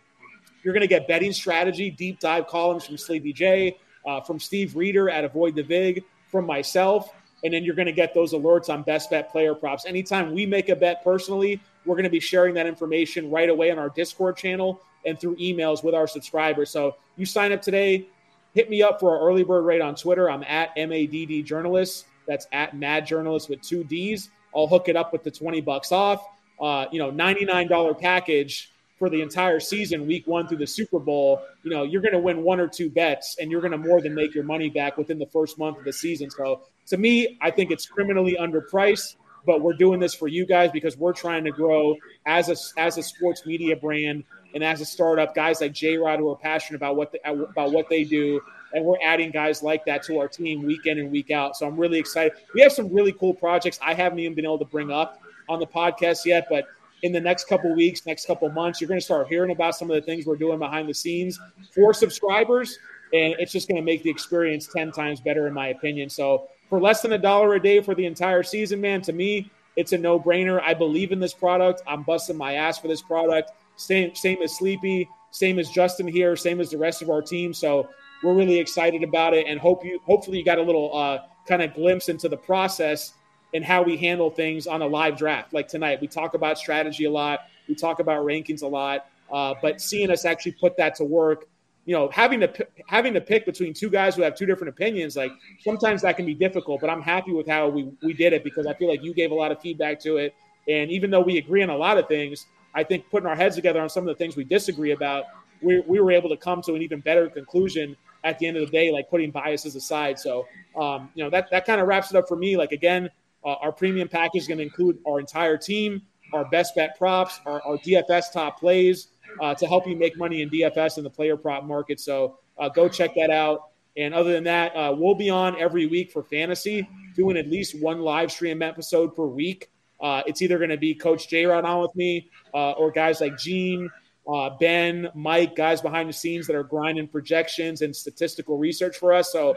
you're going to get betting strategy, deep dive columns from Sleepy J, uh, from Steve Reeder at Avoid the Vig, from myself. And then you're going to get those alerts on best bet player props. Anytime we make a bet personally, we're going to be sharing that information right away on our Discord channel and through emails with our subscribers. So you sign up today, hit me up for our early bird rate on Twitter. I'm at MADD Journalist. That's at Mad Journalist with two D's. I'll hook it up with the 20 bucks off. Uh, you know, $99 package for the entire season, week one through the Super Bowl, you know, you're going to win one or two bets and you're going to more than make your money back within the first month of the season. So to me, I think it's criminally underpriced, but we're doing this for you guys because we're trying to grow as a, as a sports media brand and as a startup, guys like J Rod who are passionate about what, the, about what they do. And we're adding guys like that to our team week in and week out. So I'm really excited. We have some really cool projects I haven't even been able to bring up on the podcast yet, but in the next couple weeks, next couple months, you're going to start hearing about some of the things we're doing behind the scenes for subscribers. and it's just going to make the experience 10 times better, in my opinion. So, for less than a dollar a day for the entire season, man, to me, it's a no brainer. I believe in this product. I'm busting my ass for this product. Same, same as Sleepy, same as Justin here, same as the rest of our team. So, we're really excited about it and hope you hopefully you got a little uh, kind of glimpse into the process and how we handle things on a live draft like tonight we talk about strategy a lot we talk about rankings a lot uh, but seeing us actually put that to work you know having to having to pick between two guys who have two different opinions like sometimes that can be difficult but i'm happy with how we, we did it because i feel like you gave a lot of feedback to it and even though we agree on a lot of things i think putting our heads together on some of the things we disagree about we, we were able to come to an even better conclusion at the end of the day, like putting biases aside. So, um, you know, that, that kind of wraps it up for me. Like, again, uh, our premium package is going to include our entire team, our best bet props, our, our DFS top plays uh, to help you make money in DFS and the player prop market. So, uh, go check that out. And other than that, uh, we'll be on every week for fantasy, doing at least one live stream episode per week. Uh, it's either going to be Coach J Rod on with me uh, or guys like Gene uh, Ben, Mike, guys behind the scenes that are grinding projections and statistical research for us. So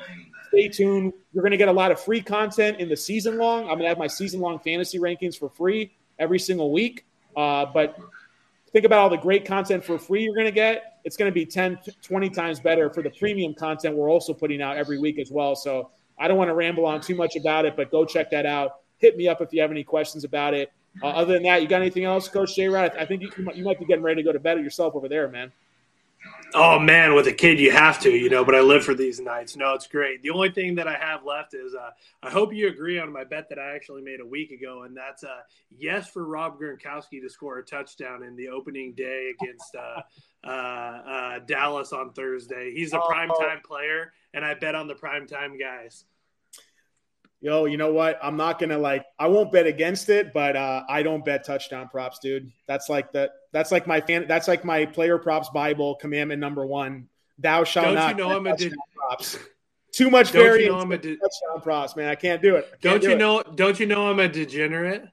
stay tuned. You're going to get a lot of free content in the season long. I'm going to have my season long fantasy rankings for free every single week. Uh, but think about all the great content for free you're going to get. It's going to be 10, 20 times better for the premium content we're also putting out every week as well. So I don't want to ramble on too much about it, but go check that out. Hit me up if you have any questions about it. Uh, other than that, you got anything else, Coach J. Rod? I think you, you might be getting ready to go to bed yourself over there, man. Oh man, with a kid you have to, you know. But I live for these nights. No, it's great. The only thing that I have left is uh, I hope you agree on my bet that I actually made a week ago, and that's uh, yes for Rob Gronkowski to score a touchdown in the opening day against uh, uh, uh Dallas on Thursday. He's a prime time player, and I bet on the prime time guys yo, you know what? I'm not gonna like. I won't bet against it, but uh, I don't bet touchdown props, dude. That's like the. That's like my fan. That's like my player props Bible commandment number one. Thou shalt don't not. You know I'm a de- props. Too much don't variance. You know I'm a de- touchdown props, man. I can't do it. Can't don't do you it. know? Don't you know I'm a degenerate?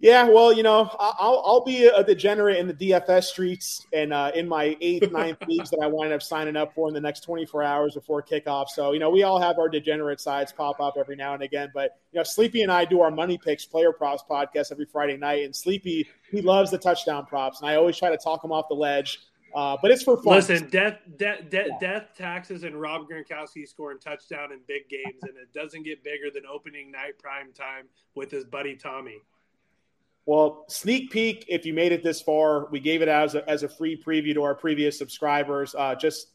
Yeah, well, you know, I'll I'll be a degenerate in the DFS streets and uh, in my eighth, [laughs] ninth leagues that I wind up signing up for in the next 24 hours before kickoff. So, you know, we all have our degenerate sides pop up every now and again. But you know, Sleepy and I do our money picks, player props podcast every Friday night, and Sleepy he loves the touchdown props, and I always try to talk him off the ledge. Uh, but it's for fun. Listen, death, death, death, yeah. death, taxes, and Rob Gronkowski scoring touchdown in big games, and it doesn't get bigger than opening night prime time with his buddy Tommy. Well, sneak peek, if you made it this far, we gave it as a, as a free preview to our previous subscribers. Uh, just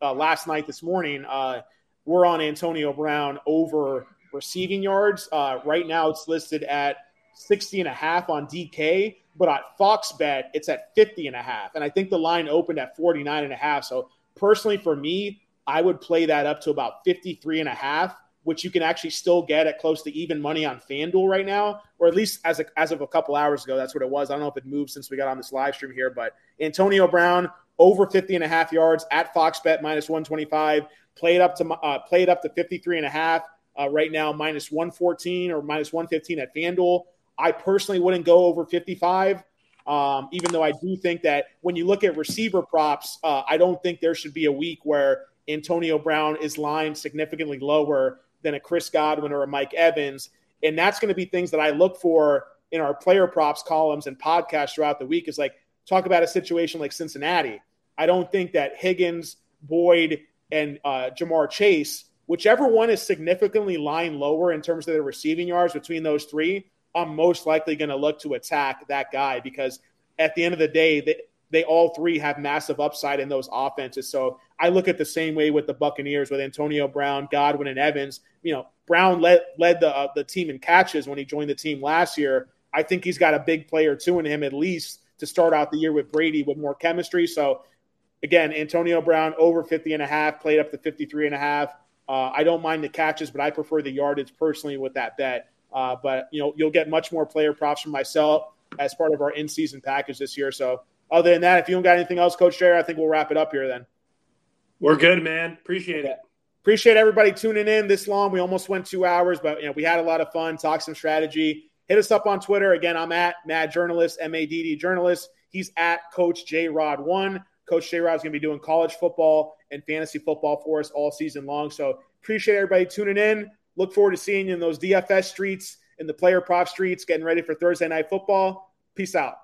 uh, last night, this morning, uh, we're on Antonio Brown over receiving yards. Uh, right now, it's listed at 60 and a half on DK, but at Fox Bet, it's at 50 and a half. And I think the line opened at 49 and a half. So personally, for me, I would play that up to about 53 and a half which you can actually still get at close to even money on FanDuel right now, or at least as, a, as of a couple hours ago, that's what it was. I don't know if it moved since we got on this live stream here, but Antonio Brown over 50 and a half yards at Fox Bet minus 125, played up to uh, played up to 53 and a half uh, right now minus 114 or minus 115 at FanDuel. I personally wouldn't go over 55. Um, even though I do think that when you look at receiver props, uh, I don't think there should be a week where Antonio Brown is lined significantly lower than a Chris Godwin or a Mike Evans. And that's going to be things that I look for in our player props columns and podcasts throughout the week is like talk about a situation like Cincinnati. I don't think that Higgins, Boyd, and uh, Ja'Marr Chase, whichever one is significantly lying lower in terms of their receiving yards between those three, I'm most likely going to look to attack that guy because at the end of the day, they, they all three have massive upside in those offenses. So I look at the same way with the Buccaneers with Antonio Brown, Godwin, and Evans. You know, Brown led led the uh, the team in catches when he joined the team last year. I think he's got a big player too in him at least to start out the year with Brady with more chemistry. So again, Antonio Brown over 50 and a half, played up to 53 and a half. Uh, I don't mind the catches, but I prefer the yardage personally with that bet. Uh, but you know, you'll get much more player props from myself as part of our in-season package this year. So other than that, if you don't got anything else, Coach Jerry, I think we'll wrap it up here then. We're good, man. Appreciate it. Appreciate everybody tuning in this long. We almost went two hours, but you know we had a lot of fun, talk some strategy. Hit us up on Twitter. Again, I'm at Mad Journalist, M A D D Journalist. He's at Coach J Rod One. Coach J Rod is going to be doing college football and fantasy football for us all season long. So appreciate everybody tuning in. Look forward to seeing you in those DFS streets, in the player prop streets, getting ready for Thursday night football. Peace out.